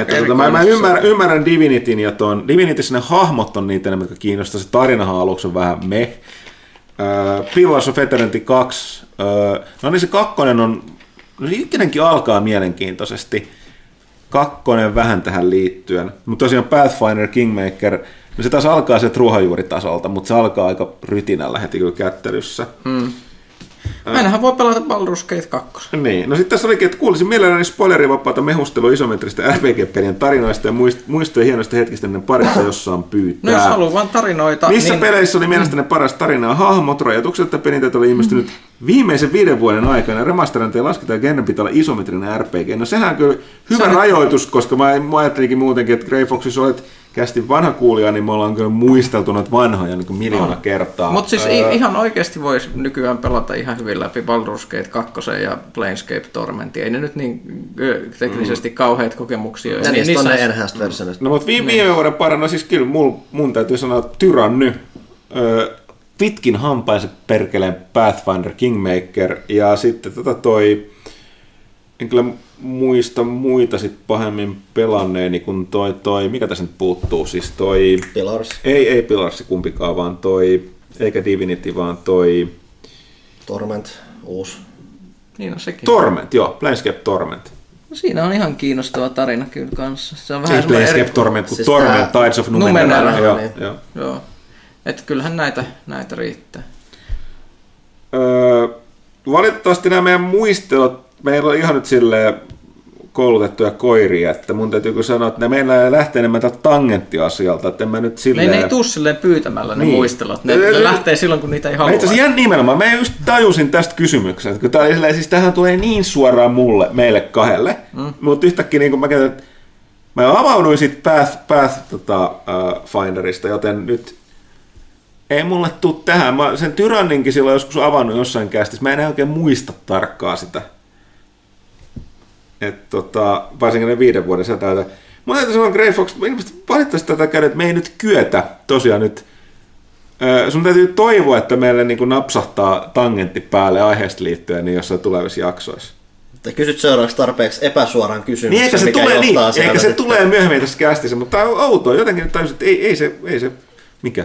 Että, tota, mä, mä ymmärrän, ymmärrän Divinityn ja ton. Divinityssä ne hahmot on niitä jotka kiinnostaa. Se tarinahan aluksi on vähän me. Uh, Pillars of Eternity 2. Uh, no niin se kakkonen on, no ykkönenkin alkaa mielenkiintoisesti. Kakkonen vähän tähän liittyen. Mutta tosiaan Pathfinder, Kingmaker, no se taas alkaa se ruohonjuuritasolta, mutta se alkaa aika rytinällä heti kyllä kättelyssä. Mm. Ainahan voi pelata Baldur's Gate 2. Niin, no sitten tässä olikin, että kuulisin mielelläni spoilerivapaata mehustelua isometristä RPG-pelien tarinoista ja muist- muistoja hienoista hetkistä ennen parissa, jossa on pyytää. No jos haluaa vaan tarinoita, Missä niin... peleissä oli mielestäni paras tarina ja hahmot? Rajoitukset, että pelinteet oli ilmestynyt viimeisen viiden vuoden aikana. Remasterointia lasketaan genren pitää olla isometrinen RPG. No sehän on kyllä hyvä Se on- rajoitus, koska mä, mä ajattelinkin muutenkin, että Grey Foxissa olet kästi vanha kuulija, niin me ollaan kyllä muisteltu noita vanhoja niin kuin miljoona kertaa. Mutta siis Öö, ihan oikeasti voisi nykyään pelata ihan hyvin läpi Baldur's Gate 2 ja Planescape Tormentia. Ei ne nyt niin teknisesti kauheat kokemuksia. Ja Niin- niistä on ne enhanced versionit. No mutta viime, viime vuoden parana siis kyllä mul, mun täytyy sanoa Tyranny, öö, pitkin hampaisen perkeleen Pathfinder, Kingmaker ja sitten tota toi, en kyllä muista muita sit pahemmin pelanneeni kuin toi, toi, mikä tässä nyt puuttuu, siis toi, Pillars, ei, ei Pilarsi kumpikaan, vaan toi, eikä Divinity, vaan toi Torment, uusi. Niin on sekin. Torment, joo, Planescape Torment. No siinä on ihan kiinnostava tarina kyllä kanssa. Se on vähän Planescape eri... Torment, kuin siis Torment, tää- Tides of Numenera. Numenera, Joo, niin. joo. Joo. Että kyllähän näitä, näitä riittää. Öö, valitettavasti nämä meidän muistelot, meillä on ihan nyt silleen koulutettuja koiria, että mun täytyy kyllä sanoa, että ne meillä lähtee enemmän tältä tangenttiasialta, että en mä nyt Ne, silleen... ne ei tuu silleen pyytämällä ne Niin. muistelot. Ne, Ne- ne, ne- lähtee silloin, kun niitä ei halua. itse asiassa nimenomaan, mä just tajusin tästä kysymyksestä, että kun tää oli silleen, siis tähän tulee niin suoraan mulle, meille kahdelle, mm. mutta yhtäkkiä niin kun mä käytän, mä avauduin siitä Path, Path tota, uh, Finderista, joten nyt Ei mulle tuu tähän. Mä sen tyranninkin silloin joskus avannut jossain kästissä. Mä en oikein muista tarkkaa sitä. Et tota, varsinkin ne viiden vuoden sätäitä. Mun täytyy sanoa, Grey Fox, valitettavasti tätä käydä, että me ei nyt kyetä tosiaan nyt Sun täytyy toivoa, että meille niin kuin napsahtaa tangentti päälle aiheesta liittyen niin jossain tulevissa jaksoissa. Te kysyt seuraavaksi tarpeeksi epäsuoran kysymyksen, Niin eikä se, mikä tulee, niin, sieltä eikä se sitten. tulee myöhemmin tässä kästissä, mutta tämä on outoa. Jotenkin tajusin, että ei, ei, se, ei se, mikä,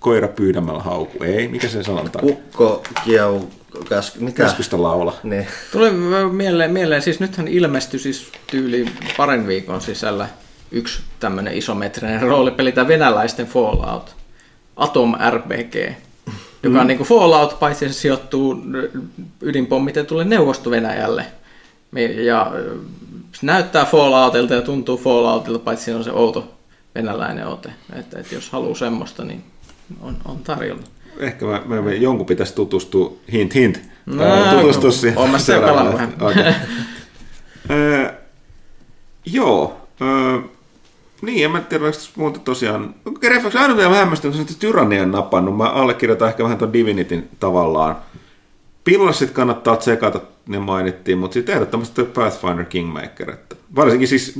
koira pyydämällä hauku, ei, mikä se sanotaan, Kukko, kieu, käsky, mitä? käskystä laula. Niin. Tuli mieleen, mieleen, siis nythän ilmestyi siis tyyli parin viikon sisällä yksi tämmöinen isometrinen roolipeli, tämä venäläisten Fallout, Atom RPG, joka on niin kuin Fallout, paitsi se sijoittuu ydinpommitetulle Neuvosto-Venäjälle. Ja se näyttää Falloutilta ja tuntuu Falloutilta, paitsi siinä on se outo venäläinen ote. Että, että jos haluaa semmoista, niin on, on tarjolla. Ehkä mä, mä, mä, jonkun pitäisi tutustua, hint hint, No, Tai tutustua siihen. mä sitä seuraavaan. pelannut vähän. Okei. Ö, Joo, ö, niin, en mä tiedä, muuta tosiaan. Reflex aina vielä hämmästynyt, että Tyrannia on napannut. Mä allekirjoitan ehkä vähän tuon Divinitin tavallaan. Pillassit kannattaa tsekata, ne mainittiin, mutta sitten ehdottomasti Pathfinder Kingmaker. Että varsinkin siis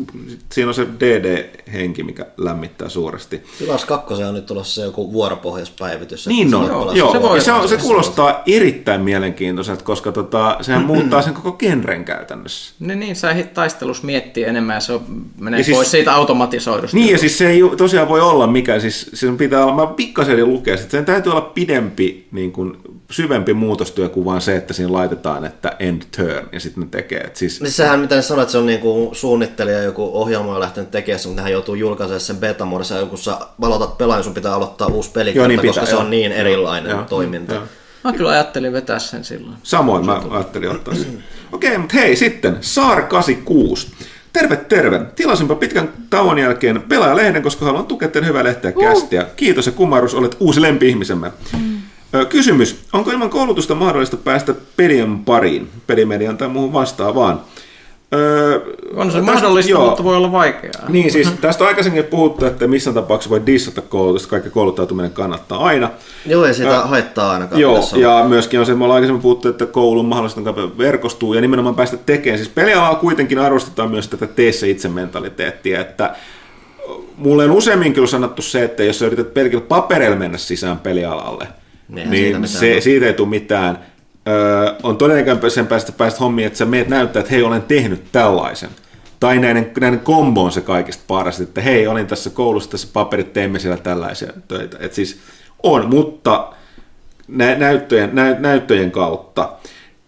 siinä on se DD-henki, mikä lämmittää suuresti. Tilas kakkosen on nyt tulossa joku vuoropohjaispäivitys. Niin on, se joo, joo. se voi se, on, se kuulostaa erittäin mielenkiintoiselta, koska tota, sehän muuttaa sen koko genren käytännössä. Niin, niin sä taistelus miettii enemmän ja se on, menee Ja siis- pois siitä automatisoidusta. Niin, ja siis se ei tosiaan voi olla mikä, siis sen pitää olla, mä pikkasen lukea, että sen täytyy olla pidempi, niin kuin, syvempi muutostyö kuin vaan se, että siinä laitetaan, että end turn, ja sitten ne tekee. Et siis, Niin sehän, mitä ne sanoo, että se on niinku suunnittelija, joku ohjelma on lähtenyt tekemään sen, mutta nehän joutuu julkaisemaan sen beta-muodossa, ja kun sä aloitat pelaajan, sun pitää aloittaa uusi Joo, niin pitää, koska se joo. on niin erilainen Joo, toiminta. joo. Mä kyllä ajattelin vetää sen silloin. Samoin mä ajattelin ottaa sen. Okei, mutta hei sitten, Saar 86. Terve, terve. Tilasinpa pitkän tauon jälkeen pelaajalehden, koska haluan tukea teidän hyvää lehteä kästiä. Kiitos ja kumarus, olet uusi lempi-ihmisemme. Ö, Kysymys. Onko ilman koulutusta mahdollista päästä pelien pariin? Pelimedian tai muuhun vastaavaan? Öö, On se tästä- mahdollista, joo. mutta voi olla vaikeaa. Niin, siis tästä on aikaisemmin puhuttu, että missään tapauksessa voi dissata koulutusta, kaikki kouluttautuminen kannattaa aina. Joo, ei sitä Ö, haittaa ainakaan. Joo, on. ja myöskin on se, me ollaan aikaisemmin puhuttu, että koulun mahdollista verkostuu ja nimenomaan päästä tekemään. Siis pelialaa kuitenkin arvostetaan myös tätä tee se itse mentaliteettia, että mulle on useammin kyllä sanottu se, että jos sä yrität pelkillä papereilla mennä sisään pelialalle, Eihän siitä niin mitään se, siitä ei tule mitään. Öö, on todennäköisempää, että päästä hommiin, että sä meet näyttää, että hei, olen tehnyt tällaisen. Tai näiden, näiden kombo on se kaikista paras, että hei, olin tässä koulussa, tässä paperit, teimme siellä tällaisia töitä. Et siis on, mutta nä- näyttöjen, nä- näyttöjen kautta.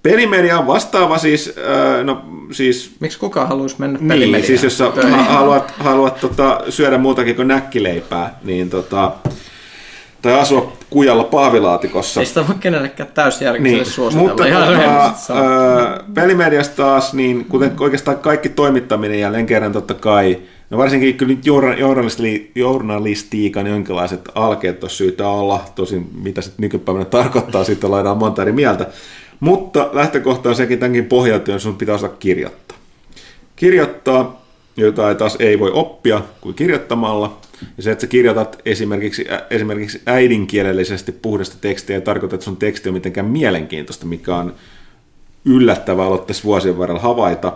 Pelimedia on vastaava siis, öö, no siis Miksi kukaan haluaisi mennä niin, pelimediaan? siis jos sä haluat, haluat tota, syödä muutakin kuin näkkileipää, niin tota, tai asua kujalla pahvilaatikossa. Ei sitä voi kenellekään täysjärkiselle Niin, suositella. mutta Ihan tota, ää, pelimediasta taas, niin kuten oikeastaan kaikki toimittaminen jälleen kerran totta kai, no varsinkin kyllä nyt journa- journalisti- journalistiikan jonkinlaiset alkeet on syytä olla, tosin mitä sitten nykypäivänä tarkoittaa, siitä laidaan monta eri mieltä, mutta lähtökohta on sekin tämänkin pohjalta, että sun pitää osata kirjoittaa. Kirjoittaa, jota ei taas ei voi oppia kuin kirjoittamalla. Ja se, että sä kirjoitat esimerkiksi, ä, esimerkiksi äidinkielellisesti puhdasta tekstiä, ei tarkoita, että sun teksti on mitenkään mielenkiintoista, mikä on yllättävää ollut tässä vuosien varrella havaita.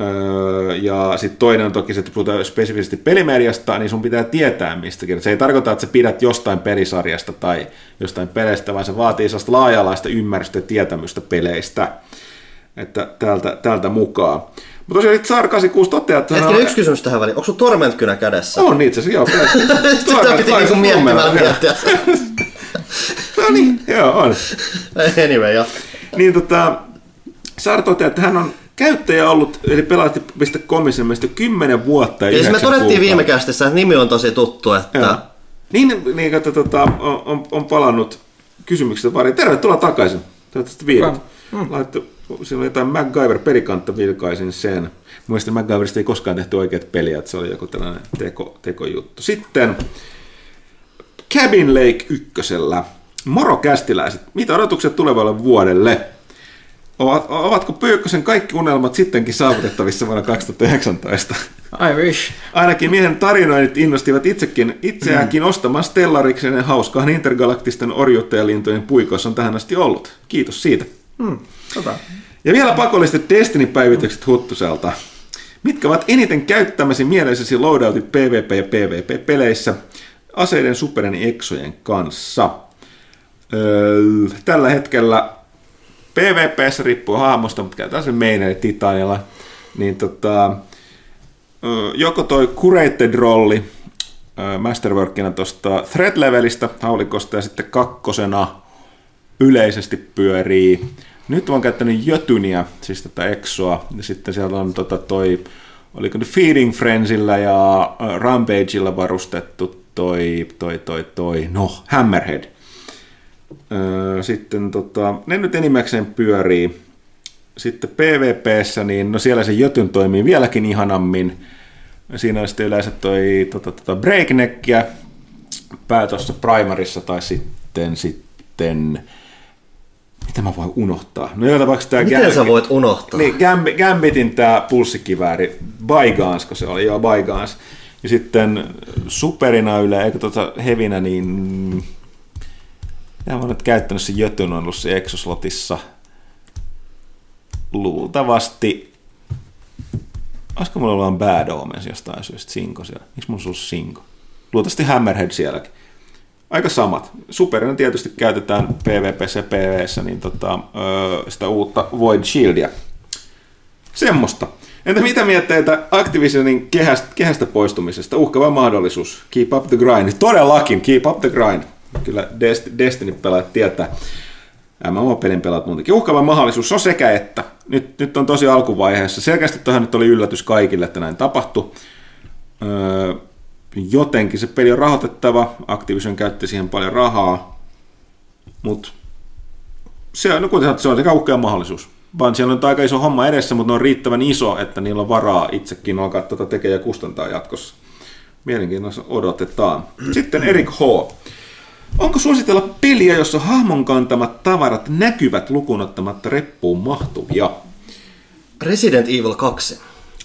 Öö, ja sitten toinen on toki se, että puhutaan spesifisesti pelimediasta, niin sun pitää tietää mistä kirjoitat. Se ei tarkoita, että sä pidät jostain pelisarjasta tai jostain peleistä, vaan se vaatii sellaista laaja-alaista ymmärrystä ja tietämystä peleistä. Että tältä, tältä mukaan. Mutta tosiaan Saar 86 toteaa, että... Hetkinen, on- yksi kysymys tähän väliin. Onko sun tormentkynä kädessä? on itse asiassa, joo. Sitä piti niinku miettimään miettiä. No niin, joo, on. anyway, jatka. Niin tota, Saar toteaa, että hän on käyttäjä ollut, eli pelaati.comissa ilmeisesti 10 vuotta ja Ja siis me todettiin viime kästissä, että nimi on tosi tuttu, Joo. että Niin, niin että tota, on, on, on, palannut kysymyksestä pari. Tervetuloa takaisin. Toivottavasti viidät. Mm. Laittu, siinä oli jotain MacGyver pelikantta, vilkaisin sen. Mielestäni MacGyverista ei koskaan tehty oikeat peliä, että se oli joku tällainen teko, tekojuttu. Sitten Cabin Lake ykkösellä. Moro kästiläiset, mitä odotukset tulevalle vuodelle? Ovat- Ovatko Pyykkösen kaikki unelmat sittenkin saavutettavissa vuonna 2019? I wish. Ainakin miehen tarinoinnit innostivat itsekin, itseäänkin ostamaan Stellariksen ja hauskaan intergalaktisten orjuuttajalintojen puikoissa on tähän asti ollut. Kiitos siitä. Hmm, tota. Ja vielä pakolliset Destiny-päivitykset Huttuselta. Mitkä ovat eniten käyttämäsi mielessäsi loadoutit PvP ja PvP-peleissä aseiden, superien ja exojen kanssa? Öö, tällä hetkellä PvPssä riippuu hahmosta, mutta käytetään sen maineri Titanialla. Niin tota, öö, joko toi Curated-rolli öö, Masterworkina tuosta Threat-levelistä haulikosta ja sitten kakkosena yleisesti pyörii. Nyt olen käyttänyt Jötyniä, siis tätä Exoa, ja sitten siellä on tota toi, oliko nyt Feeding Friendsillä ja äh, Rampageilla varustettu toi, toi, toi, toi, no, Hammerhead. Öö, Sitten tota, ne nyt enimmäkseen pyörii. Sitten PvPssä, niin no siellä se Jötyn toimii vieläkin ihanammin. Siinä on sitten yleensä toi tota, tota breakneckia pää tuossa primarissa tai sitten, sitten mitä mä voin unohtaa? No joka tapauksessa tämä Miten sä voit unohtaa? Niin, Gamb- Gambitin tämä pulssikivääri, Bygans, kun se oli, joo, Bygans. Ja sitten superina yle, eikö tota hevinä, niin... Mitä mä oon nyt käyttänyt se jötyn on ollut se Exoslotissa. Luultavasti... Olisiko mulla ollut Bad Omens jostain syystä Sinko siellä? Miksi mulla on Sinko? Luultavasti Hammerhead sielläkin aika samat. Superina tietysti käytetään PvPssä ja PvEssä niin tota, sitä uutta Void Shieldia. Semmosta. Entä mitä mietteitä Activisionin kehästä, kehästä poistumisesta? Uhkava mahdollisuus. Keep up the grind. Todellakin, keep up the grind. Kyllä Dest- Destiny-pelaajat tietää. MMO-pelin pelaat muutenkin. Uhkava mahdollisuus on sekä että. Nyt, nyt on tosi alkuvaiheessa. Selkeästi tähän nyt oli yllätys kaikille, että näin tapahtui. Öö, jotenkin se peli on rahoitettava, Activision käytti siihen paljon rahaa, mutta se on, no kuten se on sekä uhkea mahdollisuus. Vaan siellä on aika iso homma edessä, mutta ne on riittävän iso, että niillä on varaa itsekin alkaa tätä tekee ja kustantaa jatkossa. Mielenkiinnossa odotetaan. Sitten Erik H. Onko suositella peliä, jossa hahmon kantamat tavarat näkyvät lukunottamatta reppuun mahtuvia? Resident Evil 2.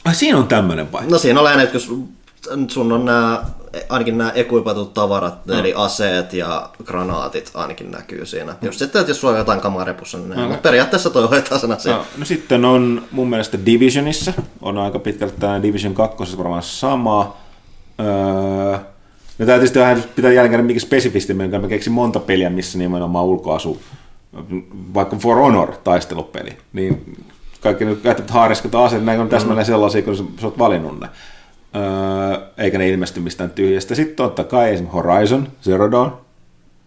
Ai siinä on tämmöinen vai? No siinä on lähinnä, että jos sun on nämä, ainakin nämä ekuipatut tavarat, no. eli aseet ja granaatit ainakin näkyy siinä. Just sitten, että jos sulla on jotain kamaa repussa, niin okay. mutta periaatteessa toi hoitaa sen asian. No, no, sitten on mun mielestä Divisionissa, on aika pitkälti tämä Division 2 varmaan sama. Öö, no tämä tietysti vähän pitää jälkeen mikä spesifisti, mä keksin monta peliä, missä nimenomaan ulkoasu, vaikka For Honor taistelupeli, niin kaikki nyt käyttävät haariskat aseet, näin on täsmälleen sellaisia, kun sä, sä oot valinnut ne. Öö, eikä ne ilmesty mistään tyhjästä. Sitten totta kai esimerkiksi Horizon, Zero Dawn.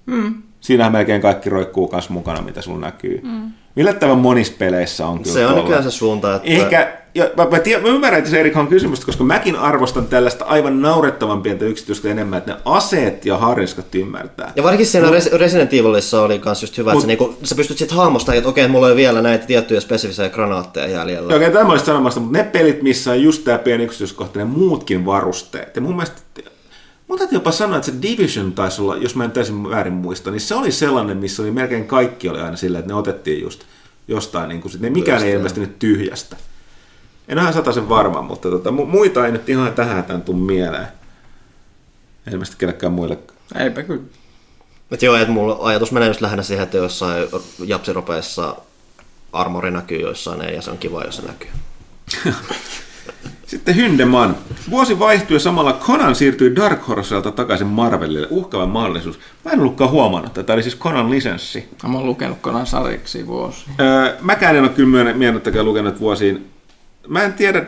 Mm. Siinähän melkein kaikki roikkuu kanssa mukana, mitä sulla näkyy. Mm. Yllättävän monissa peleissä on kyllä Se on tuolla. nykyään se suunta, että... Ehkä, ja mä, mä, tiedän, mä ymmärrän, että se Erik on kysymystä, koska mäkin arvostan tällaista aivan naurettavan pientä yksityistä enemmän, että ne aseet ja hariskat ymmärtää. Ja varsinkin siinä Res- Resident Evilissa oli kans just hyvä, Mut- että sä, niinku, sä pystyt sit hahmostamaan, että okei, mulla on vielä näitä tiettyjä spesifisiä granaatteja jäljellä. Okei, tämä olisi sanomasta, mutta ne pelit, missä on just tämä pieni yksityiskohtainen muutkin varusteet. Ja mun mielestä, mun täytyy jopa sanoa, että se Division taisi olla, jos mä en täysin väärin muista, niin se oli sellainen, missä oli melkein kaikki oli aina silleen, että ne otettiin just jostain, niin kuin, sit- ne mikään ei ilmestynyt tyhjästä. En ihan sataisen varma, mutta tota, mu- muita ei nyt ihan tähän tämän tuu mieleen. Ilmeisesti kenellekään muille. Eipä kyllä. Et joo, että mulla ajatus menee just lähinnä siihen, että jossain japsiropeissa armori näkyy, joissain ei, ja se on kiva, jos se näkyy. Sitten Hyndeman. Vuosi vaihtui ja samalla Conan siirtyi Dark Horselta takaisin Marvelille. Uhkava mahdollisuus. Mä en ollutkaan huomannut, että tämä oli siis Conan lisenssi. Mä oon lukenut Conan sarjiksi vuosi. Öö, mäkään en ole kyllä myönne- myönnettäkään lukenut vuosiin. Mä en tiedä,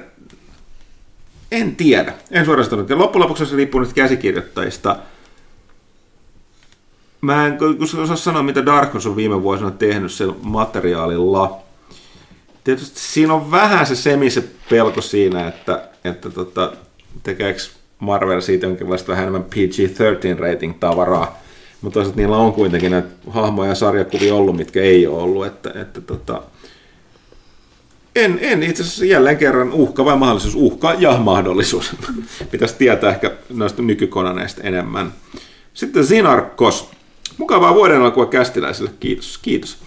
en tiedä. En. Ja Loppujen lopuksi se riippuu nyt käsikirjoittajista. Mä en osaa sanoa, mitä Dark Horse on viime vuosina tehnyt sillä materiaalilla. Tietysti siinä on vähän se semi se pelko siinä, että, että tota, tekeekö Marvel siitä jonkinlaista vähän enemmän PG-13 rating tavaraa. Mutta toisaalta niillä on kuitenkin näitä hahmoja ja sarjakuvia ollut, mitkä ei ole ollut. Että, että tota, en, en itse asiassa jälleen kerran uhka vai mahdollisuus, uhka ja mahdollisuus. Pitäisi tietää ehkä noista nykykonaneista enemmän. Sitten Zinarkos. Mukavaa vuoden alkua kästiläisille. Kiitos. Kiitos.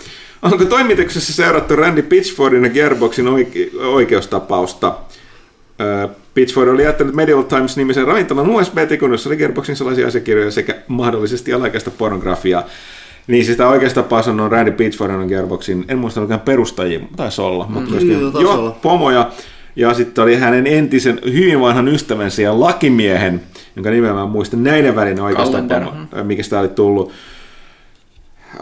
Onko toimituksessa seurattu Randy Pitchfordin ja Gearboxin oike- oikeustapausta? Pitchford oli jättänyt Medieval Times-nimisen ravintolan USB-tikun, jossa oli Gearboxin sellaisia asiakirjoja sekä mahdollisesti alaikäistä pornografiaa. Niin siis tämä oikeastaan on Randy Pitchford on Gearboxin, en muista mikään perustajia, taisi olla, mutta Mm, myöskin joo, taisi jo, olla. pomoja. Ja sitten oli hänen entisen hyvin vanhan ystävänsä ja lakimiehen, jonka nimeä mä en muista, näiden välinen oikeastaan pomo, mikä sitä oli tullut.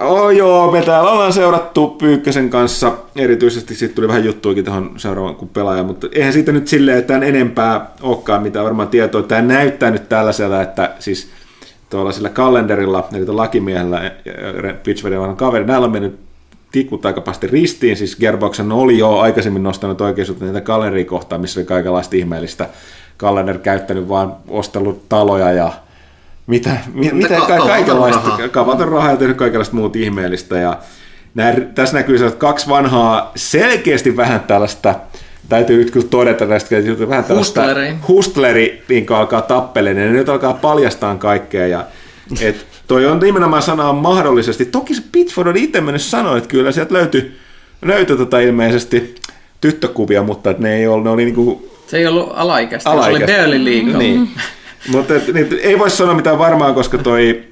Oh joo, me täällä ollaan seurattu Pyykkösen kanssa, erityisesti sitten tuli vähän juttuakin tuohon seuraavaan kuin pelaaja, mutta eihän siitä nyt silleen tämän enempää olekaan mitään varmaan tietoa. Tämä näyttää nyt tällaiselta, että siis tuolla sillä kalenderilla, eli tuolla lakimiehellä, ja Pitchfordin vanhan kaveri, näillä on mennyt tikut aika pahasti ristiin, siis Gearboxen oli jo aikaisemmin nostanut oikeisuutta niitä kalenderikohtaa, missä oli kaikenlaista ihmeellistä. Kalender käyttänyt vaan ostellut taloja ja mitä, mi, mitä ka- kaikenlaista, rahaa. kavaton rahaa ja tehnyt kaikenlaista muuta ihmeellistä. Ja nää, tässä näkyy sellaiset kaksi vanhaa, selkeästi vähän tällaista, täytyy nyt kyllä todeta näistä, että vähän tällaista Hustleri. hustleri, niin alkaa tappeleen, ja nyt alkaa paljastaa kaikkea. Ja, et toi on nimenomaan sanaa mahdollisesti. Toki se Pitford oli itse mennyt sanoa, että kyllä sieltä löytyi, löytyi tota ilmeisesti tyttökuvia, mutta että ne ei ollut, ne oli niinku Se ei ollut alaikäistä, se oli alaikäistä. barely legal. Niin. Mutta et, niin, ei voi sanoa mitään varmaa, koska toi,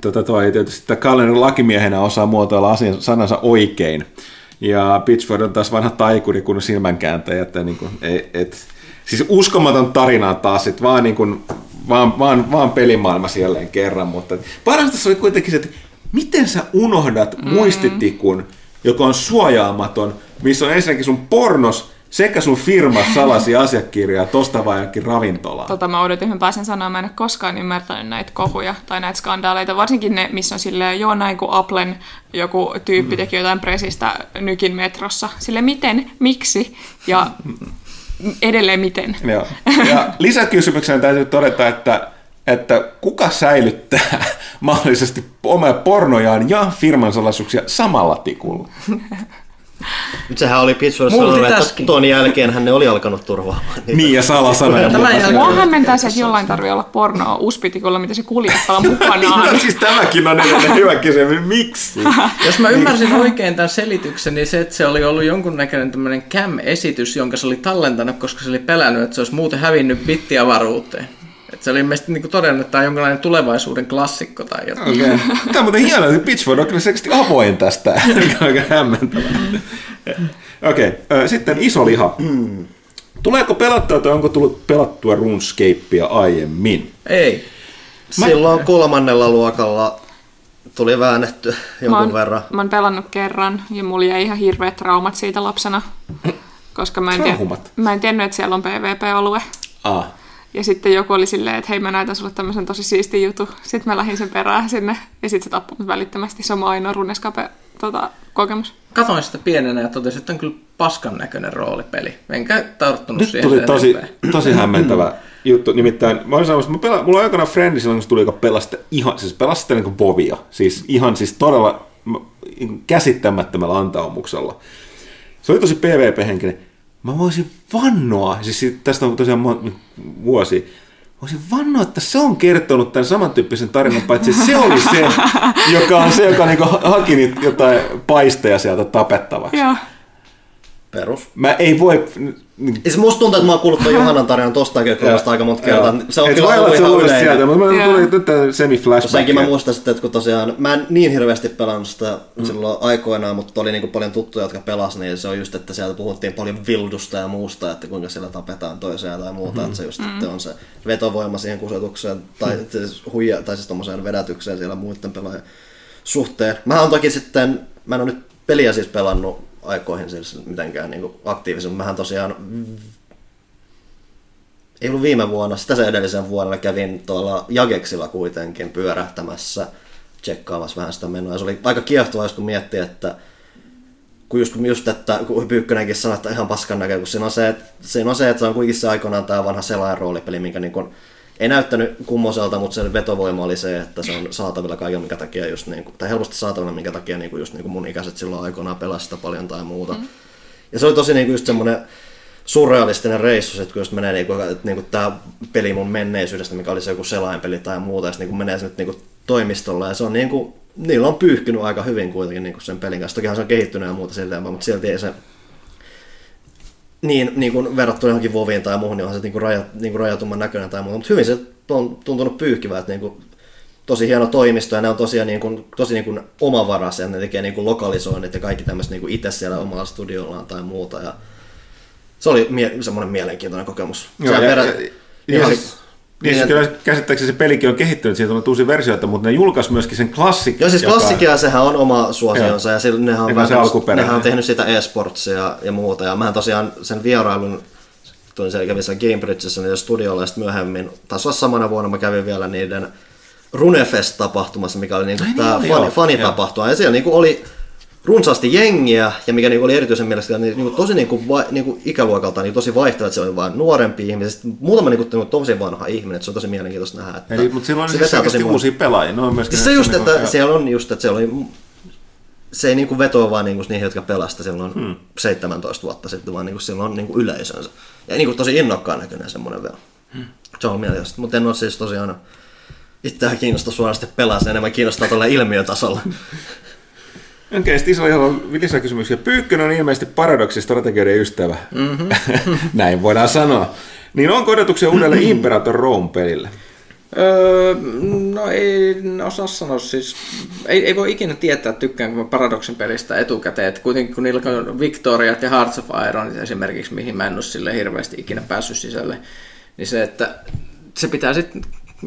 tota toi tietysti tämä Kallerin lakimiehenä osaa muotoilla asian, sanansa oikein. Ja Pitchford on taas vanha taikuri kun silmänkääntäjä, että niin kuin, ei, et, siis uskomaton tarina taas, sit vaan, niin kuin, vaan, vaan, vaan pelimaailmassa jälleen kerran, mutta parasta tässä oli kuitenkin se, että miten sä unohdat mm. muistitikun, joka on suojaamaton, missä on ensinnäkin sun pornos sekä sun firmas salaisia asiakirjoja tosta vaan jonkin ravintolaan. Tota mä odotin, mä pääsen sanoa, mä en ole koskaan ymmärtänyt näitä kohuja tai näitä skandaaleita, varsinkin ne, missä on silleen, joo näin kuin Applen joku tyyppi teki jotain presistä nykin metrossa. Sille miten, miksi ja edelleen miten. Joo. Ja lisäkysymyksenä täytyy todeta, että, että kuka säilyttää mahdollisesti omia pornojaan ja firman salaisuuksia samalla tikulla? Nyt sehän oli Pitchford sanonut, että ton jälkeen hän ne oli alkanut turvaamaan. niitä. Niin, ja salasanoja. Mua hämmentää se, että jollain tarvii olla pornoa uspitikulla, mitä se kuljettaa mukanaan. No, siis tämäkin on edelleen hyvä kysymys. Miksi? Jos mä ymmärsin oikein tämän selityksen, niin se, että se oli ollut jonkunnäköinen tämmöinen cam-esitys, jonka se oli tallentanut, koska se oli pelännyt, että se olisi muuten hävinnyt bittiavaruuteen. Että se oli ilmeisesti niin todennut, että tämä on jonkinlainen tulevaisuuden klassikko tai jotain. Okay. Tämä on muuten hienoa, että Pitchford on kyllä selkeästi avoin tästä, mikä on aika hämmentävää. Okei, okay. sitten iso liha. Tuleeko pelattua tai onko tullut pelattua RuneScapea aiemmin? Ei. Silloin kolmannella luokalla tuli väännetty Mä jonkun oon, verran. mä oon pelannut kerran ja mulla jäi ihan hirveät traumat siitä lapsena. Koska mä en, tie, mä en tiennyt, että siellä on PvP-alue. Ah. Ja sitten joku oli silleen, että hei mä näytän sulle tämmöisen tosi siisti jutu. Sitten mä lähdin sen perään sinne ja sitten se tappoi mut välittömästi. Se on mun ainoa runeskape tota, kokemus. Katoin sitä pienenä ja totesin, että on kyllä paskan näköinen roolipeli. Enkä tarttunut Nyt siihen tuli tosi, enempää. tosi hämmentävä juttu. Nimittäin mä olin sanomassa, että mä pela, mulla on aikana frendi silloin, kun se tuli, joka pelasi sitä ihan, siis pelasi sitä niin kuin Vovia. Siis ihan siis todella m- käsittämättömällä antaumuksella. Se oli tosi PvP-henkinen. Mä voisin vannoa, siis tästä on tosiaan vuosi, voisin vannoa, että se on kertonut tämän samantyyppisen tarinan, paitsi se oli se, joka on se, joka niinku haki jotain paisteja sieltä tapettavaksi. Joo. Perus. Mä ei voi... Ja se musta tuntuu, että mä oon kuullut ton Johannan tarinan tosta näkökulmasta aika monta kertaa. Se on Et kyllä ollut ihan yleinen. sieltä, mutta mä Joo. tuli nyt tää semi-flashback. Senkin mä muistan sitten, että kun tosiaan, mä en niin hirveästi pelannut sitä Mm. silloin aikoinaan, mutta oli niinku paljon tuttuja, jotka pelas, niin se on just, että sieltä puhuttiin paljon vildusta ja muusta, että kuinka siellä tapetaan toisiaan tai muuta, Mm. että se just, että on se vetovoima siihen kusetukseen tai siis huija, tai siis tommoseen vedätykseen siellä muiden pelaajien suhteen. Mä oon toki sitten, mä en ole nyt peliä siis pelannut aikoihin siis mitenkään aktiivisesti, mutta mähän tosiaan ei ollut viime vuonna, sitä se edellisen vuonna kävin tuolla Jageksilla kuitenkin pyörähtämässä, tsekkaamassa vähän sitä menoa. Ja se oli aika kiehtovaa, jos kun miettii, että kun just, just että kun Pyykkönenkin sanoi, että ihan paskan näkö, kun siinä on se, että, siinä on se, että se on kuitenkin se aikoinaan tämä vanha selain roolipeli, minkä niin kuin, ei näyttänyt kummoselta, mutta sen vetovoima oli se, että se on saatavilla kaiken, minkä takia just niin kuin, tai helposti saatavilla, minkä takia niin kuin just niin kuin mun ikäiset silloin aikoinaan pelasi sitä paljon tai muuta. Mm. Ja se oli tosi niin kuin just semmoinen surrealistinen reissu, että kun just menee niinku, että niinku tämä peli mun menneisyydestä, mikä oli se joku selainpeli tai muuta, ja sitten niinku menee sinne niinku toimistolle, ja se on niinku, niillä on pyyhkinyt aika hyvin kuitenkin niinku sen pelin kanssa. Tokihan se on kehittynyt ja muuta silleen, mutta silti ei se niin, niin kuin verrattuna johonkin Voviin tai muuhun, niin onhan se niin kuin rajat, niin kuin rajatumman näköinen tai muuta, mutta hyvin se on tuntunut pyyhkivää, että niin kuin, tosi hieno toimisto ja ne on tosiaan niin kuin, tosi niin kuin omavaraisia, ne tekee niin kuin lokalisoinnit ja kaikki tämmöistä niin kuin itse siellä omalla studiollaan tai muuta ja se oli mie- semmoinen mielenkiintoinen kokemus. Joo, ja, perä- ja, ja, oli- siis, niin, siis niin, kyllä käsittääkseni se pelikin on kehittynyt, siitä on uusia versioita, mutta ne julkaisi myöskin sen klassik. Joo, siis joka- klassikia sehän on oma suosionsa ja sillä, nehän, on vähän- nehän on tehnyt sitä e-sportsia ja, ja muuta. Ja mähän tosiaan sen vierailun, tulin siellä kävin siellä Cambridgeissa niiden studiolla ja myöhemmin, taas samana vuonna mä kävin vielä niiden Runefest-tapahtumassa, mikä oli niinku Ai niin tämä oli, fani, joo. fanitapahtuma. Ja siellä niinku oli runsaasti jengiä, ja mikä niinku oli erityisen mielestä niin, niinku tosi niinku, va, niinku ikäluokalta niin tosi vaihteleva, että se oli vain nuorempi ihminen, sitten muutama niinku, niinku tosi vanha ihminen, että se on tosi mielenkiintoista nähdä. Että Eli, mutta silloin on se siis tosi uusia pelaajia. Ne on myöskin Siis se just, niinku- että joo. siellä on just, että siellä oli, se ei niinku vetoa vaan niinku niihin, jotka pelasta silloin hmm. 17 vuotta sitten, vaan niinku silloin niinku yleisönsä. Ja niinku tosi innokkaan näköinen semmoinen vielä. Hmm. Se on mielenkiintoista, mutta en ole siis tosiaan itseään kiinnosta suorasti pelaa, se enemmän kiinnostaa tuolla ilmiötasolla. Okei, sitten isolla on lisäkysymyksiä. Pyykkönen on ilmeisesti paradoksistrategioiden ystävä. Mm-hmm. Näin voidaan sanoa. Niin onko odotuksia uudelle Imperator Rome-pelille? Öö, no ei osaa sanoa siis, ei, ei voi ikinä tietää tykkäänkö mä Paradoxin pelistä etukäteen, että kuitenkin kun niillä on Victoriat ja Hearts of Iron esimerkiksi, mihin mä en ole sille hirveästi ikinä päässyt sisälle, niin se, että se pitää sitten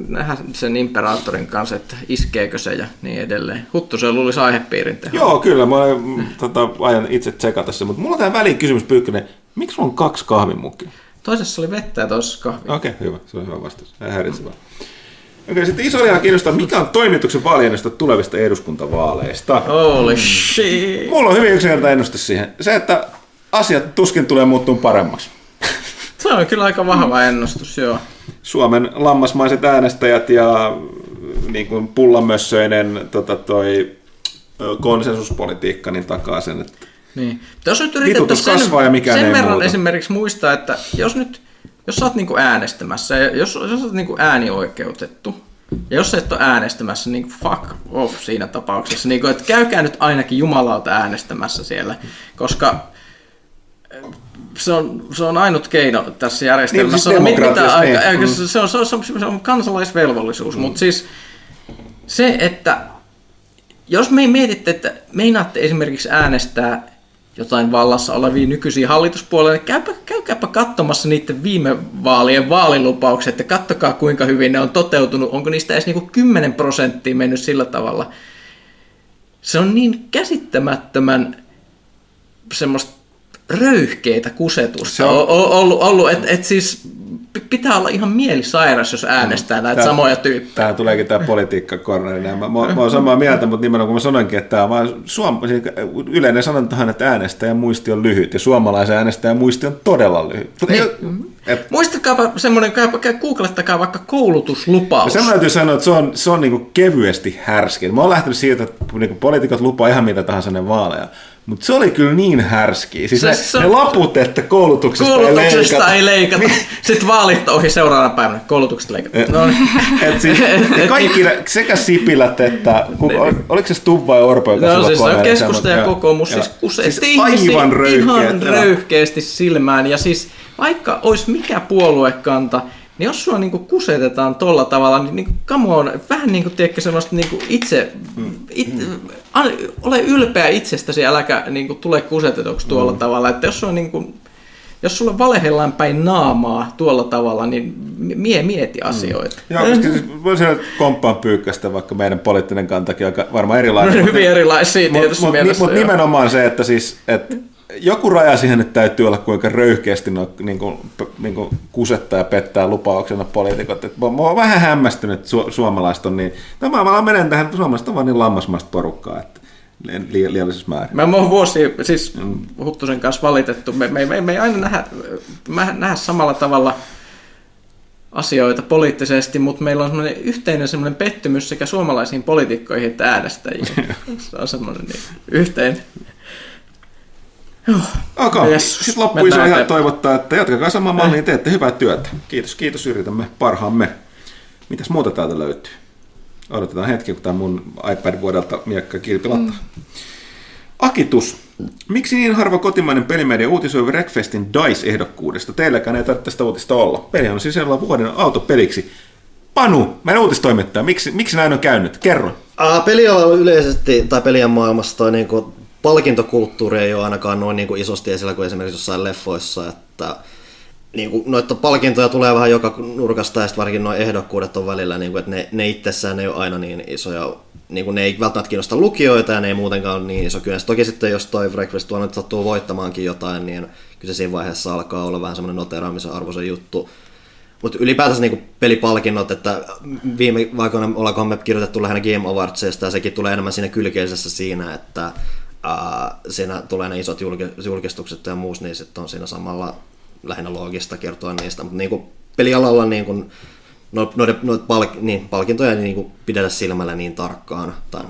nähdä sen Imperaatorin kanssa, että iskeekö se ja niin edelleen. Huttusella olisi aihepiirin teho. Joo, kyllä. Mä olen, tota, aion itse tsekata se, mutta mulla on tähän väliin kysymys, Pyykkönen. Miksi sulla on kaksi kahvimukkia? Toisessa oli vettä ja toisessa kahvia. Okei, okay, hyvä. Se on hyvä vastaus. Ei häiritsevää. Okei, sitten isolla kiinnostaa, mikä on toimituksen vaaliennosta tulevista eduskuntavaaleista. Holy shit! Mulla on hyvin yksinkertainen ennuste siihen. Se, että asiat tuskin tulee muuttumaan paremmaksi. Se on kyllä aika vahva ennustus, joo. Suomen lammasmaiset äänestäjät ja niin kuin pullamössöinen tota, toi, konsensuspolitiikka niin takaa sen, että Niin. Jos nyt Vitutus yritettäisiin sen, kasvaa ja mikään sen ei verran muuta. esimerkiksi muistaa, että jos nyt jos sä oot niinku äänestämässä, ja jos, jos sä oot niinku äänioikeutettu, ja jos sä et ole äänestämässä, niin fuck off siinä tapauksessa. Niin kuin, että käykää nyt ainakin Jumalalta äänestämässä siellä, koska se on, se on ainut keino tässä järjestelmässä. Niin, on siis mitä demokratiassa, aika, niin. niin. se, on, se, on, se, on, se on kansalaisvelvollisuus, mm. mutta siis se, että jos me mietitte, että meinaatte esimerkiksi äänestää jotain vallassa olevia nykyisiä hallituspuolueita, niin käypä, käykääpä katsomassa niiden viime vaalien vaalilupaukset ja kattokaa kuinka hyvin ne on toteutunut. Onko niistä edes niinku 10 prosenttia mennyt sillä tavalla. Se on niin käsittämättömän semmoista röyhkeitä kusetusta Se on... ollut, ollut että et siis pitää olla ihan mielisairas, jos äänestää näitä Tää- samoja tyyppejä. Tää tuleekin tämä politiikkakorneri. Mä, mä, mä oon samaa mieltä, mutta nimenomaan kun mä sanoinkin, että tämä on vaan suom... siis yleinen sanontahan, että äänestäjän muisti on lyhyt ja suomalaisen äänestäjän muisti on todella lyhyt. Ei, et, Muistakaapa semmoinen, googlettakaa vaikka koulutuslupaus. sen täytyy sanoa, että se on, se on niinku kevyesti härski. Mä oon lähtenyt siitä, että niinku poliitikot lupaa ihan mitä tahansa ne vaaleja. Mutta se oli kyllä niin härski. Siis Se- ne, se- ne laput, että koulutuksesta, Koulutuksesta ei ei leikata. leikata. Sitten vaalit ohi seuraavana päivänä. Koulutuksesta leikata. No niin. Et siis, ne kaikki sekä Sipilät että, ku, ol, oliko se Stubb vai Orpo, joka No siis se on keskusta ja kokoomus siis kusetti Siis aivan röyhkeät. ihan röyhkeästi silmään. Ja siis vaikka olisi mikä puoluekanta, niin jos sua niinku kusetetaan tolla tavalla, niin niinku, come on, vähän niin kuin tiedätkö sellaista niinku itse, it, an, ole ylpeä itsestäsi, äläkä niinku tule kusetetuksi tuolla Mm. tavalla. Että jos on niinku, jos sulle valehellaan päin naamaa tuolla tavalla, niin mie mieti asioita. Joo, koska siis voisi sanoa, että komppaan pyykkästä, vaikka meidän poliittinen kantakin on varmaan erilainen. No, mutta- hyvin erilaisia Mutta tietyssä mut, mielessä, mut joo. nimenomaan se, että siis, että joku raja siihen nyt täytyy olla, kuinka röyhkeästi no, niin kuin, niin kuin kusettaa ja pettää lupauksena poliitikot. Et mä, mä oon vähän hämmästynyt, että su, suomalaiset on niin, no mä vaan menen tähän, suomalaiset on vaan niin lammasmaista porukkaa, että li, liiallisessa määrin. Mä oon vuosia, siis Huttusen kanssa valitettu, me, me, me, me ei aina nähdä, mä nähdä samalla tavalla asioita poliittisesti, mutta meillä on semmoinen yhteinen semmoinen pettymys sekä suomalaisiin poliitikkoihin että äänestäjiin. Se on semmoinen niin, yhteinen. Joo. Okay. Yes. Sitten loppuun ihan eteenpäin. toivottaa, että jatkakaa samaan malliin, teette hyvää työtä. Kiitos, kiitos, yritämme parhaamme. Mitäs muuta täältä löytyy? Odotetaan hetki, kun tämä mun iPad vuodelta miekka kilpilattaa. Akitus. Miksi niin harva kotimainen pelimedia uutisoi Wreckfestin DICE-ehdokkuudesta? Teilläkään ei tarvitse tästä uutista olla. Peli on sisällä vuoden autopeliksi. Panu, meidän uutistoimittaja, miksi, miksi näin on käynyt? Kerro. Uh, pelialalla yleisesti, tai pelien maailmassa toi niinku, palkintokulttuuri ei ole ainakaan noin niinku isosti esillä kuin esimerkiksi jossain leffoissa, että niinku, noita palkintoja tulee vähän joka nurkasta ja sitten varsinkin nuo ehdokkuudet on välillä, niinku, että ne, ne itsessään ei ole aina niin isoja, niinku, ne ei välttämättä kiinnosta lukijoita ja ne ei muutenkaan ole niin iso kynnys. Toki sitten jos toi Breakfast tuo nyt sattuu voittamaankin jotain, niin kyllä se siinä vaiheessa alkaa olla vähän semmoinen noteraamisen arvoisen juttu. Mutta ylipäätänsä niinku pelipalkinnot, että viime aikoina ollaankohan me kirjoitettu lähinnä Game Awardsista ja sekin tulee enemmän siinä kylkeisessä siinä, että ää, siinä tulee ne isot julki- julkistukset ja muus, niin sitten on siinä samalla lähinnä loogista kertoa niistä. Mutta niinku pelialalla niinku, no, noiden, noiden palk, niin, palkintoja ei niinku pidetä silmällä niin tarkkaan tai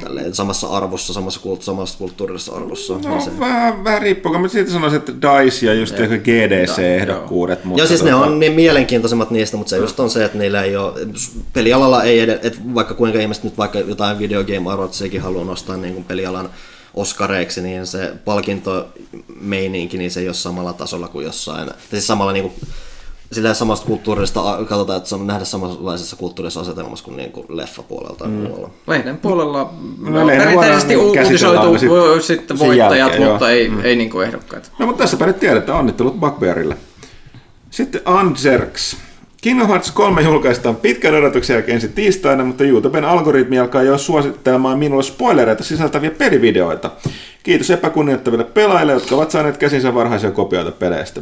tälleen, samassa arvossa, samassa, kult, samassa kulttuurillisessa arvossa. No, niin se- vähän, vähän riippuu, mutta siitä sanoisin, että DICE ja just ehkä GDC-ehdokkuudet. Mutta Joo, siis ne tota- on niin mielenkiintoisemmat niistä, mutta se just on se, että niillä ei ole, pelialalla ei edes, että vaikka kuinka ihmiset nyt vaikka jotain Video Game Awardsiakin haluaa nostaa niin kuin pelialan oskareiksi, niin se palkintomeininki, niin se ei ole samalla tasolla kuin jossain, tai siis samalla niin kuin, sillä samasta kulttuurista katsotaan, että se on nähdä samanlaisessa kulttuurisessa asetelmassa kuin, niin kuin leffapuolella tai muualla. Lehden puolella No, no, lehden perinteisesti uutisoitu sitten sen voittajat, jälkeen, mutta joo. ei, mm. ei niin kuin ehdokkaita. No mutta tässäpä nyt tiedetään, onnittelut Bugbearille. Sitten Anzerks. Kingdom Hearts 3 julkaistaan pitkän odotuksen jälkeen ensi tiistaina, mutta YouTuben algoritmi alkaa jo suosittelemaan minulle spoilereita sisältäviä pelivideoita. Kiitos epäkunnioittaville pelaajille, jotka ovat saaneet käsinsä varhaisia kopioita peleistä.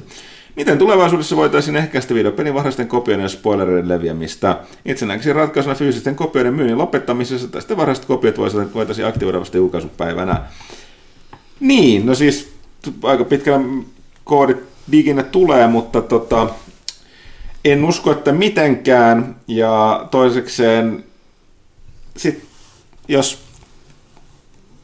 Miten tulevaisuudessa voitaisiin ehkäistä videopelin varhaisten kopioiden ja spoilereiden leviämistä? Itse näkisin ratkaisuna fyysisten kopioiden myynnin lopettamisessa, tai sitten varhaiset kopiot voitaisiin aktivoida vasta julkaisupäivänä. Niin, no siis aika pitkällä koodit diginä tulee, mutta tota, en usko, että mitenkään. Ja toisekseen, sit, jos,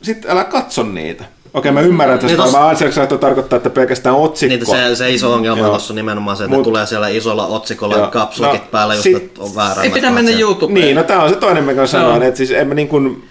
sit älä katso niitä. Okei, mä ymmärrän, että Niin tos- mä ansiaksi tarkoittaa, että pelkästään otsikko. Niin, se, se iso ongelma Joo. tuossa on nimenomaan se, että Mut- ne tulee siellä isolla otsikolla Joo. kapslokit No, päällä, just sit- että on väärä. Ei pitää mennä YouTubeen. Niin, no tämä on se toinen, mikä sanoin, että siis en mä niin kuin,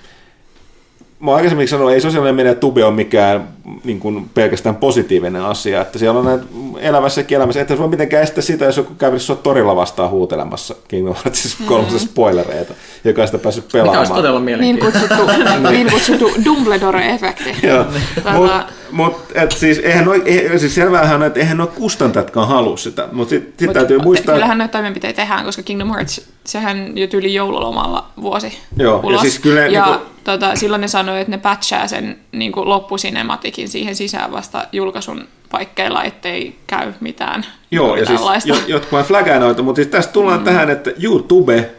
mä oon aikaisemmin sanonut, ei sosiaalinen media tube ole mikään niin kuin pelkästään positiivinen asia, että siellä on näitä elämässäkin elämässä, että se voi mitenkään estää sitä, jos joku kävisi sua torilla vastaan huutelemassa Kingdom Hearts kolmosen spoilereita, joka on sitä päässyt Mikä olisi pelaamaan. todella Niin mielenkiintoista. kutsuttu, niin kutsuttu Dumbledore-efekti. Joo, Tota- mutta mut, et siis, eihän noi, ei, siis selväähän on, että eihän nuo kustantajatkaan halua sitä, mutta sitten sit Mut täytyy muistaa, Kyllähän näitä toimenpiteitä tehdään, koska Kingdom Hearts, sehän jo tyyli joululomalla vuosi Joo, ja ulos. siis kyllä ja niinku- tota, silloin ne sanoi, että ne patchaa sen niin loppusinematikin siihen sisään vasta julkaisun paikkeilla, ettei käy mitään Joo, ja siis jo, jotkut vaan flagaa noita, mutta siis tästä tullaan mm. tähän, että YouTube,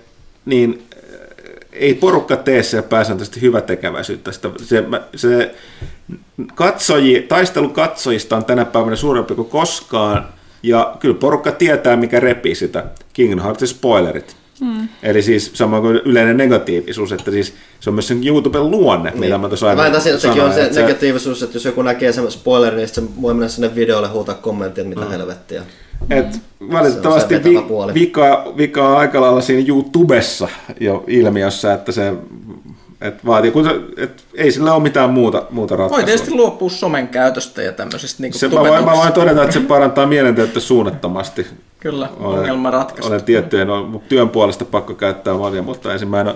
niin äh, ei porukka tee siellä pääsääntöisesti hyvätekeväisyyttä. Sitä, se, se katsoji, taistelu katsojista on tänä päivänä suurempi kuin koskaan, ja kyllä porukka tietää, mikä repii sitä. Kingdom Heartsin spoilerit. Mm. Eli siis sama kuin yleinen negatiivisuus, että siis se on myös sen YouTuben luonne, niin. mitä mä tuossa Mä väitän, että sekin on se että negatiivisuus, että jos joku näkee sen spoilerin, niin se voi mennä sinne videolle huutaa kommenttia, että mitä helvettiä. Et valitettavasti Se vi, vika, vika on aika lailla siinä YouTubessa jo ilmiössä, että se et vaatii, kun se, et ei sillä ole mitään muuta, muuta Voi ratkaisua. tietysti luopua somen käytöstä ja tämmöisestä niin se, mä, voin, mä voin todeta, että se parantaa mielenterveyttä suunnattomasti. Kyllä, Olen- ongelma ratkaistu. Olen tiettyjen on työn puolesta pakko käyttää monia, mutta ensimmäinen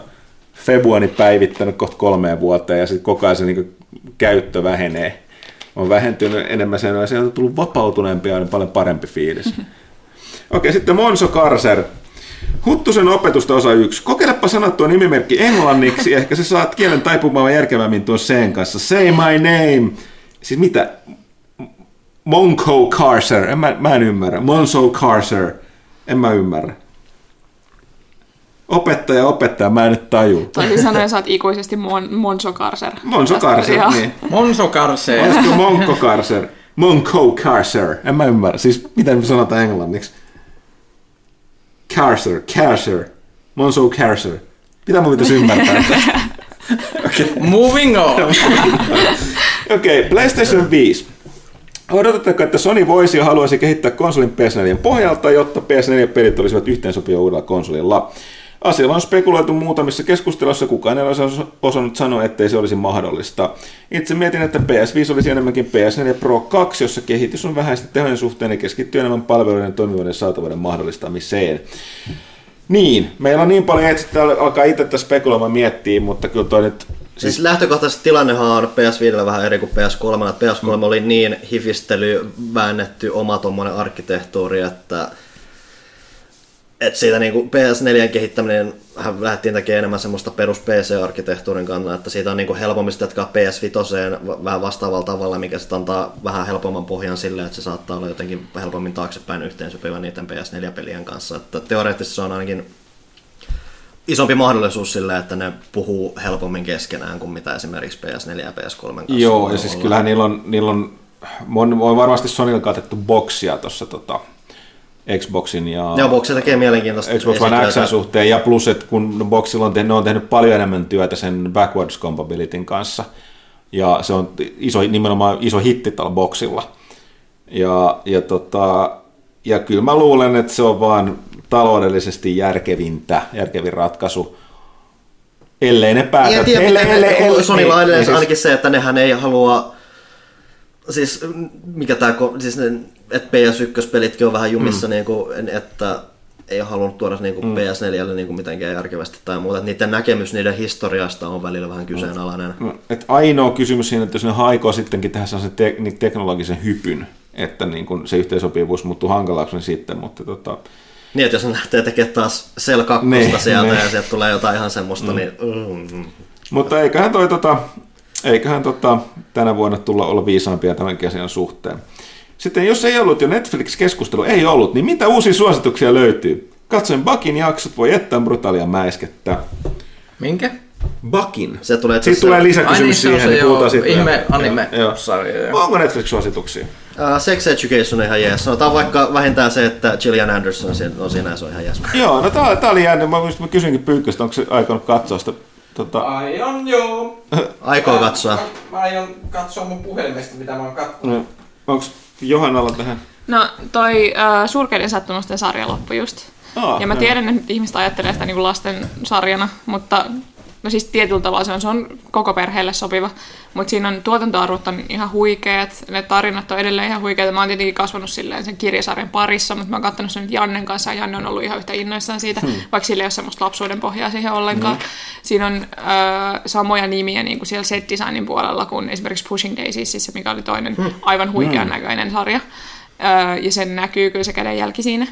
Febuani päivittänyt kohta kolmeen vuoteen ja sitten koko ajan se niin käyttö vähenee. On vähentynyt enemmän sen, ja sieltä on tullut vapautuneempi ja on paljon parempi fiilis. Okei, sitten Monso Karser. Huttusen opetusta osa yksi. Kokeilepa sanottua nimimerkki englanniksi, ehkä sä saat kielen taipumaan järkevämmin tuon sen kanssa. Say my name. Siis mitä? Monco Carcer. En mä, mä en ymmärrä. Monso Carcer. En mä ymmärrä. Opettaja, opettaja, mä en nyt taju. Toisin sanoen sä oot ikuisesti Mon, Monso Karser. Monso Carcer, niin. Monso Karsee. Olisiko Monko Carcer? Monco Carcer. En mä ymmärrä. Siis miten me sanotaan englanniksi? Carcer, Carcer. Monso Carcer. Mitä mun pitäisi ymmärtää? Moving on. Okei, okay, PlayStation 5. Odotatteko, että Sony voisi ja haluaisi kehittää konsolin PS4 pohjalta, jotta PS4-pelit olisivat yhteensopivia uudella konsolilla? Asialla on spekuloitu muutamissa keskusteluissa, kukaan ei olisi osannut sanoa, ettei se olisi mahdollista. Itse mietin, että PS5 olisi enemmänkin PS4 Pro 2, jossa kehitys on vähäistä tehojen suhteen ja keskittyy enemmän palveluiden toimivuuden saatavuuden mahdollistamiseen. Niin, meillä on niin paljon että alkaa itse tätä spekuloimaan miettiä, mutta kyllä toi nyt Siis lähtökohtaisesti tilannehan on PS5 vähän eri kuin PS3. PS3 mm. oli niin hifistely, väännetty oma tuommoinen arkkitehtuuri, että et siitä niin PS4 kehittäminen hän lähdettiin tekemään enemmän semmoista perus PC-arkkitehtuurin kannalta, että siitä on niin helpommin jatkaa PS5 vähän vastaavalla tavalla, mikä sitten antaa vähän helpomman pohjan sille, että se saattaa olla jotenkin helpommin taaksepäin yhteensopiva niiden PS4-pelien kanssa. Että teoreettisesti se on ainakin isompi mahdollisuus sille, että ne puhuu helpommin keskenään kuin mitä esimerkiksi PS4 ja PS3 kanssa Joo, ja siis kyllähän niillä on, niillä on, on, on varmasti Sonylla katettu boksia tuossa tota, Xboxin ja... Joo, Boxi tekee mielenkiintoista Xbox One X suhteen, ja plus, että kun Boxilla on tehnyt, ne on tehnyt paljon enemmän työtä sen backwards compatibilityn kanssa, ja se on iso, nimenomaan iso hitti tällä Boxilla. Ja, ja, tota, ja kyllä mä luulen, että se on vaan taloudellisesti järkevintä, järkevin ratkaisu, ellei ne päätä. En tiedä, ellei, ellei, ellei, Sonylla on niin, siis... ainakin se, että nehän ei halua, siis mikä tämä, siis ne, että PS1-pelitkin on vähän jumissa, mm. niin kuin, että ei ole halunnut tuoda niin kuin mm. PS4 niin kuin mitenkään järkevästi tai muuta. Että niiden näkemys niiden historiasta on välillä vähän kyseenalainen. Mm. Et ainoa kysymys siinä, että jos ne haikoo sittenkin tehdä sen te- niin teknologisen hypyn, että niin kuin se yhteensopivuus muuttuu hankalaksi, niin sitten, mutta tota, niin, että jos ne lähtee tekemään taas 2 ne, sieltä ne. ja sieltä tulee jotain ihan semmoista, mm. niin... Mm. Mutta eiköhän toi tota, eiköhän tota, tänä vuonna tulla olla viisaampia tämän kesän suhteen. Sitten jos ei ollut jo Netflix-keskustelu, ei ollut, niin mitä uusia suosituksia löytyy? Katsoin Bakin jaksot, voi jättää brutaalia mäiskettä. Minkä? Bakin. Se tulee Sitten tulee lisäkysymys niin, siihen, niin puhutaan sitten. Ihme anime-sarja. Onko Netflix-suosituksia? Uh, Sex Education on ihan jees. Sanotaan vaikka vähintään se, että Gillian Anderson on siinä se on ihan jees. Joo, no tää, tää oli jäänyt. Mä, mä kysyinkin Pyykköstä, onko se aikonut katsoa sitä Tota... Aion joo. Aikoo katsoa. Mä, mä aion katsoa mun puhelimesta, mitä mä oon katsonut. No, onko Johannalla tähän? No toi äh, Surkeiden sattumusten sarja loppui just. Oh, ja mä tiedän, että ihmiset ajattelee sitä niin kuin lasten sarjana, mutta no siis tietyllä tavalla se on, se on koko perheelle sopiva, mutta siinä on tuotantoarvot on ihan huikeat, ne tarinat on edelleen ihan huikeat. Mä oon tietenkin kasvanut silleen sen kirjasarjan parissa, mutta mä oon katsonut sen nyt Jannen kanssa ja Janne on ollut ihan yhtä innoissaan siitä, hmm. vaikka sillä ei ole semmoista lapsuuden pohjaa siihen ollenkaan. Hmm. Siinä on äh, samoja nimiä niin kuin siellä set designin puolella kuin esimerkiksi Pushing Daisies, siis mikä oli toinen hmm. aivan huikean hmm. näköinen sarja. Äh, ja sen näkyy kyllä se kädenjälki siinä.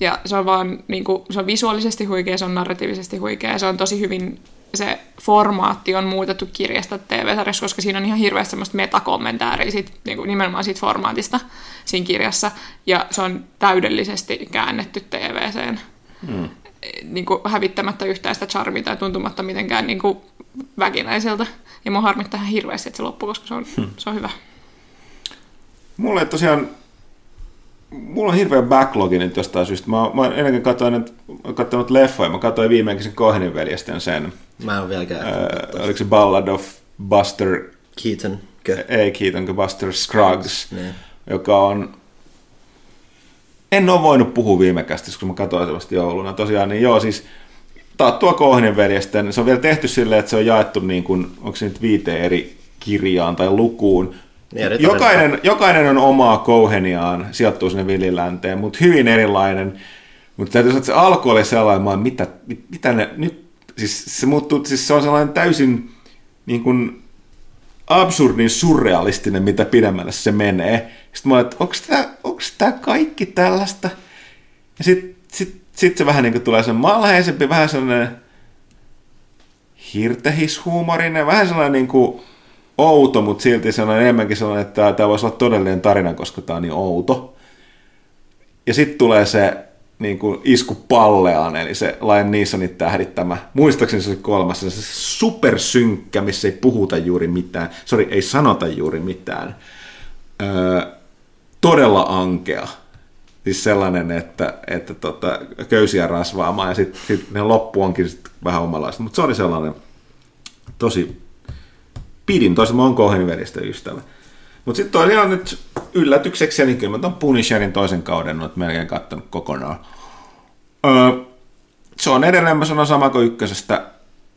Ja se on vaan, niin kuin, se on visuaalisesti huikea, se on narratiivisesti huikea, ja se on tosi hyvin se formaatti on muutettu kirjasta TV-sarjassa, koska siinä on ihan hirveästi semmoista metakommentaaria siitä, niin kuin nimenomaan siitä formaatista siinä kirjassa, ja se on täydellisesti käännetty TVCen. Mm. Niin kuin hävittämättä yhtään sitä charmia tai tuntumatta mitenkään niin kuin väkinäiseltä. Ja mua harmittaa ihan hirveästi, että se loppuu, koska se on, hmm. se on hyvä. Mulle tosiaan mulla on hirveä backlogi nyt jostain syystä. Mä, mä ennenkin katsoin, katsonut leffoja. Mä katsoin viimeinkin sen Kohenin veljesten sen. Mä en ole vieläkään. Äh, oliko se Ballad of Buster... Keaton. Ei Keaton, Buster Scruggs. Ne. Joka on... En ole voinut puhua viime kästissä, kun mä katsoin sellaista jouluna. Tosiaan, niin joo, siis Taattua Kohenin veljesten. Se on vielä tehty silleen, että se on jaettu niin kuin, onko se nyt viiteen eri kirjaan tai lukuun niin, jokainen, jokainen on omaa Coheniaan, sijoittuu sinne villilänteen, mutta hyvin erilainen. Mutta täytyy sanoa, että se alku oli sellainen, mitä, mitä ne nyt, siis se muuttuu, siis se on sellainen täysin niin kuin absurdin surrealistinen, mitä pidemmälle se menee. Sitten mä olin, että onko tämä kaikki tällaista? Ja sitten sit, sit se vähän niin kuin tulee sen malheisempi, vähän sellainen hirtehishuumorinen, vähän sellainen niin kuin outo, mutta silti se on enemmänkin sellainen, että tämä voisi olla todellinen tarina, koska tämä on niin outo. Ja sitten tulee se niin kuin isku palleaan, eli se Lion Neesonin tähdittämä, muistaakseni se kolmas, se supersynkkä, missä ei puhuta juuri mitään, sori, ei sanota juuri mitään, öö, todella ankea, siis sellainen, että, että tota, köysiä rasvaamaan, ja sitten sit ne loppu onkin sit vähän omanlaista, mutta se oli sellainen tosi pidin, toisin mä oon Cohenin veristä ystävä. Mutta sitten tosiaan nyt yllätykseksi, niin kyllä mä ton Punisherin toisen kauden nyt melkein kattonut kokonaan. Öö, se on edelleen, mä sanon sama kuin ykkösestä,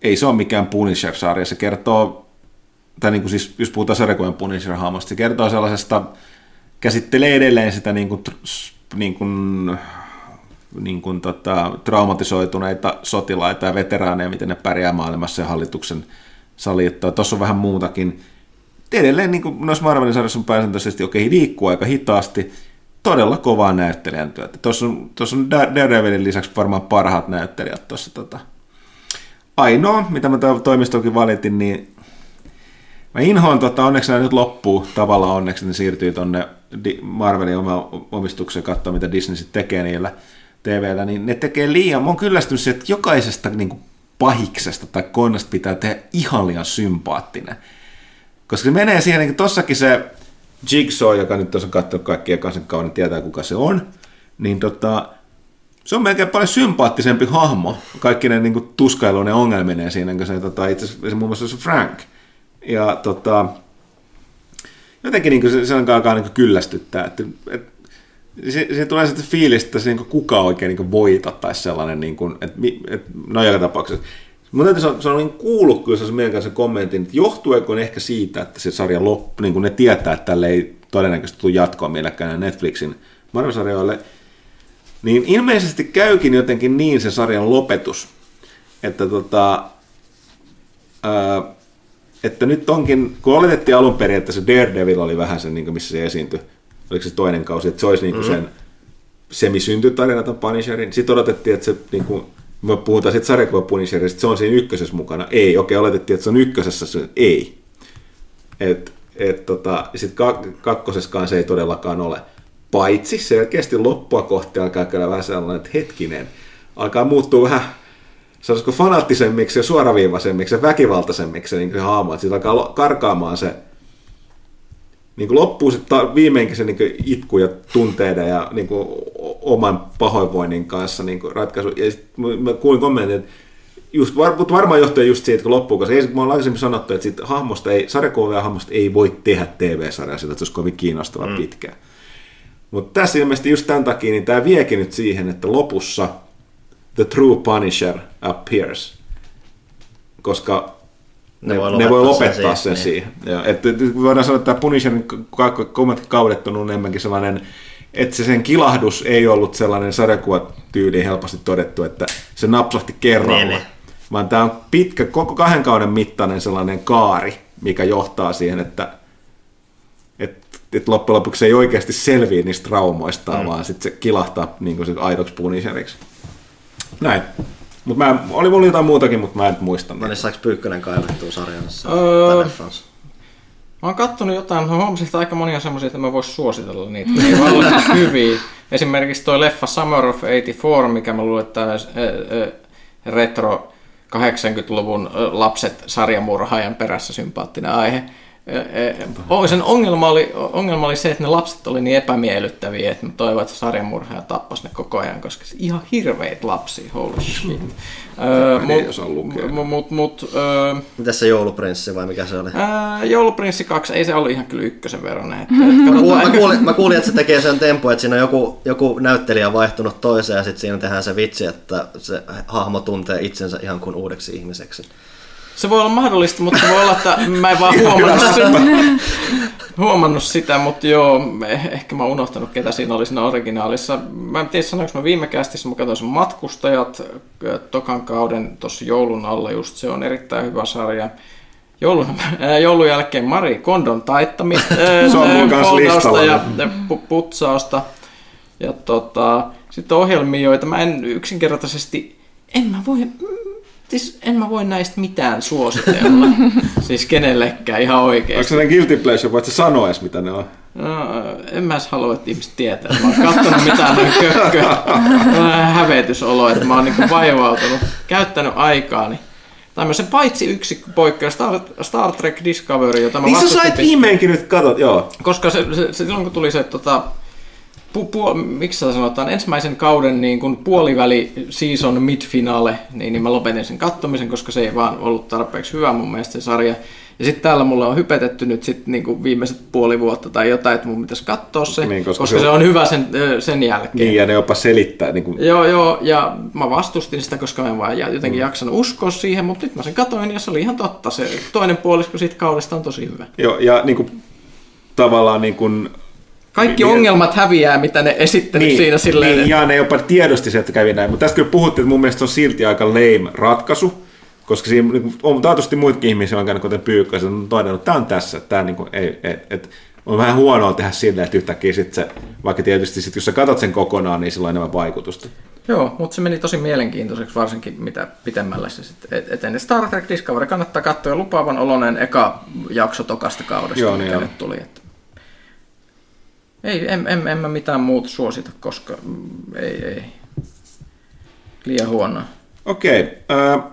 ei se ole mikään Punisher-sarja, se kertoo, tai niin kuin siis, jos puhutaan sarjakuvan Punisher-hahmosta, se kertoo sellaisesta, käsittelee edelleen sitä niin kuin, niin kuin, niin kuin tota, traumatisoituneita sotilaita ja veteraaneja, miten ne pärjää maailmassa ja hallituksen saliittoa. Tuossa on vähän muutakin. Edelleen niin kuin noissa Marvelin sarjassa on pääsääntöisesti, okei, liikkuu aika hitaasti, todella kovaa näyttelijän työtä. Tuossa on, tuossa on Daredevilin lisäksi varmaan parhaat näyttelijät tuossa. Tota. Ainoa, mitä mä toimistokin valitin, niin mä inhoan, tota, onneksi nämä nyt loppuu, tavallaan onneksi ne siirtyy tonne Marvelin oma omistukseen katsoa, mitä Disney sitten tekee niillä TVllä, niin ne tekee liian, mä oon kyllästynyt siihen, että jokaisesta niin kuin pahiksesta tai konnasta pitää tehdä ihan liian sympaattinen. Koska se menee siihen, niin tossakin se Jigsaw, joka nyt tuossa katsonut kaikkia kansan kauden, tietää kuka se on, niin tota, se on melkein paljon sympaattisempi hahmo, kaikki ne niin tuskailuinen ongelmineen siinä, kun se tota, itse asiassa muun muassa se Frank. Ja tota, jotenkin niin se, se alkaa niin kyllästyttää, että, että se tulee sitten fiilis, että se niin kuka oikein niin voita tai sellainen, niin kuin, että, että no joka tapauksessa. Mutta täytyy sanoa, on niin kuullut kyllä se meidän kanssa kommentin, että johtueko ehkä siitä, että se sarja loppu, niin kuin ne tietää, että tälle ei todennäköisesti tule jatkoa mielekään Netflixin Marvel-sarjoille, niin ilmeisesti käykin jotenkin niin se sarjan lopetus, että tota, ää, että nyt onkin, kun oletettiin alun perin, että se Daredevil oli vähän se, niin missä se esiintyi, oliko se toinen kausi, että se olisi niin kuin mm-hmm. sen semisyntytarina tämän Punisherin. Sitten odotettiin, että se, niin kuin, me puhutaan sitten sarjakuva Punisherista, se on siinä ykkösessä mukana. Ei, okei, okay, oletettiin, että se on ykkösessä, se ei. Et, et, tota, sitten kakkoseskaan se ei todellakaan ole. Paitsi selkeästi loppua kohti alkaa käydä vähän sellainen, että hetkinen, alkaa muuttua vähän sanoisiko fanaattisemmiksi ja suoraviivaisemmiksi ja väkivaltaisemmiksi niin kuin haamu, että siitä alkaa karkaamaan se niin kuin loppuu sitten viimeinkin se niin kuin itku ja tunteiden ja niin kuin oman pahoinvoinnin kanssa niin kuin ratkaisu. Ja sit mä kuulin kommentin, että just, mutta varmaan johtuen just siitä, kun loppuu, koska ei, mä olen aikaisemmin sanottu, että siitä hahmosta ei, sarjakuvia hahmosta ei voi tehdä TV-sarjaa sitä, se olisi kovin kiinnostava mm. pitkään. Mutta tässä ilmeisesti just tämän takia, niin tämä viekin nyt siihen, että lopussa The True Punisher appears. Koska ne, ne voi lopettaa, ne voi lopettaa sen, sen siihen. Niin. Että, voidaan sanoa, että Punisherin kommentit kaudet on enemmänkin sellainen, että se sen kilahdus ei ollut sellainen sarjakuvatyyli helposti todettu, että se napsahti kerralla. Ne, ne. Vaan tämä on pitkä, koko kahden kauden mittainen sellainen kaari, mikä johtaa siihen, että että että loppujen lopuksi se ei oikeasti selviä niistä traumoista, mm. vaan sitten se kilahtaa niin kuin aidoksi Punisheriksi. Näin. Mut mä, oli mulla jotain muutakin, mutta mä en muista. No niin, saaks Pyykkönen kaivettua sarjassa öö, Mä oon kattonut jotain, mä huomasin, että aika monia semmoisia, että mä vois suositella niitä. Ne ei olla hyviä. Esimerkiksi toi leffa Summer of 84, mikä mä luulen, että retro 80-luvun lapset sarjamurhaajan perässä sympaattinen aihe. Sen ongelma oli, ongelma oli se, että ne lapset oli niin epämiellyttäviä, että mä toivon, että sarjamurhaaja tappas ne koko ajan, koska se ihan hirveitä lapsia, holy shit. mut, mut, mut, Mitäs se jouluprinssi vai mikä se oli? jouluprinssi 2, ei se ollut ihan kyllä ykkösen verran. mä, kuulin, mä kuulin, että se tekee sen tempo, että siinä on joku, joku näyttelijä vaihtunut toiseen ja sitten siinä tehdään se vitsi, että se hahmo tuntee itsensä ihan kuin uudeksi ihmiseksi. Se voi olla mahdollista, mutta voi olla, että mä en vaan huomannut sitä, huomannut sitä mutta joo, ehkä mä oon unohtanut, ketä siinä oli siinä originaalissa. Mä en tiedä, sanoinko mä viime kästissä, mä katsoin sen Matkustajat tokan kauden tuossa joulun alla just, se on erittäin hyvä sarja. Joulun, joulun jälkeen Mari Kondon taittamista, mun ja putsausta. Ja tota, sitten ohjelmia, joita mä en yksinkertaisesti, en mä voi, siis en mä voi näistä mitään suositella. siis kenellekään ihan oikein. Onko se guilty pleasure, voit sä sanoa edes mitä ne on? No, en mä edes halua, että ihmiset tietää. Mä oon katsonut mitään noin kökkö. hävetysolo, että mä oon niinku vaivautunut, käyttänyt aikaani. Tämmöisen paitsi yksi poikkeus, Star, Star Trek Discovery, jota mä Niin sä sait viimeinkin nyt katot, joo. Koska se, se, se, silloin kun tuli se tota, pu, pu, miksi sitä sanotaan, ensimmäisen kauden niin kuin puoliväli season mid-finale, niin, niin mä lopetin sen kattomisen, koska se ei vaan ollut tarpeeksi hyvä mun mielestä se sarja. Ja sitten täällä mulle on hypetetty nyt sit niinku viimeiset puoli vuotta tai jotain, että mun pitäisi katsoa se, Niin, koska koska, se se, on- on hyvä sen, sen jälkeen. Niin, ja ne jopa selittää. Niin kuin, Joo, joo, ja mä vastustin sitä, koska mä en vaan jotenkin mm. jaksanut uskoa siihen, mutta nyt mä sen katoin ja se oli ihan totta. Se toinen puolisko siitä kaudesta on tosi hyvä. joo, ja niin kuin, tavallaan niin kuin, Kaikki Niin, ongelmat häviää, mitä ne esitteli niin, siinä silleen. niin, ja ne jopa tiedosti se, että kävi näin. Mutta tästä kyllä puhuttiin, että mun mielestä se on silti aika lame ratkaisu, koska siinä niin on taatusti muitakin ihmisiä, on käynyt kuten Pyykkä, ja on todennut, että tämä on tässä, tämä niin kuin, ei, ei, et, on vähän huonoa tehdä silleen, että yhtäkkiä sit se, vaikka tietysti sit, jos sä katsot sen kokonaan, niin sillä on enemmän vaikutusta. Joo, mutta se meni tosi mielenkiintoiseksi, varsinkin mitä pitemmälle se sitten et- eteni. Star Trek Discovery kannattaa katsoa lupaavan oloinen eka jakso tokasta kaudesta, Joo, niin mikä nyt tuli. Että... Ei, en, en, en mä mitään muuta suosita, koska mm, ei, ei. Liian huonoa. Okei. Okay,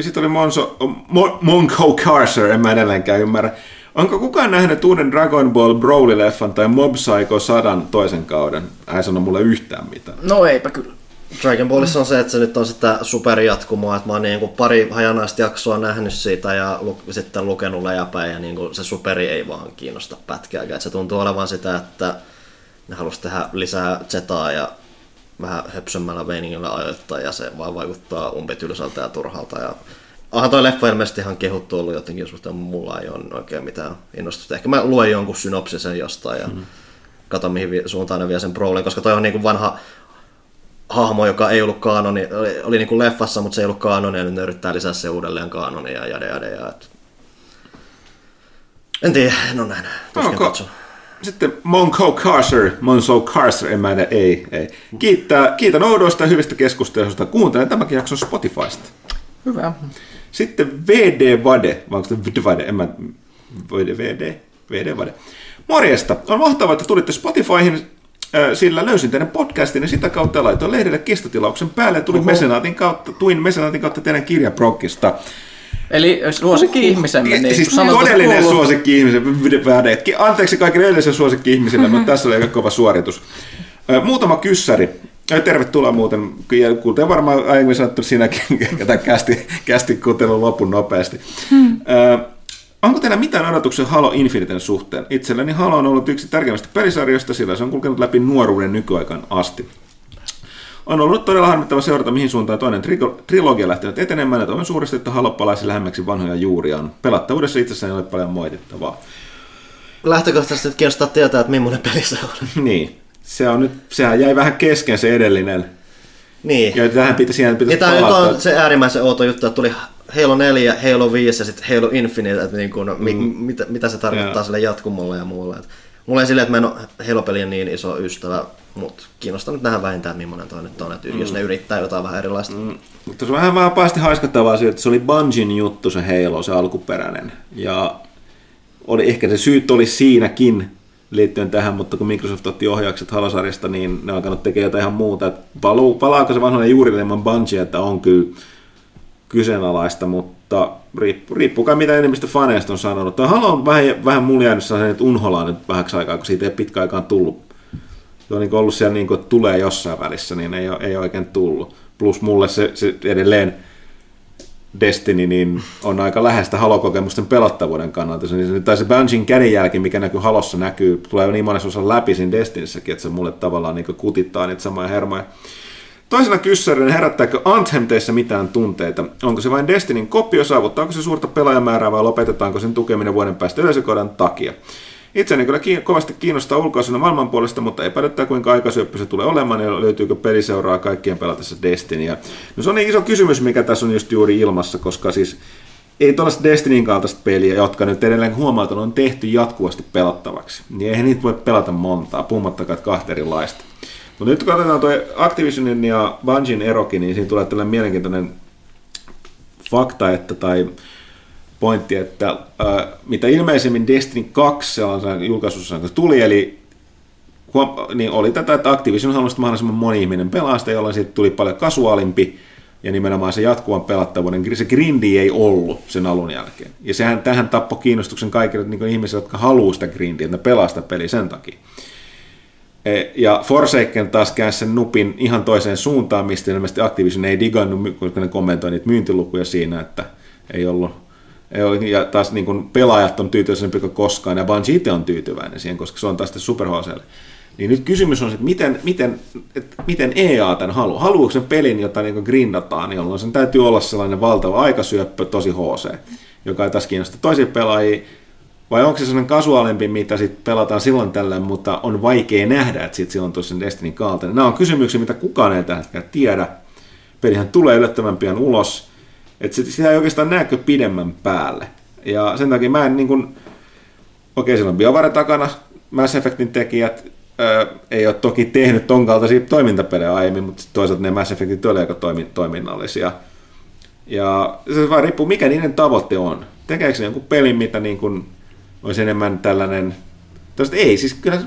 sitten oli Monso, Mon, Monco Carcer, en mä edelleenkään ymmärrä. Onko kukaan nähnyt uuden Dragon Ball Broly-leffan tai Mob Psycho 100 toisen kauden? Ei sano mulle yhtään mitään. No eipä kyllä. Dragon Ballissa on se, että se nyt on sitä superjatkumoa, että mä oon niin kuin pari hajanaista jaksoa nähnyt siitä ja lu- sitten lukenut läjäpäin ja niin kuin se superi ei vaan kiinnosta pätkääkään. Et se tuntuu olevan sitä, että ne halus tehdä lisää zetaa ja vähän höpsömmällä meiningillä ajoittaa ja se vaan vaikuttaa umpitylsältä ja turhalta. Ja Onhan toi leffa ilmeisesti ihan kehuttu ollut jotenkin, mutta mulla ei ole oikein mitään innostusta. Ehkä mä luen jonkun synopsisen jostain ja mm. katon mihin suuntaan ne vie sen Brolin, koska toi on niinku vanha hahmo, joka ei ollut kaanoni, oli, oli niinku leffassa, mutta se ei ollut kaanoni, ja nyt ne yrittää lisää se uudelleen kaanonia ja jade jade. Ja, et... En tiedä, en ole nähnyt. Tuskin Onko- katson. Sitten Monco Carcer, Monso Carcer, en mä tiedä, ei, ei. Kiittää, kiitän oudoista ja hyvistä keskustelusta. Kuuntelen tämänkin jakson Spotifysta. Hyvä. Sitten VD Vade, vai onko se VD Vade, en mä, VD, VD, VD Vade. Morjesta, on mahtavaa, että tulitte Spotifyhin, sillä löysin teidän podcastin ja sitä kautta laitoin lehdelle kestotilauksen päälle ja tulin mesenaatin kautta, tuin mesenaatin kautta teidän kirjaprokkista. Eli suosikki ihmisemme, niin siis todellinen kuuluu- suosikki ihmisen, Anteeksi kaikille edellisille suosikki ihmisille, mutta tässä oli aika kova suoritus. Muutama kyssäri. Tervetuloa muuten, kuten varmaan aiemmin sanottu sinäkin, ketä kästi, kästi kuuntelun lopun nopeasti. Ö, Onko teillä mitään odotuksia Halo Infiniten suhteen? Itselleni Halo on ollut yksi tärkeimmistä pelisarjoista, sillä se on kulkenut läpi nuoruuden nykyaikaan asti. On ollut todella harmittava seurata, mihin suuntaan toinen trigo- trilogia lähtenyt etenemään, ja toivon suuresti, että Halo palaisi lähemmäksi vanhoja juuriaan. Pelattavuudessa itsessään ei ole paljon moitittavaa. Lähtökohtaisesti nyt kiinnostaa tietää, että millainen peli se on. Niin, se on nyt, sehän jäi vähän kesken se edellinen. Niin. Ja tähän pitäisi, siihen pitäisi Ja tämä nyt on se äärimmäisen outo juttu, että tuli Halo 4, Halo 5 ja sitten Halo Infinite, että niin kuin, no, mi, mitä, mitä se tarkoittaa Joo. sille jatkumolle ja muulle. Et mulla ei silleen, että mä en ole Halo-pelien niin iso ystävä, mutta kiinnostaa nyt nähdä vähintään, millainen toi nyt on, että jos ne yrittää jotain vähän erilaista. Mm. Mutta se on vähän vapaasti haiskattavaa asia, että se oli Bungin juttu se Halo, se alkuperäinen. Ja oli, ehkä se syyt oli siinäkin liittyen tähän, mutta kun Microsoft otti ohjaukset Halosarjasta, niin ne on alkanut tekemään jotain ihan muuta. Et palaako se vanhoinen juuri ilman Bungie, että on kyllä kyseenalaista, mutta riippu, riippuu kai mitä enemmistö faneista on sanonut. Tuo Halo on vähän, vähän mulla jäänyt sellainen, että unholaan nyt vähäksi aikaa, kun siitä ei pitkä aikaan tullut. Se on niin ollut siellä, niin kuin, että tulee jossain välissä, niin ei, ei oikein tullut. Plus mulle se, se edelleen Destiny niin on aika läheistä halokokemusten pelattavuuden kannalta. Se, niin- tai se Bungin kädenjälki, mikä näkyy halossa, näkyy, tulee niin monessa osassa läpi siinä Destinissäkin, että se mulle tavallaan niin kutittaa niitä samoja hermoja. Toisena kyssärinä, herättääkö Anthem teissä mitään tunteita? Onko se vain Destinin kopio, saavuttaako se suurta pelaajamäärää vai lopetetaanko sen tukeminen vuoden päästä yleisökohdan takia? Itseäni kyllä kovasti kiinnostaa ulkoisena maailman puolesta, mutta epäilyttää kuinka aikasyöppö se tulee olemaan ja löytyykö peliseuraa kaikkien pelatessa Destinyä. No se on niin iso kysymys, mikä tässä on just juuri ilmassa, koska siis ei tuollaista Destinyn kaltaista peliä, jotka nyt edelleen huomautan on tehty jatkuvasti pelattavaksi, niin eihän niitä voi pelata montaa, puhumattakaan kahta erilaista. Mutta nyt kun katsotaan tuo Activisionin ja Bungin erokin, niin siinä tulee tällainen mielenkiintoinen fakta, että tai pointti, että äh, mitä ilmeisemmin Destiny 2 sellaisen julkaisussa tuli, eli niin oli tätä, että Activision halusi mahdollisimman moni ihminen pelaa sitä, jolloin siitä tuli paljon kasuaalimpi ja nimenomaan se jatkuvan pelattavuuden, se grindi ei ollut sen alun jälkeen. Ja sehän tähän tappoi kiinnostuksen kaikille niin ihmisille, jotka haluaa sitä grindiä, että ne pelaa sitä peliä sen takia. E, Ja Forsaken taas käänsi sen nupin ihan toiseen suuntaan, mistä ilmeisesti Activision ei digannut, koska ne kommentoi niitä myyntilukuja siinä, että ei ollut, Ja taas niin kuin pelaajat on tyytyväisempi kuin koskaan, ja Bungie itse on tyytyväinen siihen, koska se on taas Super HClle. Niin nyt kysymys on se, että miten, miten, että miten EA tämän haluaa. Haluaako sen pelin, jota niin grindataan, jolloin sen täytyy olla sellainen valtava aikasyöppö, tosi HC, joka ei taas kiinnosta toisia pelaajia, vai onko se sellainen kasuaalimpi, mitä sitten pelataan silloin tällä, mutta on vaikea nähdä, että sitten silloin tosiaan Destiny kaltainen. Nämä on kysymyksiä, mitä kukaan ei tällä tiedä. Pelihän tulee yllättävän pian ulos, että sitä ei oikeastaan näkö pidemmän päälle. Ja sen takia mä en niin kuin, okei, siellä on BioWare takana, Mass Effectin tekijät, ei ole toki tehnyt ton kaltaisia toimintapelejä aiemmin, mutta toisaalta ne Mass Effectit oli aika toiminnallisia. Ja se vaan riippuu, mikä niiden tavoite on. Tekeekö ne jonkun pelin, mitä niin kuin olisi enemmän tällainen... Toista ei, siis kyllä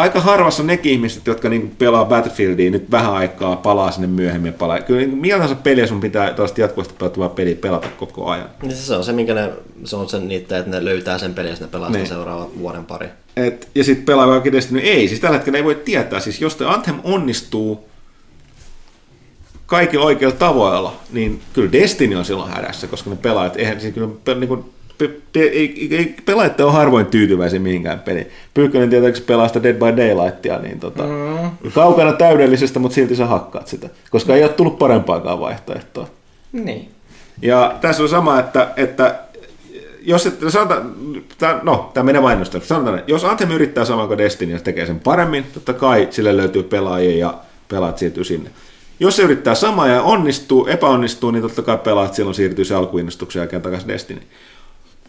aika harvassa nekin ihmiset, jotka niin pelaa Battlefieldia nyt vähän aikaa, palaa sinne myöhemmin palaa. Kyllä niin millä tahansa peliä sun pitää tuosta jatkuvasti pelattua peliä pelata koko ajan. Niin se on se, minkä ne, se on sen niitä, että ne löytää sen pelin ja ne pelaa niin. seuraavan vuoden pari. Et, ja sitten pelaa vaikka Destiny, ei, siis tällä hetkellä ei voi tietää, siis jos te Anthem onnistuu kaikilla oikeilla tavoilla, niin kyllä Destiny on silloin hädässä, koska ne pelaajat, eihän siis kyllä niin kuin, ei, ei, pelaajat ole harvoin tyytyväisiä mihinkään peliin. Pyykkönen tietääkö pelaa sitä Dead by Daylightia, niin tota, mm. kaukana täydellisestä, mutta silti sä hakkaat sitä, koska ei ole tullut parempaakaan vaihtoehtoa. Niin. Ja tässä on sama, että, että jos et, sanotaan, no, tämä menee mainosta, sanotaan, että jos Anthem yrittää saman kuin Destiny ja tekee sen paremmin, totta kai sille löytyy pelaajia ja pelaat siirtyy sinne. Jos se yrittää samaa ja onnistuu, epäonnistuu, niin totta kai pelaat silloin siirtyy se alkuinnostuksen jälkeen takaisin Destiny.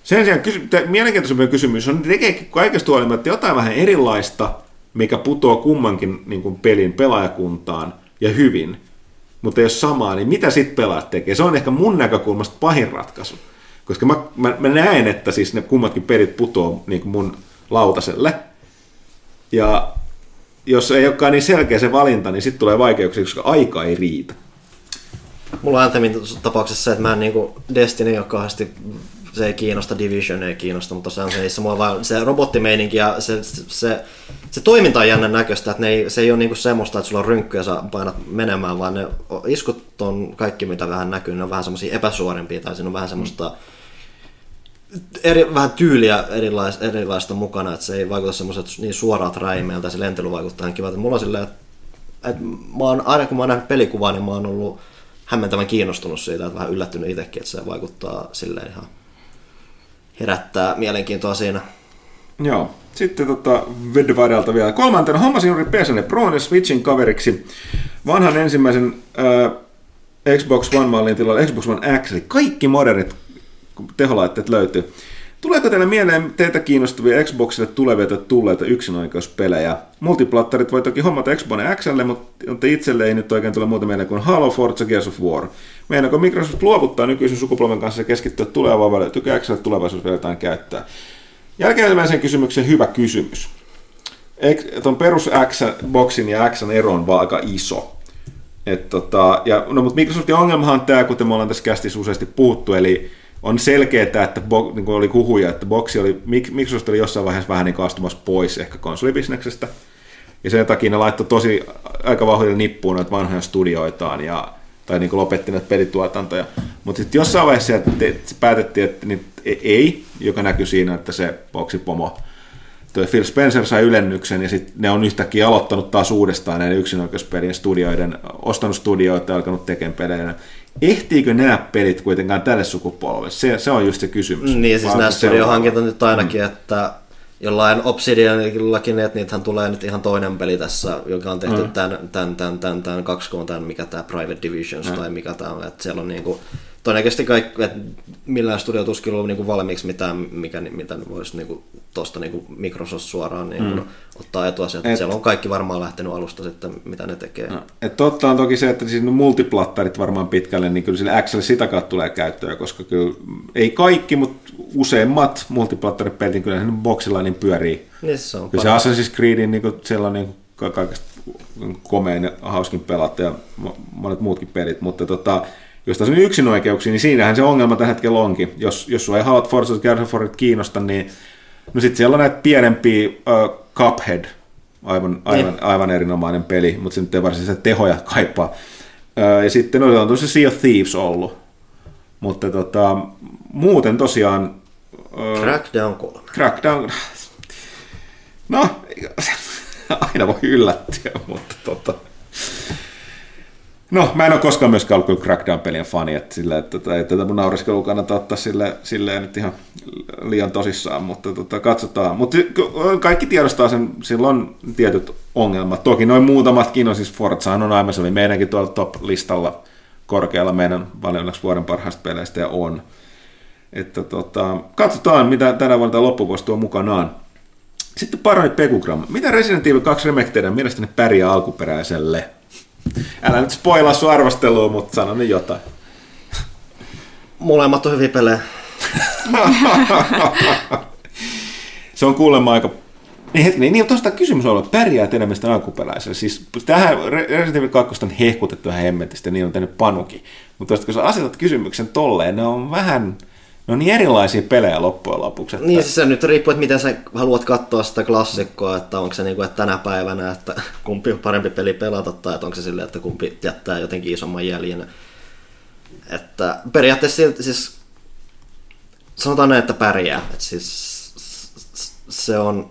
Sen sijaan kysy- mielenkiintoisempi kysymys on, tekeekin kaikesta huolimatta jotain vähän erilaista, mikä putoaa kummankin niin kuin pelin pelaajakuntaan ja hyvin, mutta jos samaa, niin mitä sitten pelaajat tekee? Se on ehkä mun näkökulmasta pahin ratkaisu. Koska mä, mä, mä näen, että siis ne kummatkin pelit putoaa niin kuin mun lautaselle. Ja jos ei olekaan niin selkeä se valinta, niin sitten tulee vaikeuksia, koska aika ei riitä. Mulla on Anthemin tapauksessa se, että mä en niin Destiny ole kauheasti se ei kiinnosta, Division ei kiinnosta, mutta se on se, se, vaan, se robottimeininki ja se, se, se, se toiminta on jännän näköistä, että ne ei, se ei ole niinku semmoista, että sulla on rynkky ja sä painat menemään, vaan ne iskut on kaikki, mitä vähän näkyy, ne on vähän semmoisia epäsuorimpia tai siinä on vähän semmoista eri, vähän tyyliä erilaista, erilaista mukana, että se ei vaikuta semmoiset niin suoraat räimeiltä, se lentely vaikuttaa ihan kivalta. Mulla on silleen, että, että mä oon, aina kun mä oon nähnyt pelikuvaa, niin mä oon ollut hämmentävän kiinnostunut siitä, että vähän yllättynyt itsekin, että se vaikuttaa silleen ihan herättää mielenkiintoa siinä. Joo. Sitten tota, Vedvarelta vielä. Kolmantena hommasin juuri PSN Pro ja Switchin kaveriksi vanhan ensimmäisen äh, Xbox One-mallin tilalla Xbox One X, eli kaikki modernit teholaitteet löytyy. Tuleeko teille mieleen teitä kiinnostavia Xboxille tulevia tai tulleita yksinoikeuspelejä? Multiplattarit voi toki hommata Xbox Xlle, mutta itselle ei nyt oikein tule muuta mieleen kuin Halo, Forza, Gears of War. Meinaako Microsoft luovuttaa nykyisen sukupolven kanssa ja keskittyä tulevaan vai löytyykö Xlle tulevaisuudessa vielä jotain käyttää? Jälkeenpäisen kysymyksen hyvä kysymys. Tuon perus X-boksin ja X ero on vaan aika iso. Et tota, ja, no, mutta Microsoftin ongelmahan on tämä, kuten me ollaan tässä kästissä useasti puhuttu, eli on selkeää, että bo, niin kuin oli huhuja, että boksi oli, Microsoft oli jossain vaiheessa vähän niin astumassa pois ehkä konsolibisneksestä. Ja sen takia ne laittoi tosi aika vahville nippuun noita vanhoja studioitaan ja, tai niin kuin lopetti näitä pelituotantoja. Mutta sitten jossain vaiheessa te, päätettiin, että niin, ei, joka näkyy siinä, että se boksipomo Tuo Phil Spencer sai ylennyksen ja sitten ne on yhtäkkiä aloittanut taas uudestaan näiden yksinoikeuspelien studioiden, ostanut studioita ja alkanut tekemään pelejä ehtiikö nämä pelit kuitenkaan tälle sukupolvelle? Se, se on just se kysymys. Niin, siis nämä studiohankinta nyt ainakin, mm. että jollain Obsidianillakin, että niitähän tulee nyt ihan toinen peli tässä, joka on tehty mm. tämän, tämän, tämän, tämän, tämän 2 tämän, mikä tämä Private Divisions mm. tai mikä tämä on, että siellä on niinku, todennäköisesti kaikki, että millään studio tuskin ollut niinku valmiiksi mitään, mikä, mitä voisi niinku tuosta niinku Microsoft suoraan niinku mm. ottaa etuasiat. Et, siellä on kaikki varmaan lähtenyt alusta sitten, mitä ne tekee. No, et totta on toki se, että siis multiplattarit varmaan pitkälle, niin kyllä sille Xlle sitä kautta tulee käyttöä, koska kyllä ei kaikki, mutta useimmat multiplattarit niin kyllä sen boxilla niin pyörii. Niin se on kyllä se Assassin's Creedin niin sellainen niin kaikista komein ja hauskin pelata ja monet muutkin pelit, mutta tota, jos on yksin oikeuksia, niin siinähän se ongelma tällä hetkellä onkin. Jos, jos sua ei halua Forza Horizon kiinnosta, niin no sitten siellä on näitä pienempiä uh, Cuphead, aivan, aivan, niin. aivan erinomainen peli, mutta se nyt ei varsinaisesti tehoja kaipaa. Uh, ja sitten no, on se Sea of Thieves ollut. Mutta tota, muuten tosiaan... Crackdown 3. Crackdown... No, aina voi yllättyä, mutta tota... No, mä en ole koskaan myöskään ollut Crackdown-pelien fani, että, sillä, että, että, että tätä mun nauriskelua kannattaa ottaa sille, silleen nyt ihan liian tosissaan, mutta tota, katsotaan. Mutta kaikki tiedostaa sen, sillä on tietyt ongelmat. Toki noin muutamatkin on, siis Forza on aivan, se oli meidänkin tuolla top-listalla korkealla meidän valinnaksi vuoden parhaista peleistä ja on. Että tota, katsotaan, mitä tänä vuonna loppuvuosi tuo mukanaan. Sitten paranit Pekugram. Mitä Resident Evil 2 Remake teidän mielestäni pärjää alkuperäiselle? Älä nyt spoilaa sun arvostelua, mutta sano nyt jotain. Molemmat on hyviä pelejä. se on kuulemma aika... Niin hetki, niin, niin tuosta kysymys on ollut, pärjää enemmän alkuperäisellä. Siis tähän Resident Evil 2 on hehkutettu ihan hemmetistä niin on tehnyt panuki. Mutta kun sä asetat kysymyksen tolleen, ne on vähän No niin erilaisia pelejä loppujen lopuksi. Että... Niin, siis se nyt riippuu, että miten sä haluat katsoa sitä klassikkoa, että onko se niin kuin, että tänä päivänä, että kumpi on parempi peli pelata, tai että onko se silleen, että kumpi jättää jotenkin isomman jäljen. Että periaatteessa siis sanotaan näin, että pärjää. Että siis se on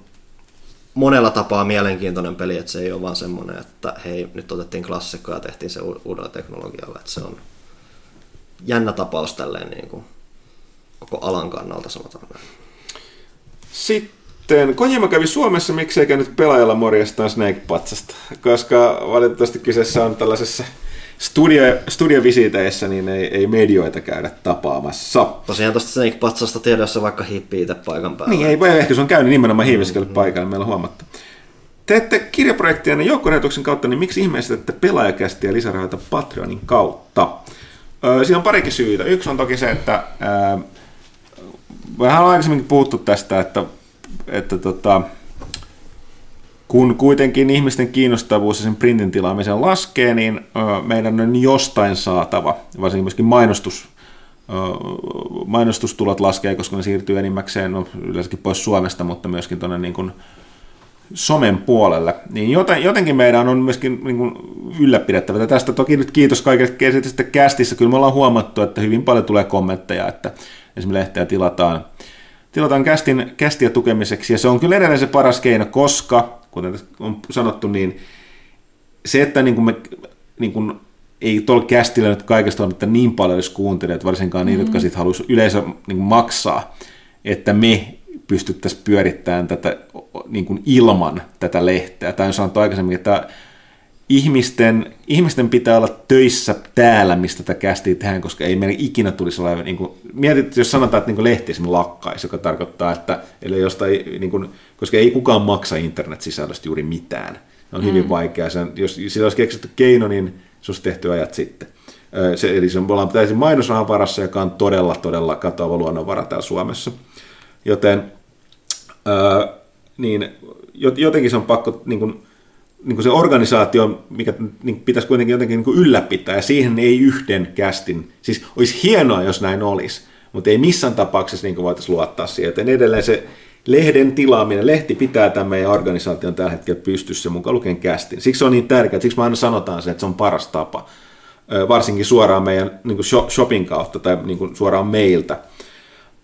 monella tapaa mielenkiintoinen peli, että se ei ole vaan semmoinen, että hei, nyt otettiin klassikkoa ja tehtiin se uudella teknologialla. Että se on jännä tapaus tälleen niin kuin koko alan kannalta, sanotaan näin. Sitten Kojima kävi Suomessa, miksei käynyt pelaajalla morjestaan Snake-patsasta, koska valitettavasti kyseessä on tällaisessa studio, studiovisiteissä, niin ei, ei medioita käydä tapaamassa. Tosiaan tuosta Snake-patsasta tiedossa vaikka hippii itse paikan päällä. Niin, ei voi ehkä se on käynyt nimenomaan hiiviskellyt mm-hmm. paikalla, meillä on huomattu. Teette kirjaprojektia ja joukkonäytöksen kautta, niin miksi ihmeessä teette pelaajakästiä lisärahoita Patreonin kautta? Öö, siinä on parikin syytä. Yksi on toki se, että öö, vähän aikaisemminkin puhuttu tästä, että, että tota, kun kuitenkin ihmisten kiinnostavuus ja sen printin tilaamisen laskee, niin meidän on jostain saatava, varsinkin myöskin mainostus, mainostustulot laskee, koska ne siirtyy enimmäkseen no, yleensäkin pois Suomesta, mutta myöskin tuonne niin kuin somen puolelle, niin jotenkin meidän on myöskin niin kuin ylläpidettävä. Tästä toki nyt kiitos kaikille sitten kästissä. Kyllä me ollaan huomattu, että hyvin paljon tulee kommentteja, että esimerkiksi lehteä tilataan, tilataan kästin, kästiä tukemiseksi, ja se on kyllä edelleen se paras keino, koska, kuten on sanottu, niin se, että niin kuin me niin kuin ei tuolla kästillä nyt kaikesta ole niin paljon edes kuuntelijat, varsinkaan mm-hmm. jotka sitten haluaisi yleensä niin kuin maksaa, että me pystyttäisiin pyörittämään tätä niin kuin ilman tätä lehteä. Tai on sanottu aikaisemmin, että ihmisten, ihmisten pitää olla töissä täällä, mistä tätä kästiä tehdään, koska ei meidän ikinä tulisi olla, niin kuin, mietit, jos sanotaan, että niin lehti esimerkiksi lakkaisi, joka tarkoittaa, että eli jostain, niin kuin, koska ei kukaan maksa internet-sisällöstä juuri mitään. Se on hyvin mm. vaikea. Sen, jos sillä olisi keksitty keino, niin se olisi tehty ajat sitten. Se, eli se on, ollaan täysin mainosrahan varassa, joka on todella, todella katoava luonnonvara täällä Suomessa. Joten ää, niin, jotenkin se on pakko, niin kuin, niin kuin se organisaatio, mikä niin pitäisi kuitenkin jotenkin niin ylläpitää, ja siihen ei yhden kästin, siis olisi hienoa, jos näin olisi, mutta ei missään tapauksessa niin voitaisiin luottaa siihen, joten edelleen se lehden tilaaminen, lehti pitää tämän meidän organisaation tällä hetkellä pystyssä mukaan lukien kästin. Siksi se on niin tärkeää, siksi me aina sanotaan se, että se on paras tapa, varsinkin suoraan meidän niin shopping kautta tai niin suoraan meiltä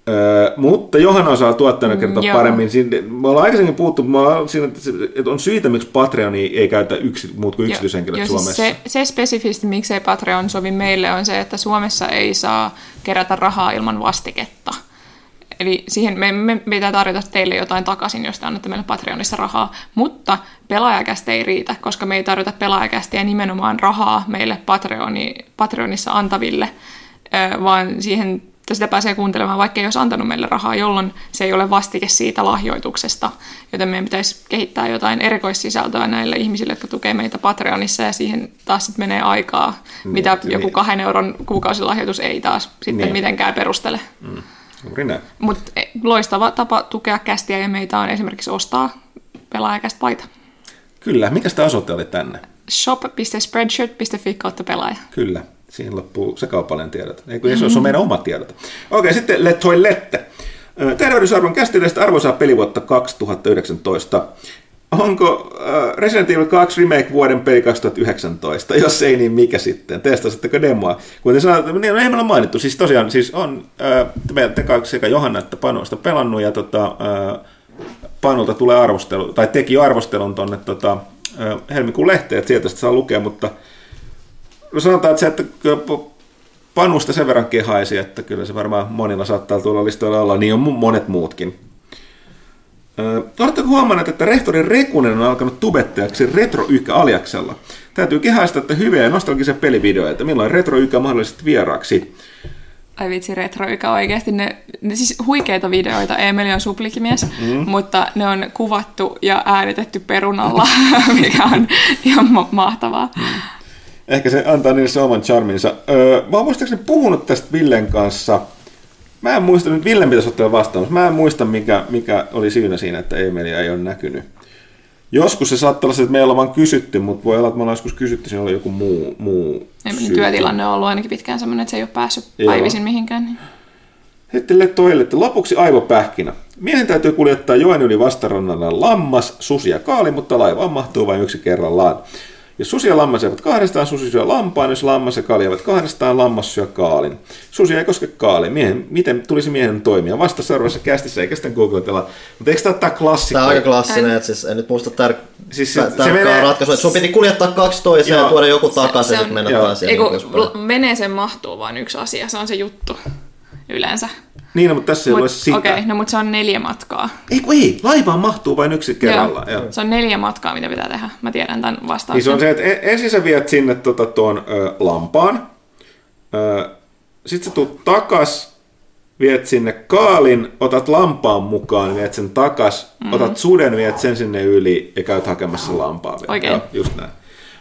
Öö, mutta Johanna osaa tuottajana kertoa mm, paremmin. Siinä, me ollaan aikaisemmin puhuttu, siinä, että on syitä, miksi Patreoni ei käytä yksi, muut kuin yksityishenkilöt jo, Suomessa. Siis se, se spesifisti, miksei Patreon sovi meille, on se, että Suomessa ei saa kerätä rahaa ilman vastiketta. Eli siihen me, me pitää tarjota teille jotain takaisin, jos te annatte meille Patreonissa rahaa. Mutta pelaajakästä ei riitä, koska me ei tarjota pelaajakästiä nimenomaan rahaa meille Patreoni, Patreonissa antaville, vaan siihen sitä pääsee kuuntelemaan, vaikka ei olisi antanut meille rahaa, jolloin se ei ole vastike siitä lahjoituksesta. Joten meidän pitäisi kehittää jotain erikoissisältöä näille ihmisille, jotka tukee meitä Patreonissa, ja siihen taas sitten menee aikaa, niin, mitä niin. joku kahden euron kuukausilahjoitus ei taas sitten niin. mitenkään perustele. Mm. Mutta e, loistava tapa tukea kästiä ja meitä on esimerkiksi ostaa pelaajakästä paita. Kyllä. Mikä sitä osoite oli tänne? shop.spreadshirt.fi kautta pelaaja. Kyllä. Siihen loppuu se kaupallinen tiedot. Ei kun mm-hmm. se on meidän omat tiedot. Okei, sitten Let Lette. Tervehdysarvon kästiläistä arvoisaa pelivuotta 2019. onko äh, Resident Evil 2 Remake vuoden peli 2019? Jos ei, niin mikä sitten? Testasitteko demoa? Kuten sanoin, niin ei meillä mainittu. Siis tosiaan siis on äh, te kaksi sekä Johanna että sitä pelannut ja tota, äh, Panulta tulee arvostelu, tai teki jo arvostelun tuonne tota, äh, helmikuun lehteen, että sieltä sitä saa lukea, mutta no sanotaan, että se, että Panusta sen verran kehaisi, että kyllä se varmaan monilla saattaa tuolla listoilla olla, niin on monet muutkin. Oletteko huomanneet, että rehtori Rekunen on alkanut tubettajaksi Retro Ykä aliaksella? Täytyy kehaista, että hyviä ja nostalgisia pelivideoita. Milloin Retro Ykä mahdollisesti vieraaksi? Ai vitsi, Retro Ykä oikeasti. Ne, ne siis huikeita videoita, Emeli on suplikimies, mm. mutta ne on kuvattu ja äänitetty perunalla, mikä on ihan ma- mahtavaa. Mm. Ehkä se antaa niille se oman charminsa. Öö, mä oon muistaakseni puhunut tästä Villen kanssa – Mä en muista, nyt Ville pitäisi ottaa vastaan, mä en muista mikä, mikä oli syynä siinä, että Emilia ei ole näkynyt. Joskus se saattaa olla että meillä on vaan kysytty, mutta voi olla, että me ollaan joskus kysytty, siinä oli joku muu, muu syy. Työtilanne on ollut ainakin pitkään sellainen, että se ei ole päässyt Joo. päivisin mihinkään. Niin. Hettele toille, että lopuksi aivopähkinä. Miehen täytyy kuljettaa joen yli vastarannalla lammas, susi ja kaali, mutta laivaan mahtuu vain yksi kerrallaan. Jos susi ja lammas eivät kahdestaan, susi syö lampaan, jos lammas ja kali eivät kahdestaan, lammas syö kaalin. Susi ei koske kaali. Miehen, miten tulisi miehen toimia? Vasta seuraavassa kästissä, eikä sitten googletella. Mutta eikö tämä ole klassikko? Tämä on aika klassinen, että siis en nyt muista tär- siis se, tärkeää menee... ratkaisua. Että sun piti kuljettaa kaksi toiseen ja tuoda joku takaisin, että mennä taas. Eiku, niin sen mahtuu vain yksi asia, se on se juttu yleensä. Niin, no, mutta tässä ei ole sitä. Okei, okay, no mutta se on neljä matkaa. Ei, kun ei, laivaan mahtuu vain yksi kerralla. Joo. Joo. Se on neljä matkaa, mitä pitää tehdä. Mä tiedän tämän vastauksen. Niin se on se, että e- ensin sä viet sinne tota, tuon ö, lampaan, sitten sä tuut takas, viet sinne kaalin, otat lampaan mukaan, viet sen takas, mm-hmm. otat suden, viet sen sinne yli ja käyt hakemassa lampaa. Oikein. Joo, just näin.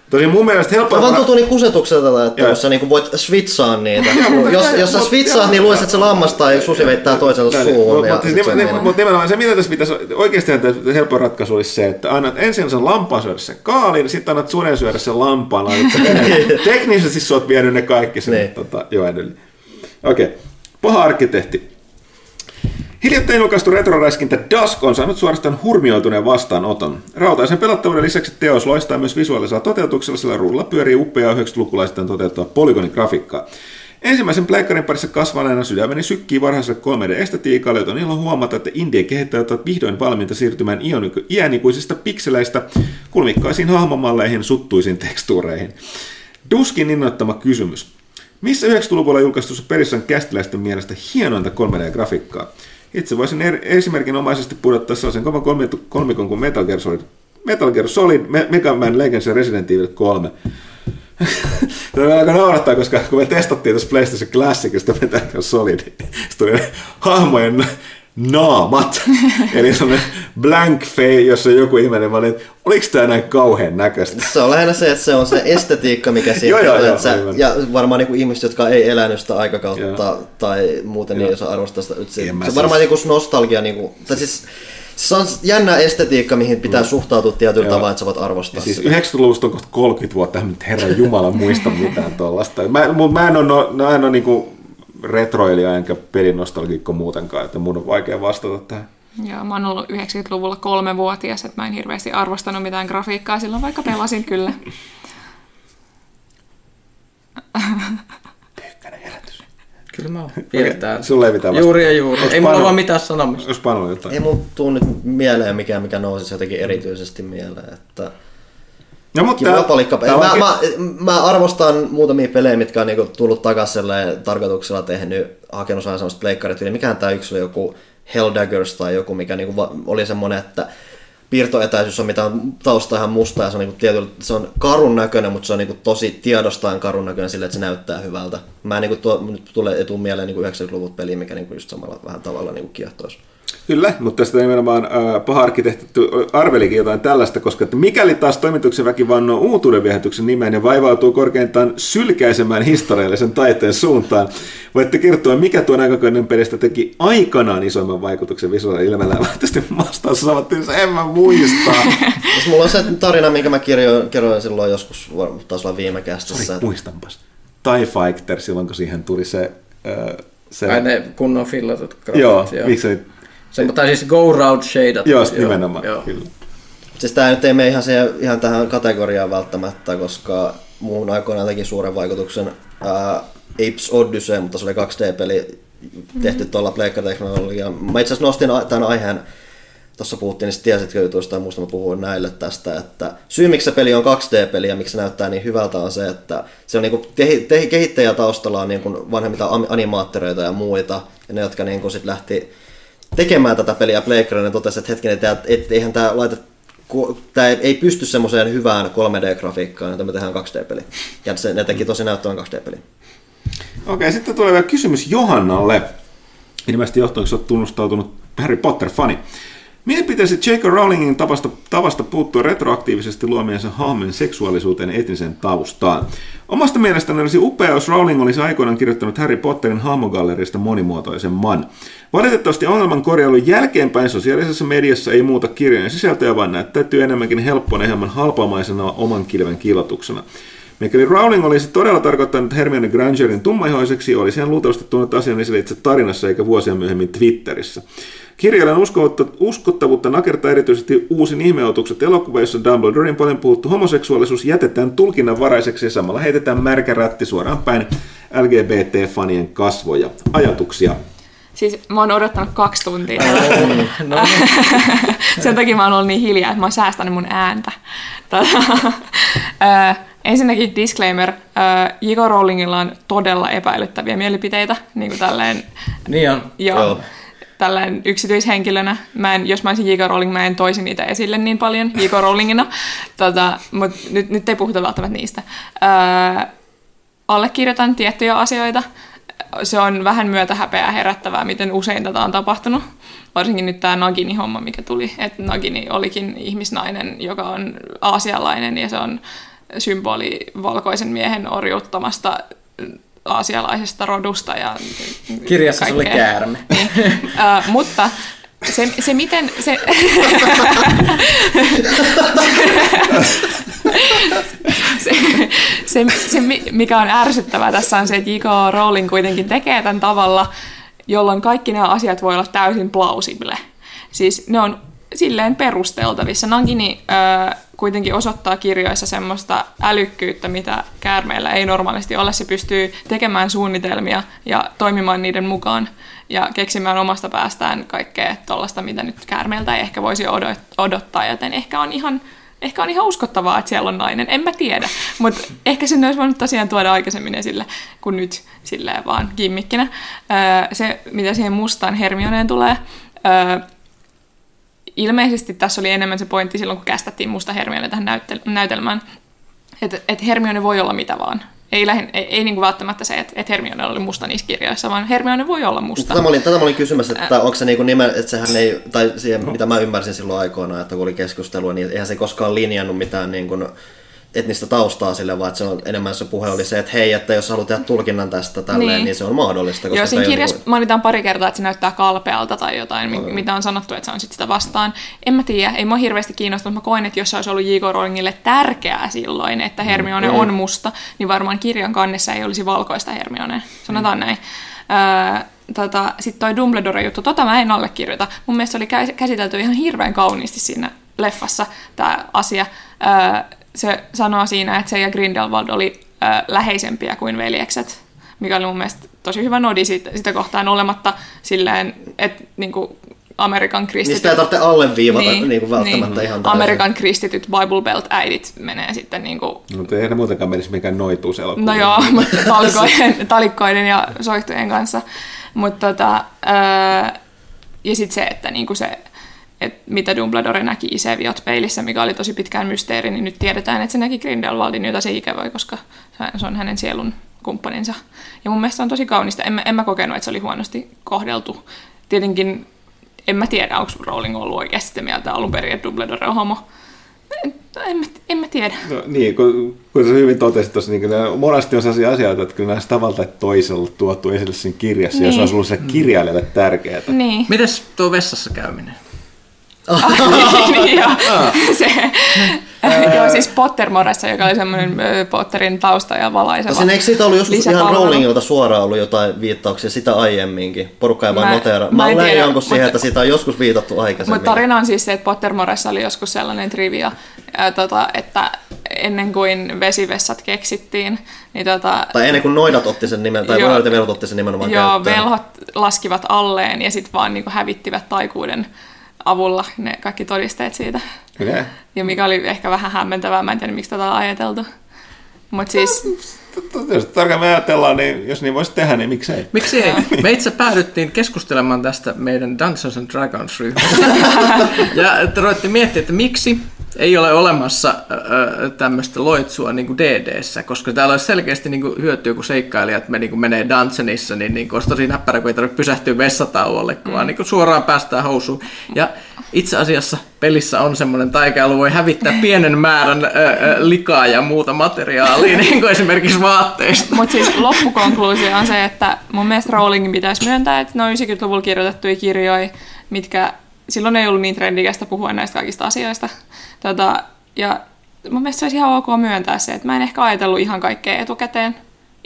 Tosi mun mielestä helppoa... Vaan tuntuu niin kusetukselta, että jos sä niinku voit switchaa niitä. jos, jos sä switchaat, niin luulisit, että se lammas tai susi veittää toiselle suuhun. Mutta mut nimenomaan se, mitä tässä pitäisi oikeasti helppo ratkaisu olisi se, että annat ensin sen lampaan syödä sen kaalin, sitten annat suden syödä sen lampaan. Teknisesti sä oot vienyt ne kaikki sen niin. tota, joen yli. Okei. Okay. Paha arkkitehti. Hiljattain julkaistu retroräiskintä Dusk on saanut suorastaan hurmioituneen vastaanoton. Rautaisen pelattavuuden lisäksi teos loistaa myös visuaalisella toteutuksella, sillä ruudulla pyörii uppeaa 90-lukulaisten toteuttaa polygonigrafiikkaa. Ensimmäisen pleikkarin parissa kasvaneena sydämeni sykkii varhaiselle 3D-estetiikalle, joten ilo huomata, että indien kehittäjät ovat vihdoin valmiita siirtymään iänikuisista pikseleistä kulmikkaisiin hahmomalleihin suttuisiin tekstuureihin. Duskin innoittama kysymys. Missä 90-luvulla julkaistussa pelissä on kästiläisten mielestä hienointa 3D-grafiikkaa? Itse voisin er- esimerkinomaisesti pudottaa sellaisen kovan kolmikon kuin Metal Gear Solid, Metal Gear Solid Mega Man Legends ja Resident Evil 3. Tämä on aika naurattaa, koska kun me testattiin tässä PlayStation Classicista Metal Gear Solid, se tuli hahmojen naamat. Eli sellainen blank face, jossa joku ihminen vaan, että oliko tämä näin kauhean näköistä? Se on lähinnä se, että se on se estetiikka, mikä siinä joo, joo, joo, sä, Ja varmaan niin kuin ihmiset, jotka ei elänyt sitä aikakautta joo. tai muuten niin, jos arvostaa sitä. Se, se siis... varmaan niin kuin nostalgia, niin kuin, tai siis se on jännä estetiikka, mihin pitää mm. suhtautua tietyllä tavalla, että sä voit arvostaa ja siis 90-luvusta on kohta 30 vuotta, että herran jumala muista mitään tuollaista. Mä, mä en ole, no, mä en ole niinku retroilija enkä pelinostalgikko muutenkaan, että mun on vaikea vastata tähän. Joo, mä oon ollut 90-luvulla kolme vuotias, että mä en hirveästi arvostanut mitään grafiikkaa silloin, vaikka pelasin kyllä. Pyykkäinen herätys. Kyllä mä oon okay. Sulle ei mitään Juuri ja juuri. Onks ei mulla vaan mitään sanomista. Panu jotain? Ei mun tuu nyt mieleen mikään, mikä nousisi jotenkin erityisesti mieleen. Että No, mutta Kiva palikka. Mä, mä, mä, mä, arvostan muutamia pelejä, mitkä on niinku tullut takaisin tarkoituksella tehnyt, hakenut aina semmoista pleikkarit. Mikähän tämä yksi oli joku Helldaggers tai joku, mikä niinku oli semmoinen, että piirtoetäisyys on mitä tausta ihan musta ja se on, niinku tietyllä, se on karun näköinen, mutta se on niinku tosi tiedostaan karun näköinen sille, että se näyttää hyvältä. Mä niinku tuo, nyt tulee etuun mieleen niinku 90-luvut peli, mikä niinku just samalla vähän tavalla niinku kiehtoisi. Kyllä, mutta tästä nimenomaan äh, paha arkkitehti arvelikin jotain tällaista, koska että mikäli taas toimituksen väki vannoo uutuuden viehätyksen nimeen ja vaivautuu korkeintaan sylkäisemään historiallisen taiteen suuntaan, voitte kertoa, mikä tuon aikakauden pelistä teki aikanaan isoimman vaikutuksen visuaalinen ilmeellä. Tietysti vastaus että en mä muista. Jos mulla on se tarina, minkä mä kirjoin, kerroin silloin joskus, taas olla viime kästissä. Sori, muistanpas. TIE Fighter, silloin kun siihen tuli se... Äh, se... Ai ne kunnon fillatut. Joo, joo. miksi se, tai siis Go Round Shade. Joo, nimenomaan, joo. kyllä. Siis tämä nyt ei mene ihan, siihen, ihan tähän kategoriaan välttämättä, koska muun aikoinaan teki suuren vaikutuksen ää, Apes Odyssey, mutta se oli 2D-peli tehty mm-hmm. tuolla pleikkateknologialla. Mä itse asiassa nostin tämän aiheen, tuossa puhuttiin niistä tiesitkö jutuista, ja muista mä puhuin näille tästä, että syy miksi se peli on 2D-peli ja miksi se näyttää niin hyvältä on se, että se on niinku kehi- kehittäjä taustalla on niinku vanhemmita animaattoreita ja muita, ja ne, jotka niinku sit lähti tekemään tätä peliä Playground, ne totesi, että hetkinen, että et, eihän tämä laita tämä ei pysty semmoiseen hyvään 3D-grafiikkaan, jota me tehdään 2D-peli. Ja se, ne teki tosi näyttävän 2D-peli. Okei, sitten tulee vielä kysymys Johannalle. Ilmeisesti johtoon, olet tunnustautunut Harry Potter-fani. Mielipiteesi J.K. Rowlingin tavasta, tavasta puuttua retroaktiivisesti luomiensa hahmojen seksuaalisuuteen etnisen taustaan. Omasta mielestäni olisi upea, jos Rowling olisi aikoinaan kirjoittanut Harry Potterin hahmogallerista monimuotoisemman. Valitettavasti ongelman korjailun jälkeenpäin sosiaalisessa mediassa ei muuta kirjojen sisältöä, vaan näyttäytyy enemmänkin helppona ja hieman halpamaisena oman kilven kilotuksena. Mikäli Rowling olisi todella tarkoittanut Hermione Grangerin tummaihoiseksi, olisi hän luultavasti tuonut asian esille itse tarinassa eikä vuosia myöhemmin Twitterissä. Kirjailijan uskottavuutta nakertaa erityisesti uusin ihmeotukset elokuva, jossa Dumbledorein paljon puhuttu homoseksuaalisuus jätetään tulkinnanvaraiseksi ja samalla heitetään märkä rätti suoraan päin LGBT-fanien kasvoja. Ajatuksia Siis mä oon odottanut kaksi tuntia. no. Sen takia mä oon ollut niin hiljaa, että mä oon säästänyt mun ääntä. Tota, ensinnäkin disclaimer, J.K. Rowlingilla on todella epäilyttäviä mielipiteitä, niin kuin tälleen. Niin on. Joo. Joo tällainen yksityishenkilönä. Mä en, jos mä olisin J.K. Rowling, mä en toisi niitä esille niin paljon J.K. Rowlingina, tota, mutta nyt, nyt ei puhuta välttämättä niistä. Öö, allekirjoitan tiettyjä asioita. Se on vähän myötä häpeää herättävää, miten usein tätä on tapahtunut. Varsinkin nyt tämä Nagini-homma, mikä tuli. Että Nagini olikin ihmisnainen, joka on aasialainen ja se on symboli valkoisen miehen orjuuttamasta aasialaisesta rodusta. Ja Kirjassa se oli käärme. Niin. Uh, mutta se, se miten... Se, se, se, se, mikä on ärsyttävää tässä on se, että J.K. Rowling kuitenkin tekee tämän tavalla, jolloin kaikki nämä asiat voi olla täysin plausible. Siis ne on silleen perusteltavissa. Nangini ö, kuitenkin osoittaa kirjoissa semmoista älykkyyttä, mitä käärmeillä ei normaalisti ole. Se pystyy tekemään suunnitelmia ja toimimaan niiden mukaan ja keksimään omasta päästään kaikkea tuollaista, mitä nyt käärmeiltä ei ehkä voisi odottaa, joten ehkä on ihan ehkä on ihan uskottavaa, että siellä on nainen. En mä tiedä, mutta ehkä sen olisi voinut tosiaan tuoda aikaisemmin esille, kuin nyt silleen vaan gimmikkinä. Se, mitä siihen mustaan Hermioneen tulee, ilmeisesti tässä oli enemmän se pointti silloin, kun kästettiin musta Hermione tähän näytel- näytelmään, että et Hermione voi olla mitä vaan. Ei, lähin, ei, ei niin kuin välttämättä se, että et Hermione oli musta niissä kirjoissa, vaan Hermione voi olla musta. Tätä mä olin, tätä mä olin kysymässä, että onko se niin kuin nimen, että sehän ei, tai siihen, mitä mä ymmärsin silloin aikoinaan, että kun oli keskustelua, niin eihän se koskaan linjannut mitään niin kuin, etnistä taustaa sille, vaan että se on enemmän se puhe oli se, että hei, että jos haluat tehdä tulkinnan tästä tälleen, niin, niin se on mahdollista. Koska Joo, siinä kirjassa niin mainitaan pari kertaa, että se näyttää kalpealta tai jotain, no. mitä on sanottu, että se on sit sitä vastaan. En mä tiedä, ei mua hirveästi kiinnostunut, mutta mä koen, että jos se olisi ollut J.K. Rowlingille tärkeää silloin, että mm, Hermione mm. on musta, niin varmaan kirjan kannessa ei olisi valkoista Hermione. Sanotaan mm. näin. Öö, tota, Sitten toi Dumbledore-juttu, tota mä en allekirjoita. Mun mielestä se oli käsitelty ihan hirveän kauniisti siinä leffassa tämä asia. Öö, se sanoo siinä, että se ja Grindelwald oli äh, läheisempiä kuin veljekset, mikä oli mun mielestä tosi hyvä nodi sitä, sitä kohtaan olematta silleen, että niin kuin Amerikan kristityt... Niistä ei tarvitse alleviivata niin, niin kuin välttämättä niin. ihan täysin. Amerikan kristityt Bible Belt-äidit menee sitten niin kuin... Mutta ei ne muutenkaan menisi mikään noituus No joo, talikkoiden, talikkoiden ja soihtujen kanssa. Mutta tota, ja sitten se, että niin kuin se mitä Dumbledore näki Iseviot peilissä, mikä oli tosi pitkään mysteeri, niin nyt tiedetään, että se näki Grindelwaldin, jota se ikävöi, koska se on hänen sielun kumppaninsa. Ja mun mielestä on tosi kaunista. En, en mä kokenut, että se oli huonosti kohdeltu. Tietenkin en mä tiedä, onko Rowling ollut oikeasti sitä mieltä alun perin, että Dumbledore on homo. En, en, mä, en mä tiedä. No, niin, kun, kun sä hyvin totesit tuossa, niin monesti on sellaisia asioita, että kyllä näistä tavalla tai toisella tuotu esille siinä kirjassa, niin. ja se on ollut se kirjailijalle tärkeää. Niin. Mites tuo vessassa käyminen? niin, joo. se, joo, siis Pottermoressa, joka oli semmoinen Potterin tausta ja valaiseva. Tosin eikö siitä ollut joskus ihan. Rowlingilta suoraan ollut jotain viittauksia sitä aiemminkin? Porukka ei vain Mä- notera. mä Mä en olen tiedä, jonkun siihen, että siitä on joskus viitattu aikaisemmin. Mutta tarina on siis se, että Pottermoressa oli joskus sellainen trivia, ää, tota, että ennen kuin vesivessat keksittiin, niin tota, Tai ennen kuin noidat otti sen nimen, tai noidat ja velhot otti sen nimenomaan joo, käyttöön. velhot laskivat alleen ja sitten vaan niinku hävittivät taikuuden avulla ne kaikki todisteet siitä. Okay. Ja mikä oli ehkä vähän hämmentävää, mä en tiedä miksi tätä on ajateltu. Mutta siis, Jos tarkemmin ajatellaan, niin jos niin voisi tehdä, niin miksei? Miksi ei? Me itse päädyttiin keskustelemaan tästä meidän Dungeons and Dragons ryhmässä. ja että ruvettiin miettiä, että miksi ei ole olemassa tämmöistä loitsua niin kuin DDssä, koska täällä olisi selkeästi niin kuin hyötyä, kun seikkailijat me, niin kuin menee dungeonissa, niin, niin kuin olisi tosi näppärä, kun ei tarvitse pysähtyä vessatauolle, kun vaan niin kuin suoraan päästään housuun. Ja itse asiassa pelissä on semmoinen taikailu, voi hävittää pienen määrän äh, likaa ja muuta materiaalia, niin kuin esimerkiksi vaatteista. Mutta siis loppukonkluusio on se, että mun mielestä Rowlingin pitäisi myöntää, että ne on 90-luvulla kirjoitettuja kirjoja, mitkä silloin ei ollut niin trendikästä puhua näistä kaikista asioista. Tota, ja mun mielestä se olisi ihan ok myöntää se, että mä en ehkä ajatellut ihan kaikkea etukäteen.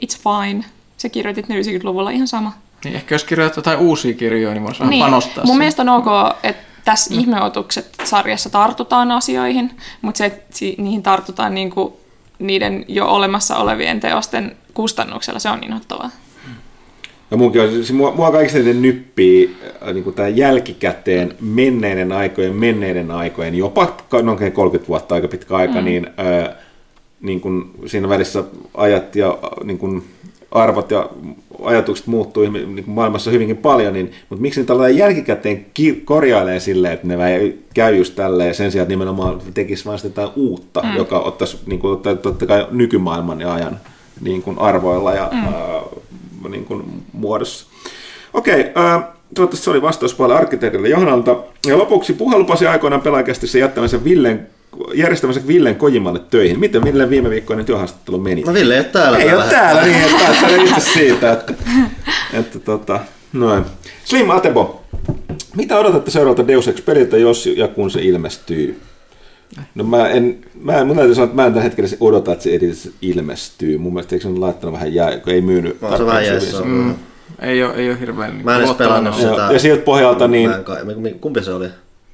It's fine. Se kirjoitit ne 90-luvulla ihan sama. Niin ehkä jos kirjoitat jotain uusia kirjoja, niin voisi vähän panostaa Mun siihen. mielestä on ok, että tässä mm. ihmeotukset-sarjassa tartutaan asioihin, mutta se, että niihin tartutaan niinku niiden jo olemassa olevien teosten kustannuksella, se on inhottavaa. Ja munkin on, siis mua, mua kaikista eniten nyppii äh, niin tämä jälkikäteen menneiden aikojen, menneiden aikojen, jopa noin 30 vuotta aika pitkä aika, mm. niin, äh, niin kun siinä välissä ajat ja äh, niin kun arvot ja ajatukset muuttuu niin kun maailmassa hyvinkin paljon, niin, mutta miksi ne tällä jälkikäteen ki- korjailee silleen, että ne käy just tälleen sen sijaan, että nimenomaan tekisi vain sitä uutta, mm. joka ottaisi niin kuin, totta kai nykymaailman ja ajan niin kuin arvoilla ja mm. äh, niin kuin muodossa. Okei, äh, toivottavasti se oli vastaus paljon arkkitehdille Johanalta. Ja lopuksi puhe lupasi aikoinaan pelaajakästissä jättämänsä Villen, järjestämänsä Villen Kojimalle töihin. Miten Villen viime viikkoinen työhaastattelu meni? No Ville ei ole täällä. Ei ole täällä niin, että päättää itse siitä, että, että tota, noin. Slim Atebo, mitä odotatte seuraavalta Deus Ex peliltä, jos ja kun se ilmestyy? No mä en, mä en, mun täytyy sanoa, että mä en tällä hetkellä odota, että se edes ilmestyy. Mun mielestä eikö se ole laittanut vähän jää, kun ei myynyt On se vähän jäissä. Mm. Ei ole, ei ole hirveän Mä en edes pelannut sitä. Joo, ja siltä pohjalta niin, Mä en kai, kumpi se oli?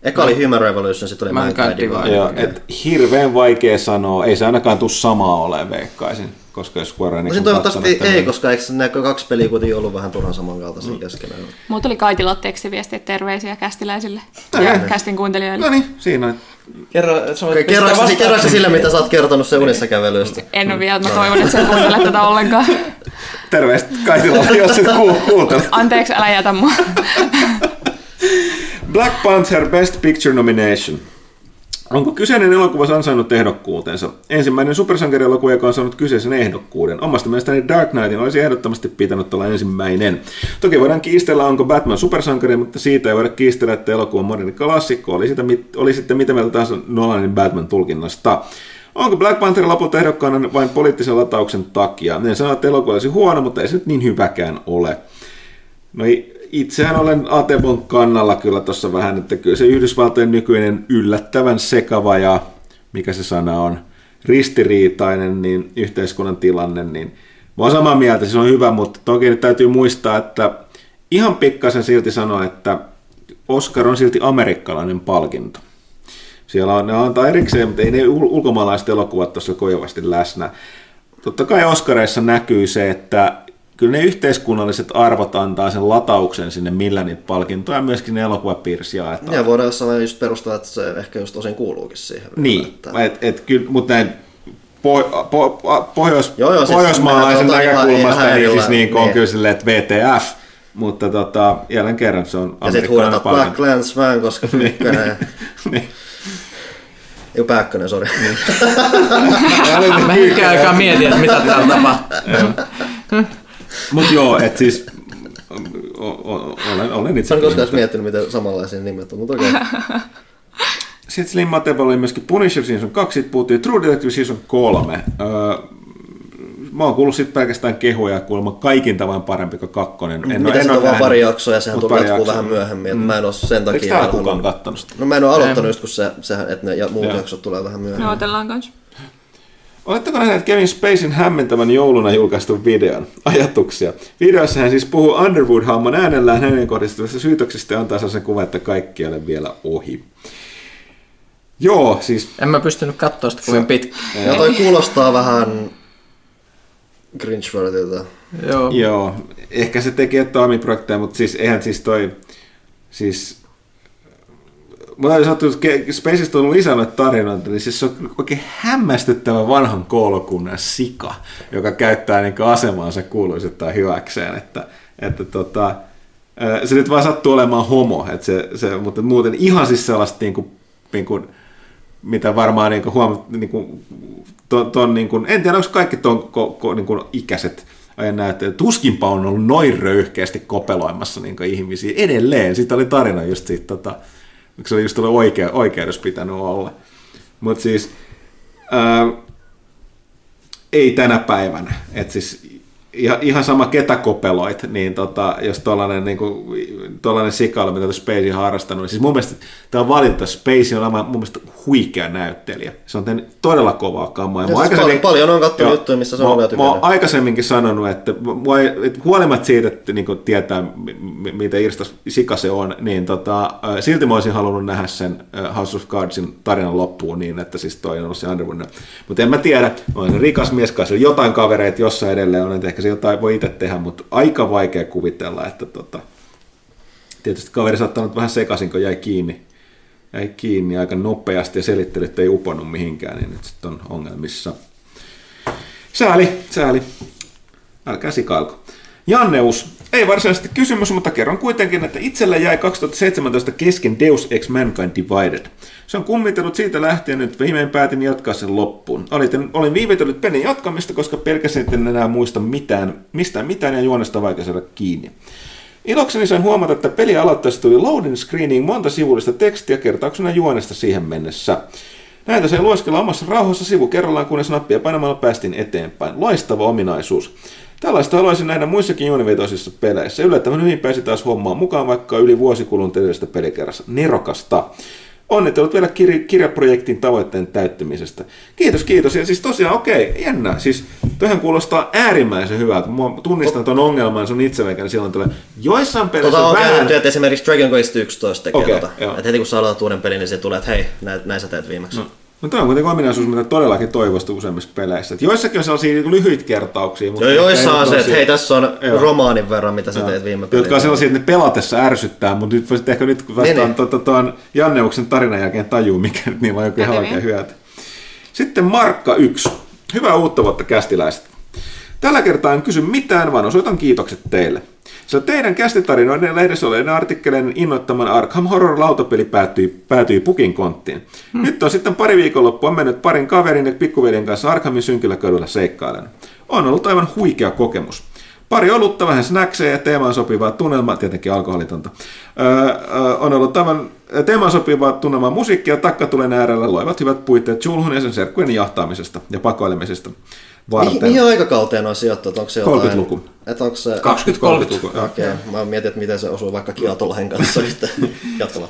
Eka oli Human Revolution, sitten oli Mankind Mankind Divide. Joo, et hirveän vaikea sanoa, ei se ainakaan tuu samaa ole, veikkaisin, koska jos Square Enix on toivottavasti katsonut tämän- ei, koska eikö nämä kaksi peliä kuitenkin ollut vähän turhan samankaltaisia mm. keskenään. Mulla tuli Kaitilla tekstiviestiä terveisiä kästiläisille ja kästin kuuntelijoille. No niin, siinä on. Kerro, sä vastauksen. kerroiko sille, mitä sä oot kertonut se unissa kävelystä? En ole vielä, mä toivon, että sä et kuuntele tätä ollenkaan. Terveistä Kaitila, jos et kuul- kuuntele. Anteeksi, älä jätä mua. Black Panther Best Picture Nomination. Onko kyseinen elokuva ansainnut ehdokkuutensa? Ensimmäinen supersankarielokuva, joka on saanut kyseisen ehdokkuuden. Omasta mielestäni Dark Knightin olisi ehdottomasti pitänyt olla ensimmäinen. Toki voidaan kiistellä, onko Batman supersankari, mutta siitä ei voida kiistellä, että elokuva on moderni klassikko. Oli, sitä, oli sitten mitä mieltä tahansa Nolanin Batman-tulkinnasta. Onko Black Panther lopulta ehdokkaana vain poliittisen latauksen takia? En sano, että elokuva olisi huono, mutta ei se nyt niin hyväkään ole. No i- itsehän olen Atebon kannalla kyllä tuossa vähän, että kyllä se Yhdysvaltojen nykyinen yllättävän sekava ja mikä se sana on, ristiriitainen niin yhteiskunnan tilanne, niin mä samaa mieltä, se on hyvä, mutta toki täytyy muistaa, että ihan pikkasen silti sanoa, että Oscar on silti amerikkalainen palkinto. Siellä on, ne antaa erikseen, mutta ei ne ul- ulkomaalaiset elokuvat tuossa kojovasti läsnä. Totta kai Oscareissa näkyy se, että kyllä ne yhteiskunnalliset arvot antaa sen latauksen sinne, millä niitä palkintoja myöskin ne elokuvapiirissä jaetaan. Ja voidaan jossain just perustaa, että se ehkä just osin kuuluukin siihen. Niin, Että- et, et, kyllä, mutta näin po, po, po, pohjois, Joo, joo, siis pohjoismaalaisen näkökulmasta ihan niin, siis erillä- niin, on niin. kyllä silleen, että VTF, mutta tota, jälleen kerran se on Ja sitten huudetaan Black Landsman, koska ykkönen, niin. ei pääkkönen, sori. Mä hetken aikaa mietin, että mitä täällä tapahtuu. Mutta joo, että siis olen, olen itse Mä en koskaan edes miettinyt, miten samanlaisia nimet on, mutta okei. Sitten Slim Mateba oli myöskin Punisher Season 2, sitten puhuttiin True Detective Season 3. Öö, mä oon kuullut sit pelkästään kehuja kuulemma kaikin tavoin parempi kuin kakkonen. En, Mitä sitten on vaan pari jaksoa ja sehän tulee jatkuu vähän myöhemmin. Mm. Mä en ole sen takia... Eikö täällä kukaan kattonut sitä? No mä en ole aloittanut just kun se, se että ne muut Joo. jaksot tulee vähän myöhemmin. Me odotellaan kanssa. Oletteko nähneet Kevin Spacein hämmentävän jouluna julkaistun videon? Ajatuksia. Videossa hän siis puhuu Underwood-hahmon äänellään hänen kohdistuvista syytöksistä ja antaa sen kuvan, että kaikki ei ole vielä ohi. Joo, siis... En mä pystynyt katsoa sitä kovin pitkä. Ja toi kuulostaa vähän Grinchworthilta. Joo. Joo, ehkä se tekee toimiprojekteja, mutta siis eihän siis toi... Siis Mä sanoa, että Spacesta on lisännyt tarinoita, niin siis se on oikein hämmästyttävä vanhan koulukunnan sika, joka käyttää niin asemaansa kuuluisittain hyväkseen, että, että tota, se nyt vaan sattuu olemaan homo, että se, se, mutta muuten ihan siis sellaista, niin kuin, niin kuin, mitä varmaan niin huomaa, niin kuin, ton, ton, niin kuin, en tiedä, onko kaikki ton ko, ko, niin kuin ikäiset näette, että tuskinpa on ollut noin röyhkeästi kopeloimassa niin ihmisiä edelleen. Sitten oli tarina just siitä, tota, se oli just oikea, oikeudessa pitänyt olla. Mutta siis ää, ei tänä päivänä. Et siis ihan, ihan sama ketä kopeloit, niin tota, jos tuollainen niin tollainen sikailu, mitä Spacey harrastanut, niin siis mun mielestä tämä on valinta. Spacey on aivan mun mielestä huikea näyttelijä. Se on tehnyt todella kovaa kammaa. Ja siis paljon, paljon on katsonut juttuja, missä se on vielä Mä oon aikaisemminkin sanonut, että, mua, että huolimatta siitä, että niin tietää, miten Irstas sika se on, niin tota, silti mä olisin halunnut nähdä sen House of Cardsin tarinan loppuun niin, että siis toi on ollut se Underwood. Mutta en mä tiedä, mä olen rikas mies, jotain kavereita jossain edelleen on, että ehkä se jotain voi itse tehdä, mutta aika vaikea kuvitella, että tota, tietysti kaveri saattaa vähän sekaisin, kun jäi kiinni, jäi kiinni aika nopeasti ja selitteli, että ei uponnut mihinkään, niin nyt sitten on ongelmissa. Sääli, sääli. Älkää sikailko. Janneus, ei varsinaisesti kysymys, mutta kerron kuitenkin, että itsellä jäi 2017 kesken Deus Ex Mankind Divided. Se on kummitellut siitä lähtien, että viimein päätin jatkaa sen loppuun. Olin, olin viivytellyt pelin jatkamista, koska pelkäsin en enää muista mitään, mistään mitään ja juonesta vaikka saada kiinni. Ilokseni sain huomata, että peli aloittaessa tuli loading screeniin monta sivullista tekstiä kertauksena juonesta siihen mennessä. Näitä se lueskella omassa rauhassa sivu kerrallaan, kunnes nappia painamalla päästiin eteenpäin. Loistava ominaisuus. Tällaista haluaisin nähdä muissakin juonivetoisissa peleissä. Yllättävän hyvin pääsi taas hommaan mukaan, vaikka yli vuosi kulunut edellisestä pelikerrassa. Nerokasta! Onnittelut vielä kir- kirjaprojektin tavoitteen täyttymisestä. Kiitos, kiitos. Ja siis tosiaan, okei, okay, jännä. Siis toihan kuulostaa äärimmäisen hyvältä. Mä tunnistan tuon ongelman sun itseväkään, silloin tulee joissain peleissä tota on vähän... käytetty, että esimerkiksi Dragon Quest 11 tekee okay, tota. Että heti kun sä aloitat uuden pelin, niin se tulee, että hei, näin, näin sä teet viimeksi. No. No toi on kuitenkin ominaisuus, mitä todellakin toivosta useimmissa peleissä. Et joissakin on sellaisia niin lyhyitä kertauksia. Mutta Joo, joissa on se, että hei, tässä on Joo. romaanin verran, mitä sä Joo. teet viime pelillä. Jotka on sellaisia, että ne pelatessa ärsyttää, mutta nyt voisit ehkä nyt, kun vastaan niin, tuon to, to, Janneuksen tarinan jälkeen tajuu, mikä nyt niillä on joku ihan oikein hyöty. Sitten Markka 1. Hyvää uutta vuotta kästiläiset. Tällä kertaa en kysy mitään, vaan osoitan kiitokset teille. Se teidän kästitarinoiden lehdessä oleiden artikkeleiden innoittaman Arkham Horror lautapeli päätyi, päätyi pukin konttiin. Hmm. Nyt on sitten pari viikonloppua mennyt parin kaverin ja pikkuveljen kanssa Arkhamin synkillä kadulla seikkailen. On ollut aivan huikea kokemus. Pari olutta, vähän snackseja ja teemaan sopivaa tunnelmaa, tietenkin alkoholitonta. Öö, öö, on ollut aivan teemaan sopivaa tunnelmaa musiikkia takkatulen äärellä loivat hyvät puitteet Julhun ja sen serkkujen jahtaamisesta ja pakoilemisesta varten. Mihin, mihin aikakauteen on sijoittu? Onko se jotain... 30-luku. Että onko se... 20-30-luku. Okei, okay. mä mietin, että miten se osuu vaikka Kiatolahen kanssa sitten jatkolla.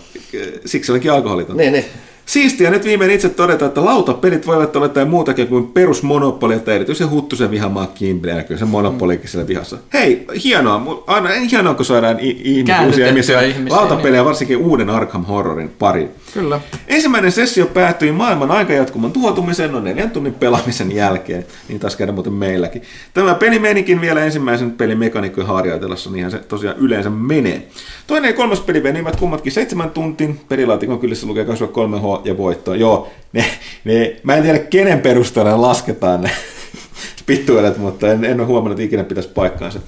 Siksi olikin alkoholiton. Niin, niin. Siistiä nyt viimein itse todeta, että lautapelit voivat olla jotain muutakin kuin perusmonopoli, että erityisen huttusen vihamaa Kimbleä, kyllä se monopolikin siellä vihassa. Hei, hienoa, aina hienoa, kun saadaan ihmisiä, uusia ihmisiä, ihmisiä lautapelejä, niin. varsinkin uuden Arkham Horrorin pari. Kyllä. Ensimmäinen sessio päättyi maailman aikajatkuman tuhoutumiseen noin neljän tunnin pelaamisen jälkeen, niin taas käydä muuten meilläkin. Tämä peli menikin vielä ensimmäisen pelin mekanikkojen harjoitellessa, niinhän se tosiaan yleensä menee. Toinen ja kolmas peli venivät kummatkin seitsemän tuntin, pelilaatikon kylissä lukee 23H ja voittoa. Joo, ne, ne, mä en tiedä kenen perusteella lasketaan ne pittuelet, mutta en, en ole huomannut, että ikinä pitäisi paikkaansa.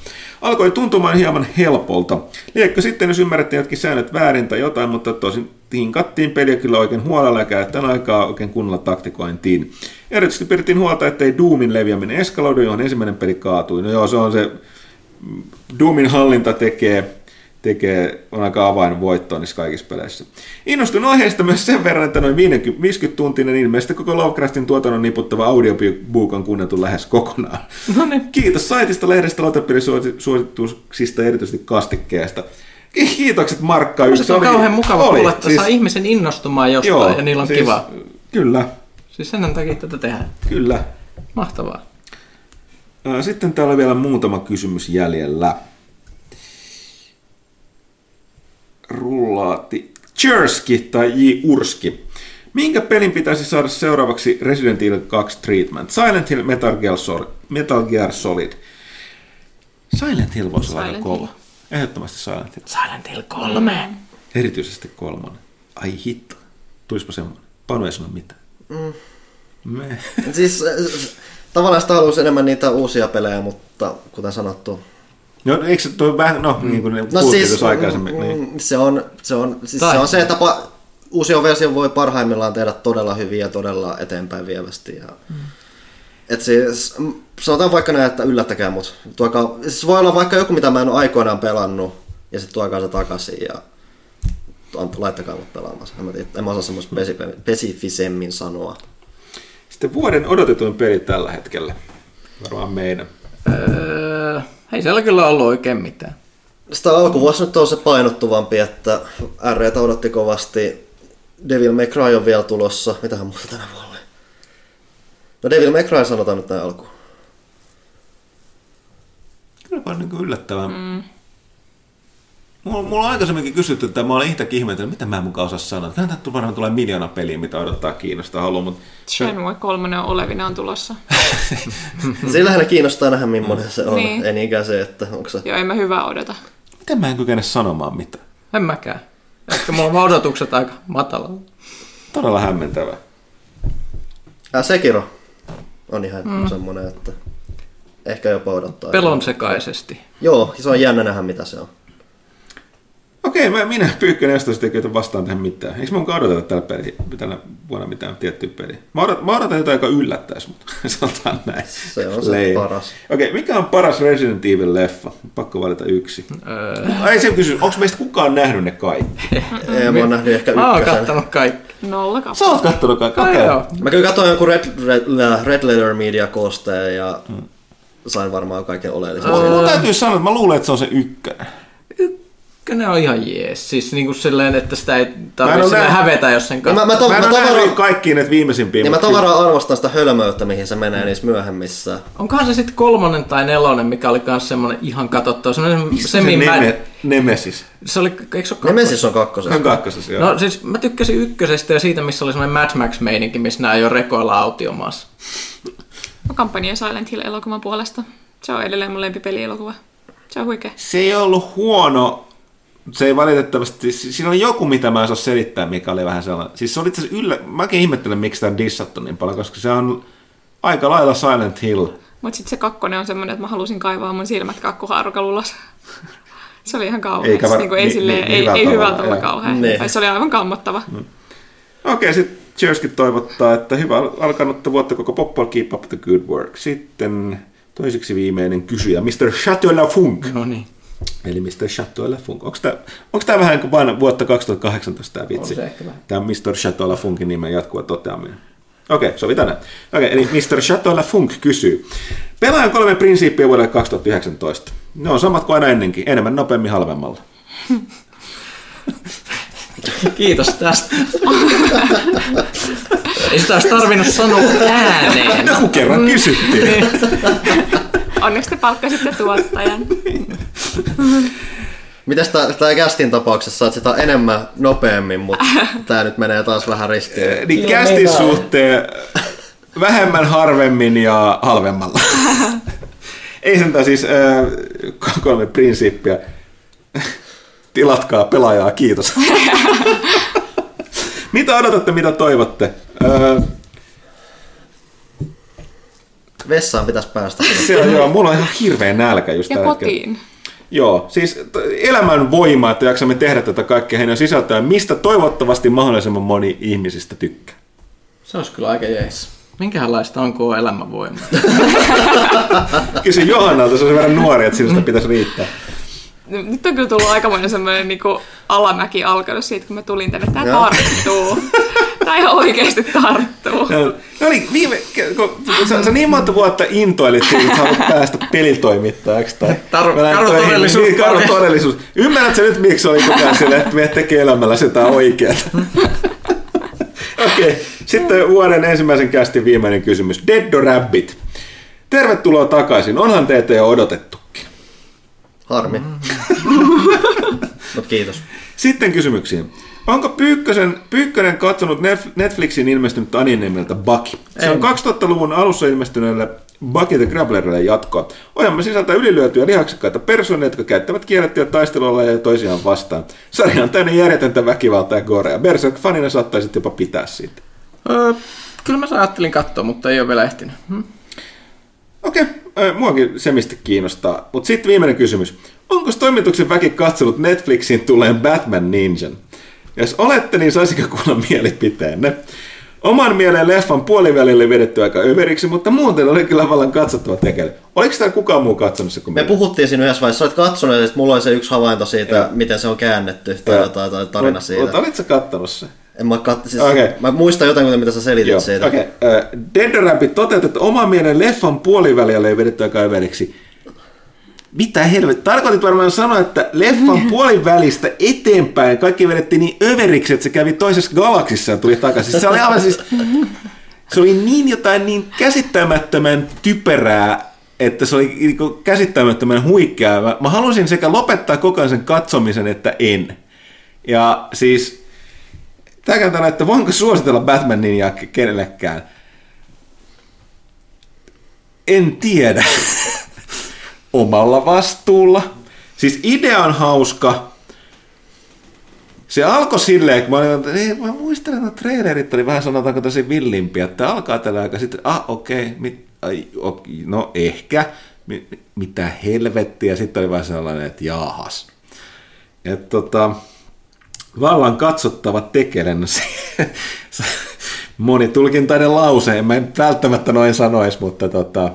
Alkoi tuntumaan hieman helpolta. Liekkö sitten, jos ymmärrettiin jotkin säännöt väärin tai jotain, mutta tosin hinkattiin peliä kyllä oikein huolella ja käyttäen aikaa oikein kunnolla taktikointiin. Erityisesti pidettiin huolta, ettei Doomin leviäminen eskaloidu, johon ensimmäinen peli kaatui. No joo, se on se, Doomin hallinta tekee tekee, on aika avain voittoon niissä kaikissa peleissä. Innostun aiheesta myös sen verran, että noin 50 tuntinen ilmeisesti koko Lovecraftin tuotannon niputtava audiobook on kuunneltu lähes kokonaan. No niin. Kiitos saitista, lehdestä, suosituksista ja erityisesti kastikkeesta. Kiitokset Markka. Se Yksi on oli- kauhean mukava oli, kuulla, että siis- saa ihmisen innostumaan jostain ja niillä on siis, kiva. Kyllä, Siis sen takia tätä tehdään. kyllä. Mahtavaa. Sitten täällä on vielä muutama kysymys jäljellä. Rullaati. Jerski tai J. Urski. Minkä pelin pitäisi saada seuraavaksi Resident Evil 2 Treatment? Silent Hill, Metal Gear Solid. Metal Gear Solid. Silent Hill voisi olla aika kova. Ehdottomasti Silent Hill. Silent Hill 3. Erityisesti kolmonen. Ai hitto. Tuispa semmoinen. Panu ei sano mitään. Mm. Me. Siis äh, tavallaan sitä haluaisi enemmän niitä uusia pelejä, mutta kuten sanottu, No, eikö se toi vähän, no, niin kuin ne No puhuttiin siis tuossa aikaisemmin. mm, Niin. se, on, se, on, siis Tai- se on se, että pa, uusi versio voi parhaimmillaan tehdä todella hyviä ja todella eteenpäin vievästi. Ja, mm. et siis, mm, sanotaan vaikka näin, että yllättäkää mut. Tuokaa, siis voi olla vaikka joku, mitä mä en ole aikoinaan pelannut, ja sitten tuokaa se takaisin ja ant- laittakaa mut pelaamaan. En mä, tiedä, en mä osaa semmoista spesifi- spesifisemmin sanoa. Sitten vuoden odotetuin peli tällä hetkellä. Varmaan meidän. Öö, ei siellä kyllä ollut oikein mitään. Sitä alkuvuosi nyt on se painottuvampi, että R odotti kovasti. Devil May Cry on vielä tulossa. Mitähän muuta tänä vuonna oli? No Devil May Cry sanotaan nyt näin alkuun. Kyllä vaan niin yllättävän. Mm. Mulla, mulla on aikaisemminkin kysytty, että mä olen itsekin ihmetellyt, mitä mä en mukaan osaa sanoa. Täältä varmaan tulee miljoona peliä, mitä odottaa kiinnostaa haluaa, mutta Shenmue 3 on olevina on tulossa. Siinä lähinnä kiinnostaa nähdä, millainen se on. Niin. Ei niinkään se, että onko se... Joo, en mä hyvää odota. miten mä en kykene sanomaan mitään. En mäkään. Ehkä mulla on vaan odotukset aika matalalla. Todella hämmentävää. Ää, Sekiro on ihan mm. semmonen, että ehkä jopa odottaa. Pelon sekaisesti. Joo, se on jännä nähdä, mitä se on. Okei, mä, minä Pyykkönen jostain tekee vastaan tähän mitään. Eikö mun odoteta tällä, peli, tällä vuonna mitään tiettyä peliä? Mä odotan, mä odotan jotain, joka yllättäisi mut. Sanotaan näin. Se on se Lame. paras. Okei, mikä on paras Resident Evil-leffa? Pakko valita yksi. Öö, Ai se kysy, onko meistä kukaan nähnyt ne kaikki? Ei, mä oon nähnyt ehkä mä oon ykkösen. kattanut kaikki. Nolla Sä kappale. oot kattonut kaikki? Okay. Joo. Mä kyllä katsoin jonkun Red, Red, Red Letter Media koosteen ja sain varmaan kaiken oleellisen. Siitä. mun täytyy sanoa, että mä luulen, että se on se ykkönen. Ykkönen on ihan jees. Siis niinku silleen, että sitä ei Mä en tarvitse nähnyt- hävetä, jos sen Ja mä, katsoo. mä, to, Mä mä, tavaran, kaikkiin näitä viimeisimpiä. niin mä kyllä- tavaran arvostan sitä hölmöyttä, mihin se menee niissä myöhemmissä. Onkohan se sitten kolmonen tai nelonen, mikä oli kans semmonen ihan katsottava. Semmonen se neme, Nemesis. Se oli, eikö se ole Nemesis on kakkosessa. On kakkosessa, joo. No siis mä tykkäsin ykkösestä ja siitä, missä oli semmoinen Mad Max-meininki, missä nämä jo rekoilla autiomaassa. Mä kampanjoin Silent Hill-elokuvan puolesta. Se on edelleen mun lempipeli-elokuva. Se on huikea. Se ei ollut huono. Se ei valitettavasti, si- siinä oli joku, mitä mä en saa selittää, mikä oli vähän sellainen. Siis se oli itse yllä, mäkin ihmettelen, miksi tämä on dissattu niin paljon, koska se on aika lailla Silent Hill. Mut sit se kakkonen on semmonen, että mä halusin kaivaa mun silmät kakkuhaarukan ulos. Se oli ihan Eikä kauheas. var- Niin kuin ei, niin- silleen, niin- ei, hyvällä ei hyvällä tavalla, kauhean. Niin. Tai se oli aivan kammottava. Okei, sitten Cheerskin toivottaa, että hyvä al- alkanutta vuotta koko Poppo, keep up the good work. Sitten toiseksi viimeinen kysyjä, Mr. Chateau La Funk. No niin. Eli Mr. Chateau La Funk. Onko tämä, onko tämä vähän kuin vain vuotta 2018 tämä vitsi? On se ehkä vähän. Tämä Mr. Chateau La Funkin nimen jatkuva toteaminen. Okei, sovitaan näin. Okei, eli Mr. Chateau La Funk kysyy. Pelaajan kolme prinsiippiä vuodelle 2019. Ne on samat kuin aina ennenkin, enemmän, nopeammin, halvemmalla. Kiitos tästä. Ei sitä olisi tarvinnut sanoa ääneen. Joku kerran kysyttiin. Onneksi te palkkasitte tuottajan. Mitäs tää, tää Gastin tapauksessa, että sitä enemmän nopeammin, mutta tää nyt menee taas vähän ristiin. Niin kästin suhteen vähemmän harvemmin ja halvemmalla. Ei sentään siis äh, kolme prinsiippiä. Tilatkaa pelaajaa, kiitos. mitä odotatte, mitä toivotte? Äh, Vessaan pitäisi päästä. se on, joo, mulla on ihan hirveä nälkä just Ja hetkellä. kotiin. Joo, siis elämän voima, että jaksamme tehdä tätä kaikkea heidän sisältöä, mistä toivottavasti mahdollisimman moni ihmisistä tykkää. Se olisi kyllä aika jees. Minkälaista on koo elämänvoima? Kysy Johannalta, se on sen verran nuori, että sinusta pitäisi riittää. nyt on kyllä tullut aikamoinen semmoinen niin alamäki alkanut siitä, kun mä tulin tänne. Tää Joo. tarttuu. Tää ihan oikeasti tarttuu. No, no niin, viime, kun sä, sä niin monta vuotta intoilit siitä, että sä haluat päästä pelitoimittajaksi. Tai Taru- karu todellisuus. Niin, karu todellisuus. Ymmärrätkö nyt, miksi oli koko ajan silleen, että me tekee elämällä sitä oikeaa? Okei, okay. sitten vuoden ensimmäisen kästin viimeinen kysymys. Dead or Rabbit. Tervetuloa takaisin. Onhan teitä jo odotettukin. Harmi. Mut kiitos. Sitten kysymyksiin. Onko Pyykkösen, Pyykkönen katsonut Netflixin ilmestynyt anime nimeltä Bucky? Se on En. 2000-luvun alussa ilmestyneelle Bucky the Grapplerille jatkoa. Ohjelma sisältää ylilyötyjä lihaksikkaita persoonia, jotka käyttävät kiellettyjä taisteluoloja toisiaan vastaan. Sarja on täynnä järjetöntä väkivaltaa ja gorea. Berserk-fanina saattaisit jopa pitää siitä. Öö, kyllä mä ajattelin katsoa, mutta ei ole vielä ehtinyt. Hm? Okei, okay. muakin se mistä kiinnostaa. Mutta sitten viimeinen kysymys. Onko toimituksen väki katsonut Netflixin tulleen Batman Ninjan? Jos olette, niin saisiko kuulla mielipiteenne? Oman mieleen leffan puolivälille oli vedetty aika överiksi, mutta muuten oli kyllä vallan katsottava tekele. Oliko täällä kukaan muu katsonut se kuin Me minä? puhuttiin siinä yhdessä vaiheessa, sä olet katsonut ja sit mulla oli se yksi havainto siitä, Joo. miten se on käännetty tai Joo. jotain tai tarina Mut- siitä. Mutta olitko kattonut se? En mä katso, siis Okei. mä muistan jotain, mitä sä selitit Joo, siitä. okei. Okay. Dead or Rabbit toteutettu oman mielen leffan puolivälillä oli vedetty aika överiksi. Mitä helvet? Tarkoitit varmaan sanoa, että leffan puolivälistä eteenpäin kaikki vedettiin niin överiksi, että se kävi toisessa galaksissa ja tuli takaisin. Se oli aivan siis... Se oli niin jotain niin käsittämättömän typerää, että se oli niinku käsittämättömän huikeaa. Mä, mä halusin sekä lopettaa koko ajan sen katsomisen, että en. Ja siis Tämä tällä, että voinko suositella Batman Ninjaa ke- kenellekään? En tiedä. Omalla vastuulla. Siis idea on hauska. Se alkoi silleen, kun mä, olin, että ei, mä muistelen, että trailerit oli vähän sanotaanko tosi villimpiä, että alkaa tällä aikaa sitten, ah okei, okay, mit, ai, ok, no ehkä, mi, mi- mitä helvettiä, sitten oli vähän sellainen, että jaahas. Et tota, vallan katsottava tekelen. Monitulkintainen lause, en mä nyt välttämättä noin sanoisi, mutta tota,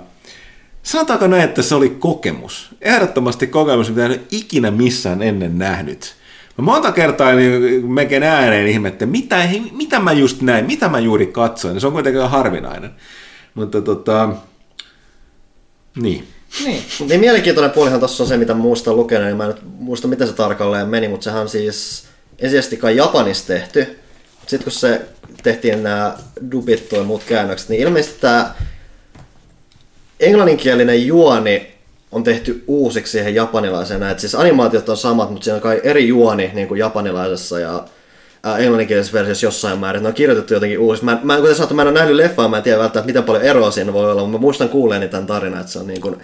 sanotaanko näin, että se oli kokemus. Ehdottomasti kokemus, mitä en ole ikinä missään ennen nähnyt. Mä monta kertaa niin melkein ääneen ihmettä, mitä, mitä mä just näin, mitä mä juuri katsoin. Se on kuitenkin harvinainen. Mutta tota, niin. Niin. Niin mielenkiintoinen puolihan tuossa on se, mitä muusta lukenut, niin mä en nyt muista, miten se tarkalleen meni, mutta sehän siis ensisijaisesti kai Japanissa tehty. Sitten kun se tehtiin nämä dubit ja muut käännökset, niin ilmeisesti tämä englanninkielinen juoni on tehty uusiksi siihen japanilaiseen. Et siis animaatiot on samat, mutta siinä on kai eri juoni niin kuin japanilaisessa ja ää, englanninkielisessä versiossa jossain määrin. Ne on kirjoitettu jotenkin uusiksi. Mä, mä, kuten sanottu, mä en ole nähnyt leffaa, mä en tiedä välttämättä miten paljon eroa siinä voi olla, mutta mä muistan kuulleeni tämän tarinan, että se on niin kuin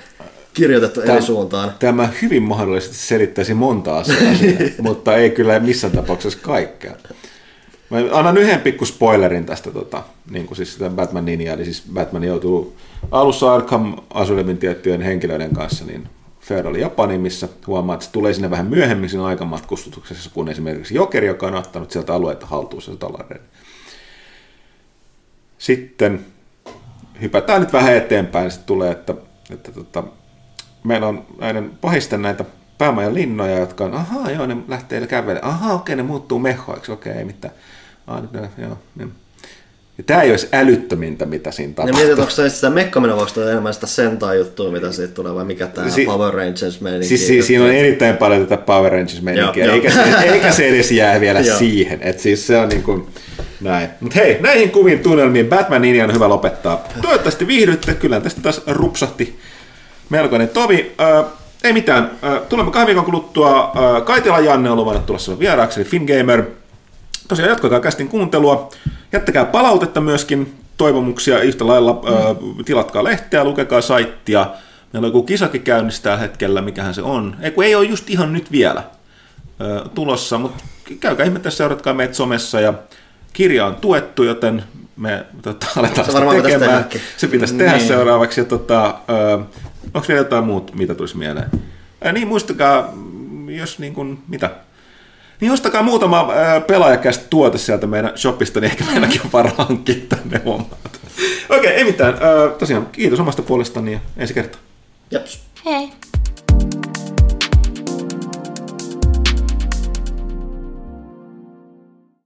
kirjoitettu eri suuntaan. Tämä hyvin mahdollisesti selittäisi monta asiaa, siinä, mutta ei kyllä missään tapauksessa kaikkea. Mä annan yhden pikku spoilerin tästä, tota, niin kuin siis sitä Batman Ninja, eli siis Batman joutuu alussa Arkham Asylumin tiettyjen henkilöiden kanssa, niin Feudal Japani, missä huomaa, että se tulee sinne vähän myöhemmin siinä aikamatkustuksessa kuin esimerkiksi Jokeri, joka on ottanut sieltä alueita haltuun se talouden. Sitten hypätään nyt vähän eteenpäin, sitten tulee, että, että tota, meillä on näiden pahisten näitä päämajan linnoja, jotka on, ahaa, joo, ne lähtee kävelemään, ahaa, okei, ne muuttuu mehoiksi, okei, ei mitään. Ah, nyt ne, joo, niin. Ja tämä ei olisi älyttömintä, mitä siinä Ja tapahtuu. mietit, onko se sitä onko toi enemmän sitä sentai juttua, mitä siitä tulee, vai mikä tämä Si- Power Rangers meininki? Siis si- siinä on erittäin paljon tätä Power Rangers-meininkiä, Joo, eikä, se, eikä se edes jää vielä siihen. Et siis se on niin kuin näin. Mut hei, näihin kuviin tunnelmiin Batman Ninja on hyvä lopettaa. Toivottavasti viihdytte, kyllä tästä taas rupsahti melkoinen tovi. Ö, ei mitään, Ö, tulemme kahden viikon kuluttua. Ö, Kaitila Janne on luvannut tulla vieraaksi, eli Fingamer. Tosiaan jatkakaa kästin kuuntelua. Jättäkää palautetta myöskin, toivomuksia yhtä lailla. Mm. Tilatkaa lehteä, lukekaa saittia. Meillä on joku kisakin käynnissä tällä hetkellä, mikähän se on. Ei, kun ei ole just ihan nyt vielä ö, tulossa, mutta käykää ihmettä, seuratkaa meitä somessa ja kirja on tuettu, joten me tota, aletaan Se sitä tekemään. Se pitäisi tehdä Niin. seuraavaksi. Ja tota, ö, onko vielä jotain muuta, mitä tulisi mieleen? Ää, niin muistakaa, jos niin kuin, mitä? Niin ostakaa muutama ää, pelaajakästä tuote sieltä meidän shopista, niin ehkä meilläkin on varaa hankkia tänne hommat. Okei, ei mitään. Ää, tosiaan, kiitos omasta puolestani ja ensi kertaa. Jeps.